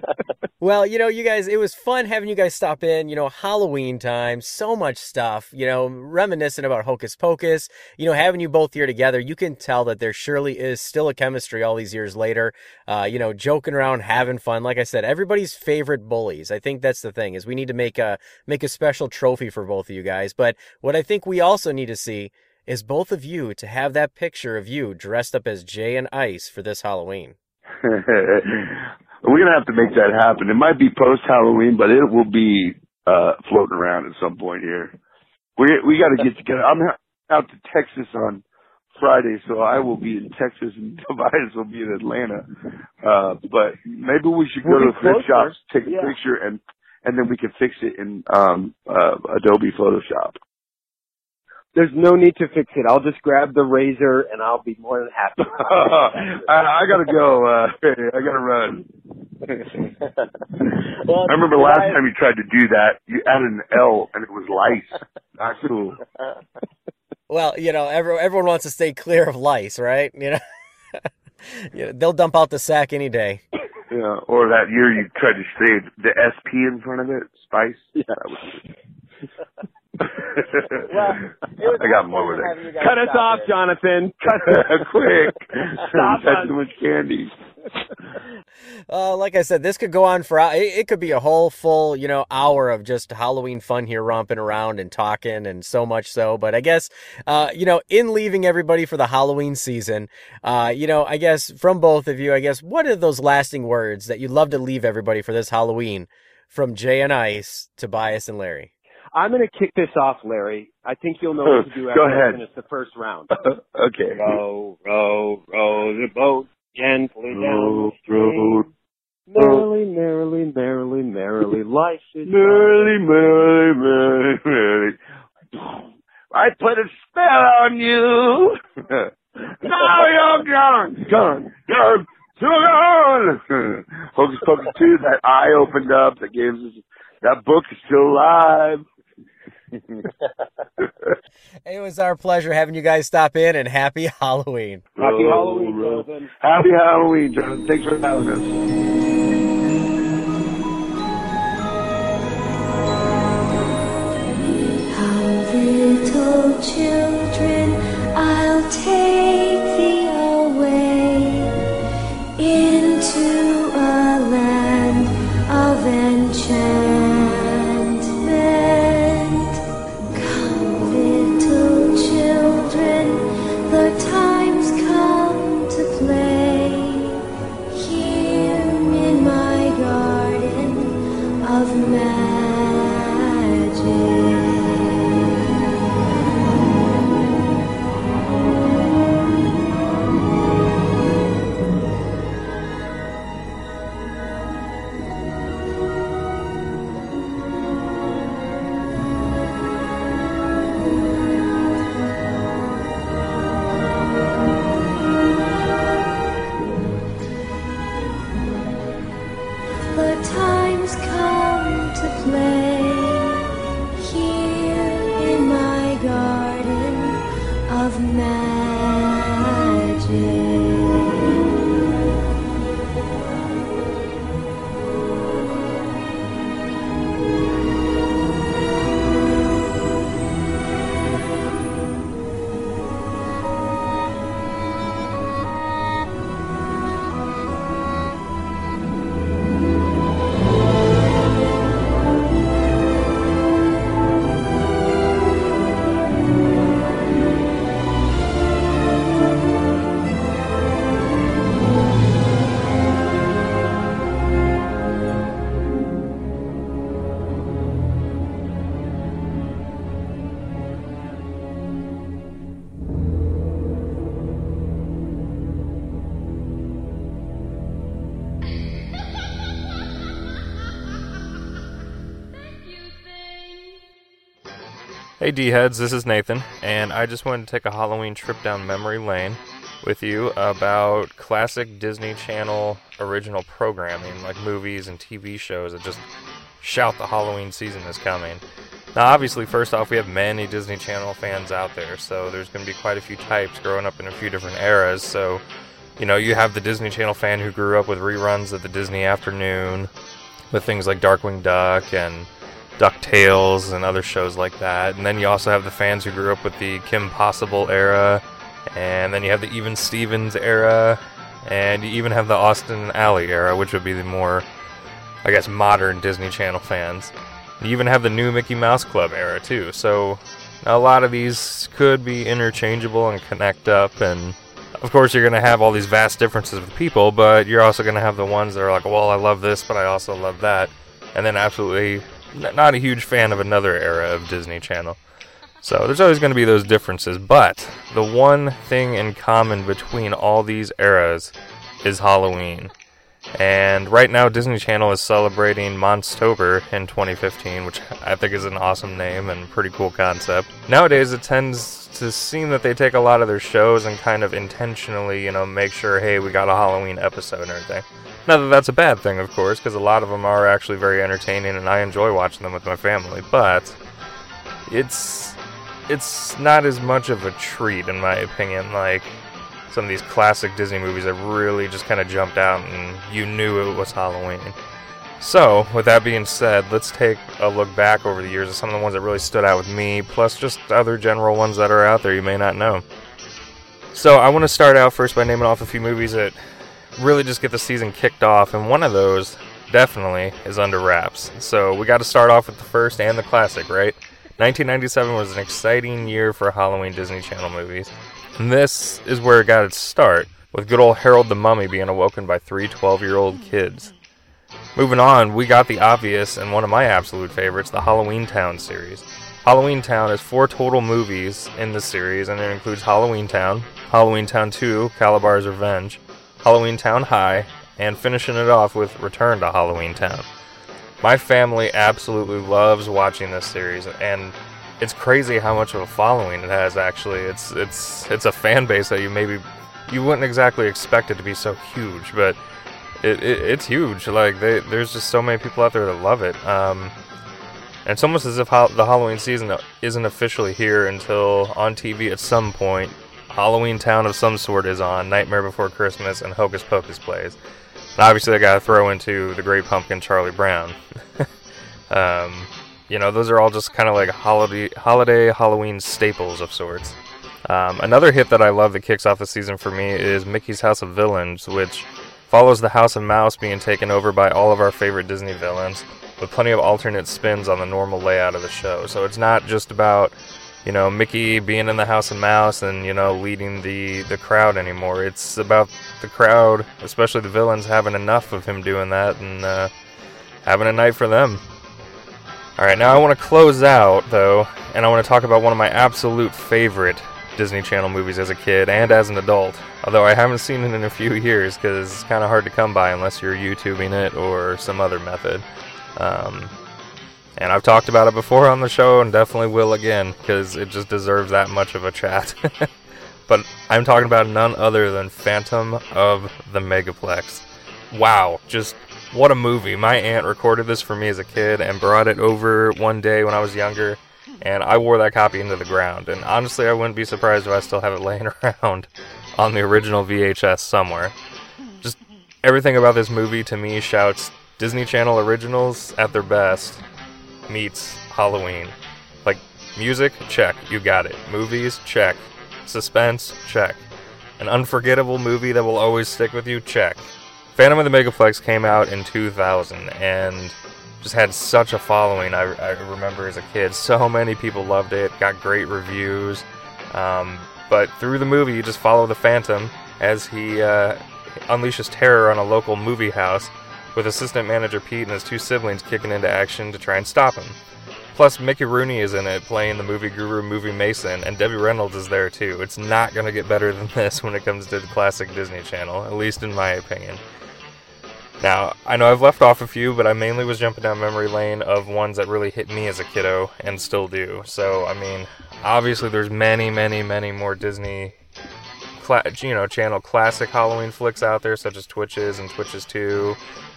Well, you know, you guys, it was fun having you guys stop in. You know, Halloween time, so much stuff, you know, reminiscent about Hocus Pocus. You know, having you both here together, you can tell that there surely is still a chemistry all these years later. Uh, you know, joking around, having fun. Like I said, everybody's favorite bullies. I think that's the thing is we need to make a make a special trophy for both of you guys. But what I think we also need to see is both of you to have that picture of you dressed up as Jay and Ice for this Halloween. We're gonna have to make that happen. It might be post Halloween, but it will be uh floating around at some point here. We we got to get together. I'm out- to Texas on Friday, so I will be in Texas and Tobias will be in Atlanta. Uh but maybe we should go We'll to the thrift shops, take a Yeah. picture, and and then we can fix it in um uh Adobe Photoshop. There's no need to fix it. I'll just grab the razor and I'll be more than happy. I, I gotta go. Uh, I gotta run. I remember last time you tried to do that, you added an L and it was lice. Not cool. Well, you know, everyone, everyone wants to stay clear of lice, right? You know, you know, they'll dump out the sack any day. Yeah, or that year you tried to say the SP in front of it, spice. Yeah. That was I got more with it. Cut us off, Jonathan. Cut quick. Stop Had us. too much candy. Uh, like I said, this could go on for it, it could be a whole full you know hour of just Halloween fun here, romping around and talking, and so much so. But I guess uh, you know, in leaving everybody for the Halloween season, uh, you know, I guess from both of you, I guess what are those lasting words that you'd love to leave everybody for this Halloween, from Jay and Ice, Tobias and Larry. I'm going to kick this off, Larry. I think you'll know what to do Go after I ahead. finish the first round. okay. Row, row, row the boat gently down the stream. Merrily, merrily, merrily, merrily, life is Merrily, merrily, merrily, merrily. I put a spell on you. now you're gone, gone, gone, so gone. Hocus Pocus 2, that eye opened up, that gave us, that book is still alive. It was our pleasure having you guys stop in, and happy Halloween. Happy Halloween, row. Jonathan. Happy Halloween, Jonathan. Thanks for having us. Little children, Hey D heads, this is Nathan, and I just wanted to take a Halloween trip down memory lane with you about classic Disney Channel original programming, like movies and TV shows that just shout the Halloween season is coming. Now, obviously, first off, we have many Disney Channel fans out there, so there's going to be quite a few types growing up in a few different eras. So, you know, you have the Disney Channel fan who grew up with reruns of the Disney Afternoon, with things like Darkwing Duck and DuckTales and other shows like that. And then you also have the fans who grew up with the Kim Possible era, and then you have the Even Stevens era, and you even have the Austin Ally era, which would be the more, I guess, modern Disney Channel fans. You even have the new Mickey Mouse Club era too. So a lot of these could be interchangeable and connect up and of course you're going to have all these vast differences with people, but you're also going to have the ones that are like, "Well, I love this, but I also love that." And then absolutely not a huge fan of another era of Disney Channel. So there's always going to be those differences, but the one thing in common between all these eras is Halloween. And right now, Disney Channel is celebrating Monstober in 2015, which I think is an awesome name and pretty cool concept. Nowadays, it tends to seem that they take a lot of their shows and kind of intentionally, you know, make sure, hey, we got a Halloween episode and everything. Not that that's a bad thing, of course, because a lot of them are actually very entertaining and I enjoy watching them with my family, but it's it's not as much of a treat in my opinion like some of these classic Disney movies that really just kind of jumped out and you knew it was Halloween. So, with that being said, let's take a look back over the years of some of the ones that really stood out with me, plus just other general ones that are out there you may not know. So, I want to start out first by naming off a few movies that really just get the season kicked off, and one of those definitely is under wraps. So, we got to start off with the first and the classic, right? 1997 was an exciting year for Halloween Disney Channel movies. And this is where it got its start, with good old Harold the Mummy being awoken by three 12 year old kids. Moving on, we got the obvious and one of my absolute favorites, the Halloween Town series. Halloween Town is four total movies in the series, and it includes Halloween Town, Halloween Town 2, Kalabar's Revenge, Halloween Town High, and finishing it off with Return to Halloween Town. My family absolutely loves watching this series, and it's crazy how much of a following it has. Actually, it's it's it's a fan base that you maybe you wouldn't exactly expect it to be so huge, but it, it it's huge. Like they, there's just so many people out there that love it. Um, and it's almost as if ho- the Halloween season isn't officially here until on TV at some point. Halloween Town of some sort is on, Nightmare Before Christmas, and Hocus Pocus plays. And obviously, I gotta throw into the Great Pumpkin, Charlie Brown. um, you know, those are all just kind of like holiday, holiday Halloween staples of sorts. Um, another hit that I love that kicks off the season for me is Mickey's House of Villains, which follows the House of Mouse being taken over by all of our favorite Disney villains, with plenty of alternate spins on the normal layout of the show. So it's not just about, you know, Mickey being in the House of Mouse and you know leading the the crowd anymore. It's about the crowd, especially the villains, having enough of him doing that and uh, having a night for them. All right, now I want to close out though, and I want to talk about one of my absolute favorite Disney Channel movies as a kid and as an adult. Although I haven't seen it in a few years because it's kind of hard to come by unless you're YouTubing it or some other method. Um, and I've talked about it before on the show and definitely will again because it just deserves that much of a chat. but I'm talking about none other than Phantom of the Megaplex. Wow, just what a movie. My aunt recorded this for me as a kid and brought it over one day when I was younger, and I wore that copy into the ground. And honestly, I wouldn't be surprised if I still have it laying around on the original VHS somewhere. Just everything about this movie to me shouts Disney Channel originals at their best meets Halloween. Like, music, check, you got it. Movies, check. Suspense, check. An unforgettable movie that will always stick with you, check. Phantom of the Megaplex came out in 2000 and just had such a following. I, I remember as a kid, so many people loved it, got great reviews. Um, but through the movie, you just follow the Phantom as he uh, unleashes terror on a local movie house, with assistant manager Pete and his two siblings kicking into action to try and stop him. Plus, Mickey Rooney is in it playing the movie guru Movie Mason, and Debbie Reynolds is there too. It's not going to get better than this when it comes to the classic Disney Channel, at least in my opinion. Now, I know I've left off a few, but I mainly was jumping down memory lane of ones that really hit me as a kiddo and still do. So, I mean, obviously there's many, many, many more Disney, you know, channel classic Halloween flicks out there, such as Twitches and Twitches 2,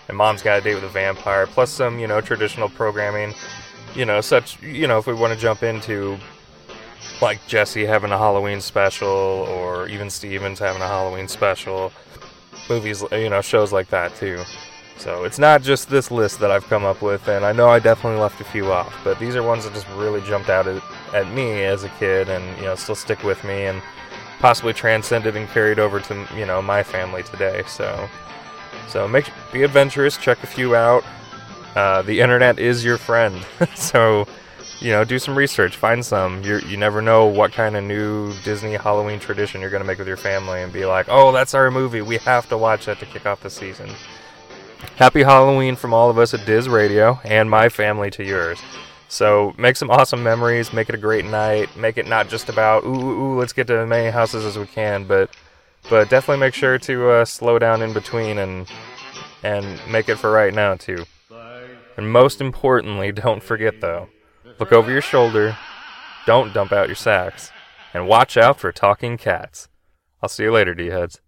and Mom's Got a Date with a Vampire, plus some, you know, traditional programming, you know, such, you know, if we want to jump into like Jessie having a Halloween special, or even Stevens having a Halloween special movies, you know, shows like that too. So it's not just this list that I've come up with, and I know I definitely left a few off, but these are ones that just really jumped out at, at me as a kid, and you know, still stick with me, and possibly transcended and carried over to you know my family today. So, so make be adventurous, check a few out. Uh, the internet is your friend, so you know, do some research, find some. You you never know what kind of new Disney Halloween tradition you're gonna make with your family, and be like, oh, that's our movie. We have to watch that to kick off the season. Happy Halloween from all of us at Diz Radio and my family to yours. So make some awesome memories, make it a great night, make it not just about ooh ooh, ooh let's get to as many houses as we can, but but definitely make sure to uh, slow down in between and and make it for right now too. And most importantly, don't forget though, look over your shoulder, don't dump out your sacks, and watch out for talking cats. I'll see you later, D-heads.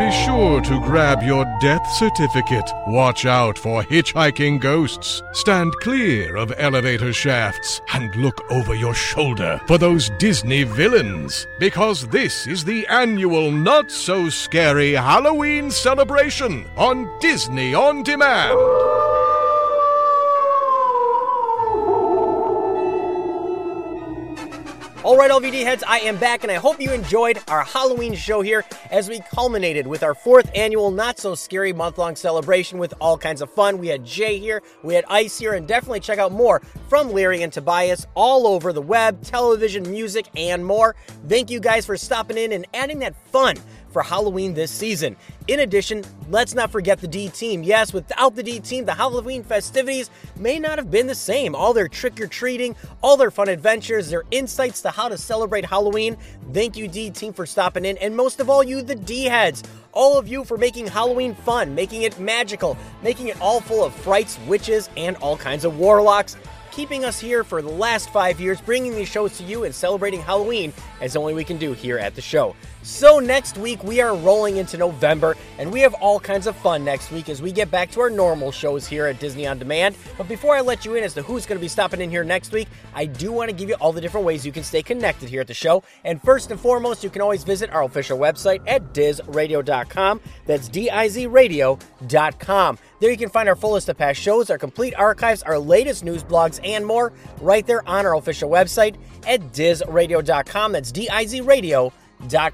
Be sure to grab your death certificate. Watch out for hitchhiking ghosts. Stand clear of elevator shafts and look over your shoulder for those Disney villains. Because this is the annual Not So Scary Halloween celebration on Disney On Demand. Right, LVD heads, I am back, and I hope you enjoyed our Halloween show here as we culminated with our fourth annual Not So Scary month long celebration with all kinds of fun. We had Jay here, we had Ice here, and definitely check out more from Larry and Tobias all over the web, television, music, and more. Thank you guys for stopping in and adding that fun for Halloween this season. In addition, let's not forget the D team. Yes, without the D team, the Halloween festivities may not have been the same. All their trick or treating, all their fun adventures, their insights to how to celebrate Halloween. Thank you, D team, for stopping in. And most of all, you, the D heads. All of you for making Halloween fun, making it magical, making it all full of frights, witches, and all kinds of warlocks keeping us here for the last five years, bringing these shows to you and celebrating Halloween as only we can do here at the show. So, next week we are rolling into November, and we have all kinds of fun next week as we get back to our normal shows here at Disney On Demand. But before I let you in as to who's going to be stopping in here next week, I do want to give you all the different ways you can stay connected here at the show. And first and foremost, you can always visit our official website at dizradio.com. That's D I Z radio.com. There you can find our full list of past shows, our complete archives, our latest news blogs, and more right there on our official website at dizradio.com. That's D I Z radio.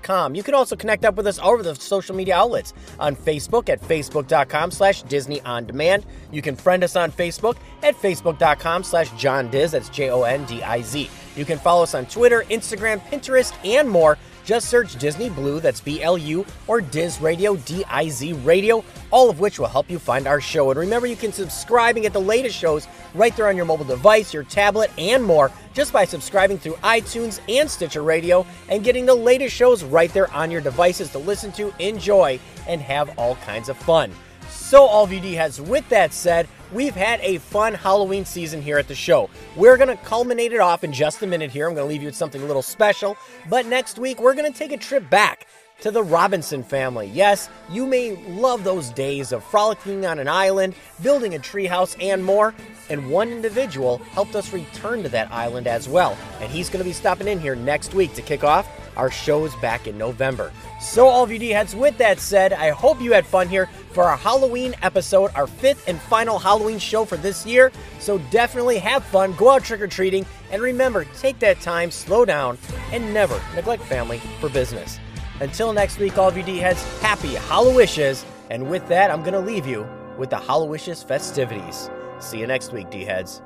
Com. You can also connect up with us over the social media outlets on Facebook at facebook.com slash Disney On Demand. You can friend us on Facebook at facebook.com slash John Diz, that's J-O-N-D-I-Z. You can follow us on Twitter, Instagram, Pinterest, and more. Just search Disney Blu, that's B L U, or Diz Radio, D I Z Radio, all of which will help you find our show. And remember, you can subscribe and get the latest shows right there on your mobile device, your tablet, and more just by subscribing through iTunes and Stitcher Radio and getting the latest shows right there on your devices to listen to, enjoy, and have all kinds of fun. So, all VD has, with that said, we've had a fun Halloween season here at the show. We're going to culminate it off in just a minute here. I'm going to leave you with something a little special. But next week, we're going to take a trip back to the Robinson family. Yes, you may love those days of frolicking on an island, building a treehouse, and more. And one individual helped us return to that island as well. And he's going to be stopping in here next week to kick off our shows back in November. So, all of you D heads, with that said, I hope you had fun here for our Halloween episode, our fifth and final Halloween show for this year. So, definitely have fun, go out trick or treating, and remember, take that time, slow down, and never neglect family for business. Until next week, all of you D heads, happy Hallowishes. And with that, I'm going to leave you with the Hallowishes festivities. See you next week, D heads.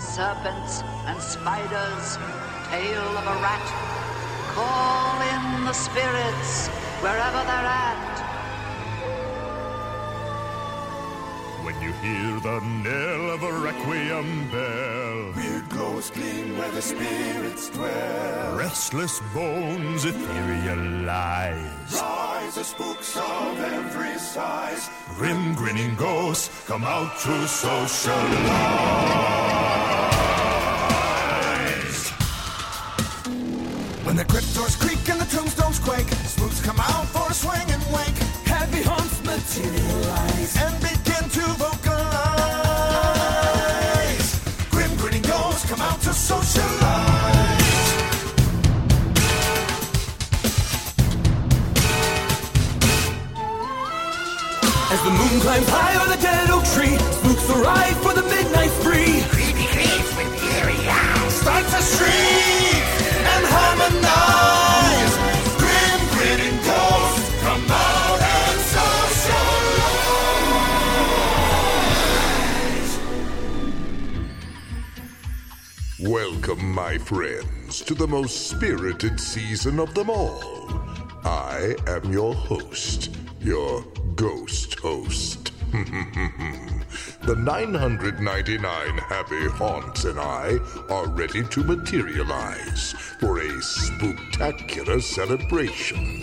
Serpents and spiders, tail of a rat. Call in the spirits wherever they're at. When you hear the knell of a requiem bell. Weird glows gleam where the spirits dwell. Restless bones etherealize. Rise the spooks of every size. Grim grinning ghosts come out to socialize. When the crypt doors creak and the tombstones quake, spooks come out for a swing and wake. Heavy haunts materialize and climbs high over the dead oak tree, spooks arrive for the midnight spree. Creepy creeps with eerie eyes start to shriek and harmonize. Grim grinning ghosts come out and socialize. Welcome, my friends, to the most spirited season of them all. I am your host, your ghost host. the 999 happy haunts and I are ready to materialize for a spectacular celebration.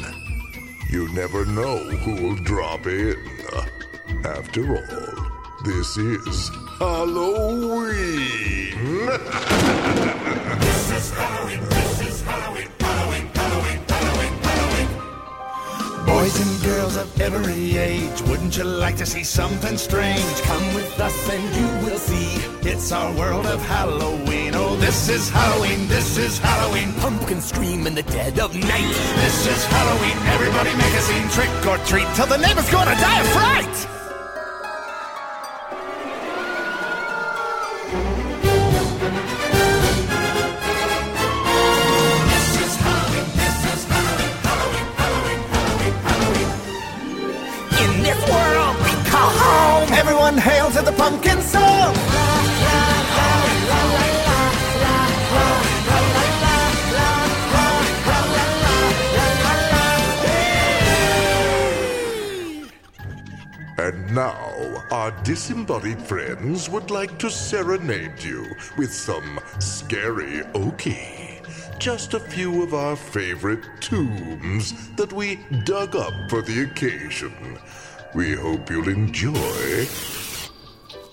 You never know who will drop in. After all, this is Halloween. This is Halloween, this is Halloween, Boys and girls of every age, wouldn't you like to see something strange? Come with us and you will see. It's our world of Halloween. Oh, this is Halloween, this is Halloween. Pumpkins scream in the dead of night. This is Halloween, everybody make a scene, trick or treat, till the neighbor's gonna die of fright. Now, our disembodied friends would like to serenade you with some scary okie. Just a few of our favorite tombs that we dug up for the occasion. We hope you'll enjoy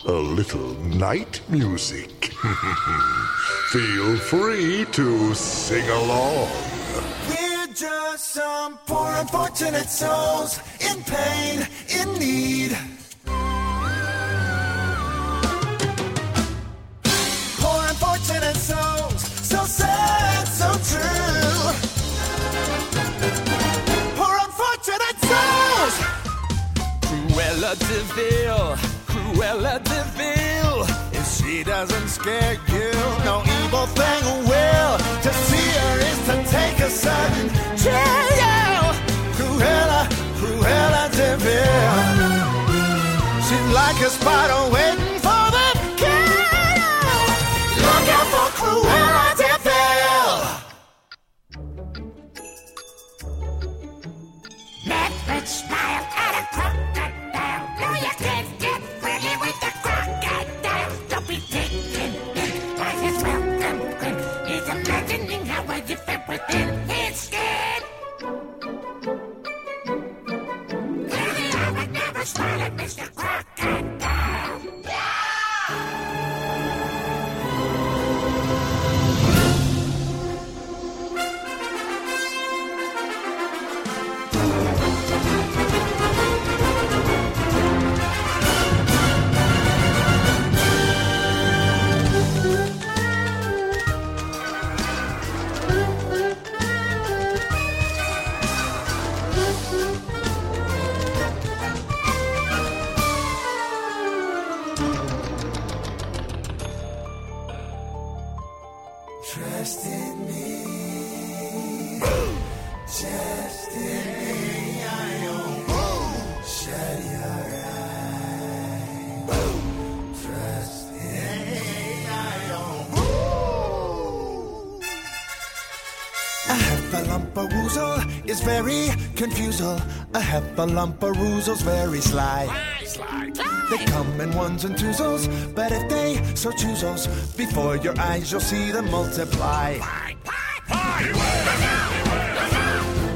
a little night music. Feel free to sing along. Just some poor unfortunate souls in pain, in need. Poor unfortunate souls, so sad, so true. Poor unfortunate souls. Cruella De Vil, Cruella De Vil. If she doesn't scare you, no evil thing will. Is to take a sudden chill. Cruella, Cruella Deville. She's like a spider waiting for the kill. Look out for Cruella De Vil. Netflix smile smile at Mr. confusal. A heffalumpa very sly. slide. They come in ones and twos, but if they so choose before your eyes you'll see them multiply.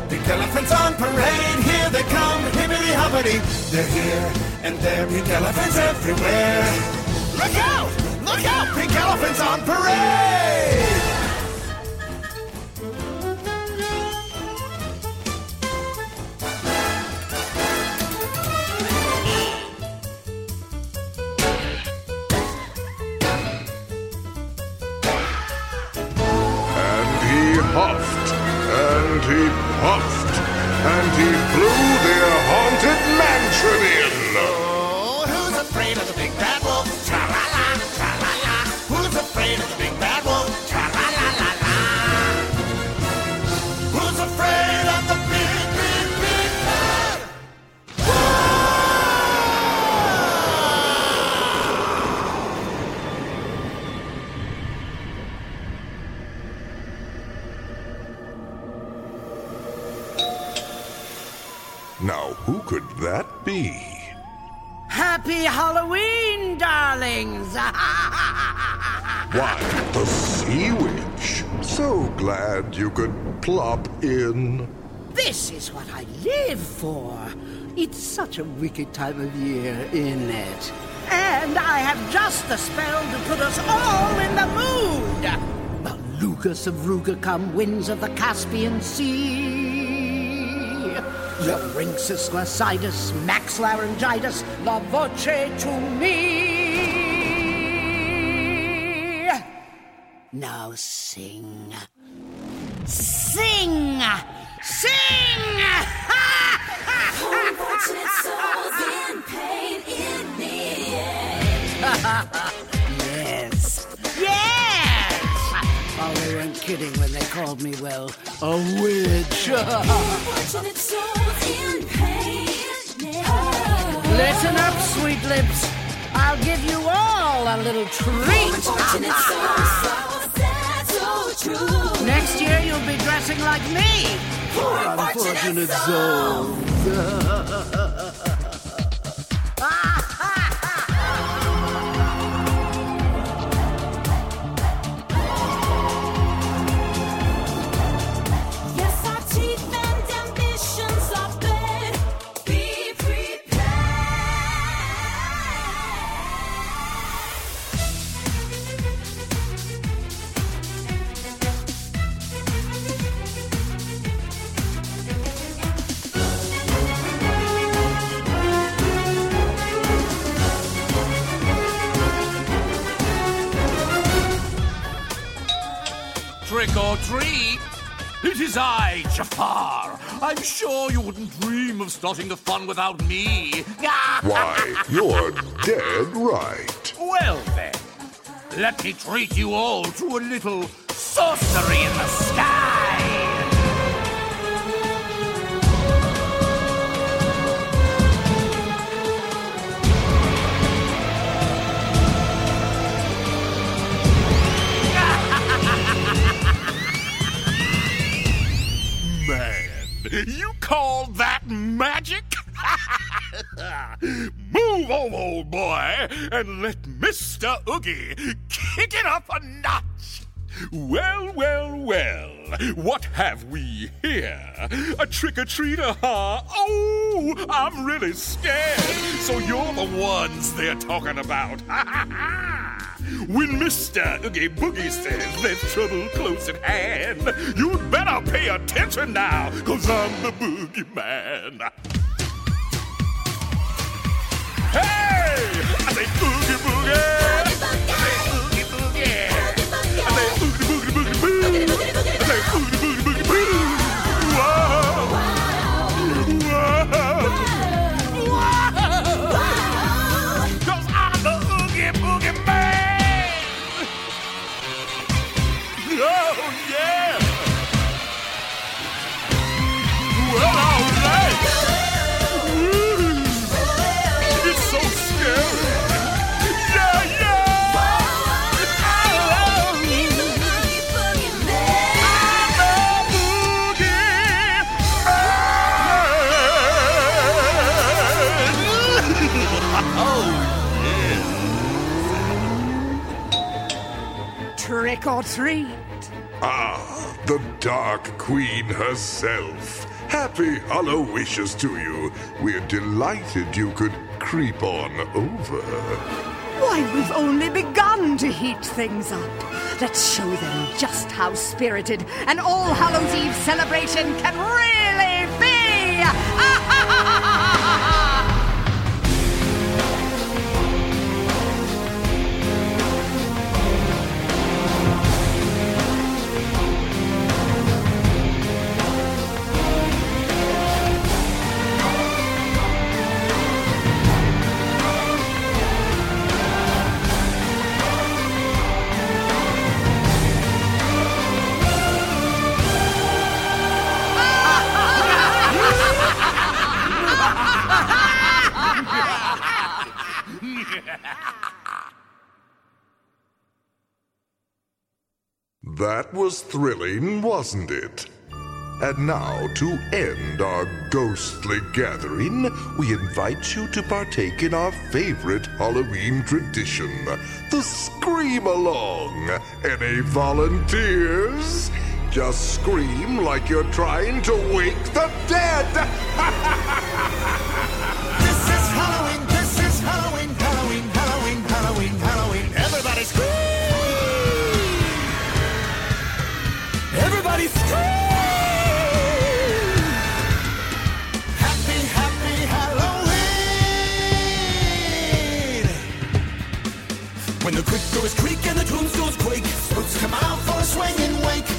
Big elephants on parade, here they come, hippity hoppity. They're here and there, pink elephants everywhere. Look out! Look out! Pink elephants on parade! And he puffed, and he blew their haunted mansion in. Oh, who's afraid of the big bad wolf? Tra la la, tra la la. Who's afraid of the big Why, the Sea Witch. So glad you could plop in. this is what I live for. It's such a wicked time of year, isn't it? And I have just the spell to put us all in the mood. The Lucas of Ruga come winds of the Caspian Sea. Larynxus glacidus, max laryngitis, la voce to me. Now sing. Sing! Sing! Yes. Yes! Oh, they weren't kidding when they called me, well, a witch. Listen up, sweet lips. I'll give you all a little treat. Next year you'll be dressing like me. Poor unfortunate souls. Treat! It is I, Jafar. I'm sure you wouldn't dream of starting the fun without me. Why, you're dead right. Well then, let me treat you all to a little sorcery in the sky. You call that magic? Move on, old boy, and let Mr. Oogie kick it up a notch. Well, well, well, what have we here? A trick-or-treater, huh? Oh, I'm really scared. So you're the ones they're talking about. when Mr. Oogie Boogie says there's trouble close at hand, you'd better pay attention now, cause I'm the boogeyman. Hey! I say oogie boogie! Or treat. Ah, the Dark Queen herself. Happy HalloWishes to you. We're delighted you could creep on over. Why, we've only begun to heat things up. Let's show them just how spirited an All Hallows Eve celebration can really be. thrilling, wasn't it? And now, to end our ghostly gathering, we invite you to partake in our favorite Halloween tradition, the Scream Along. Any volunteers? Just scream like you're trying to wake the dead! come out for a swing and wake.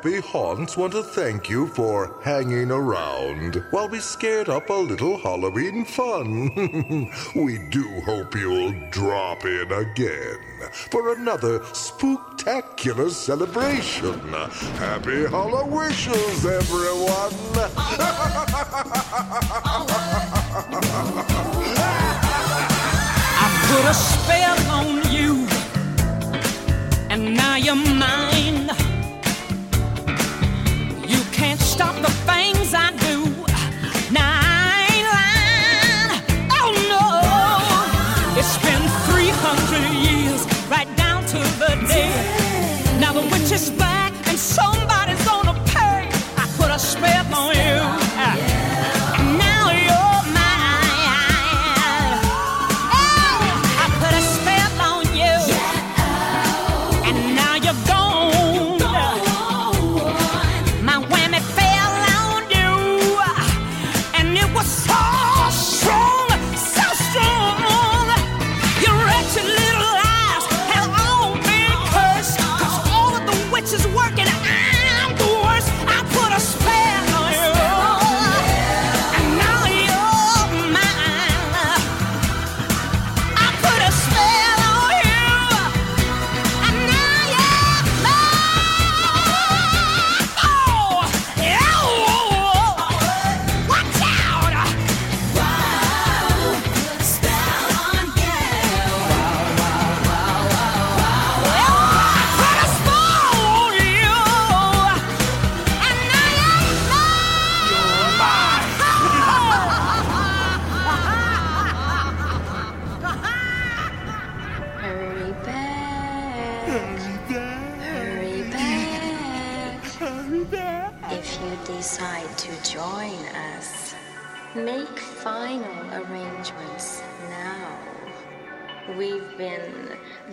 Happy Haunts want to thank you for hanging around while we scared up a little Halloween fun. we do hope you'll drop in again for another spooktacular celebration. Happy Hallowishes, everyone! I put a spell on you, and now you're mine. Can't stop the things I do. Ain't lying. Oh no, it's been 300 years, right down to the day. Now the witch is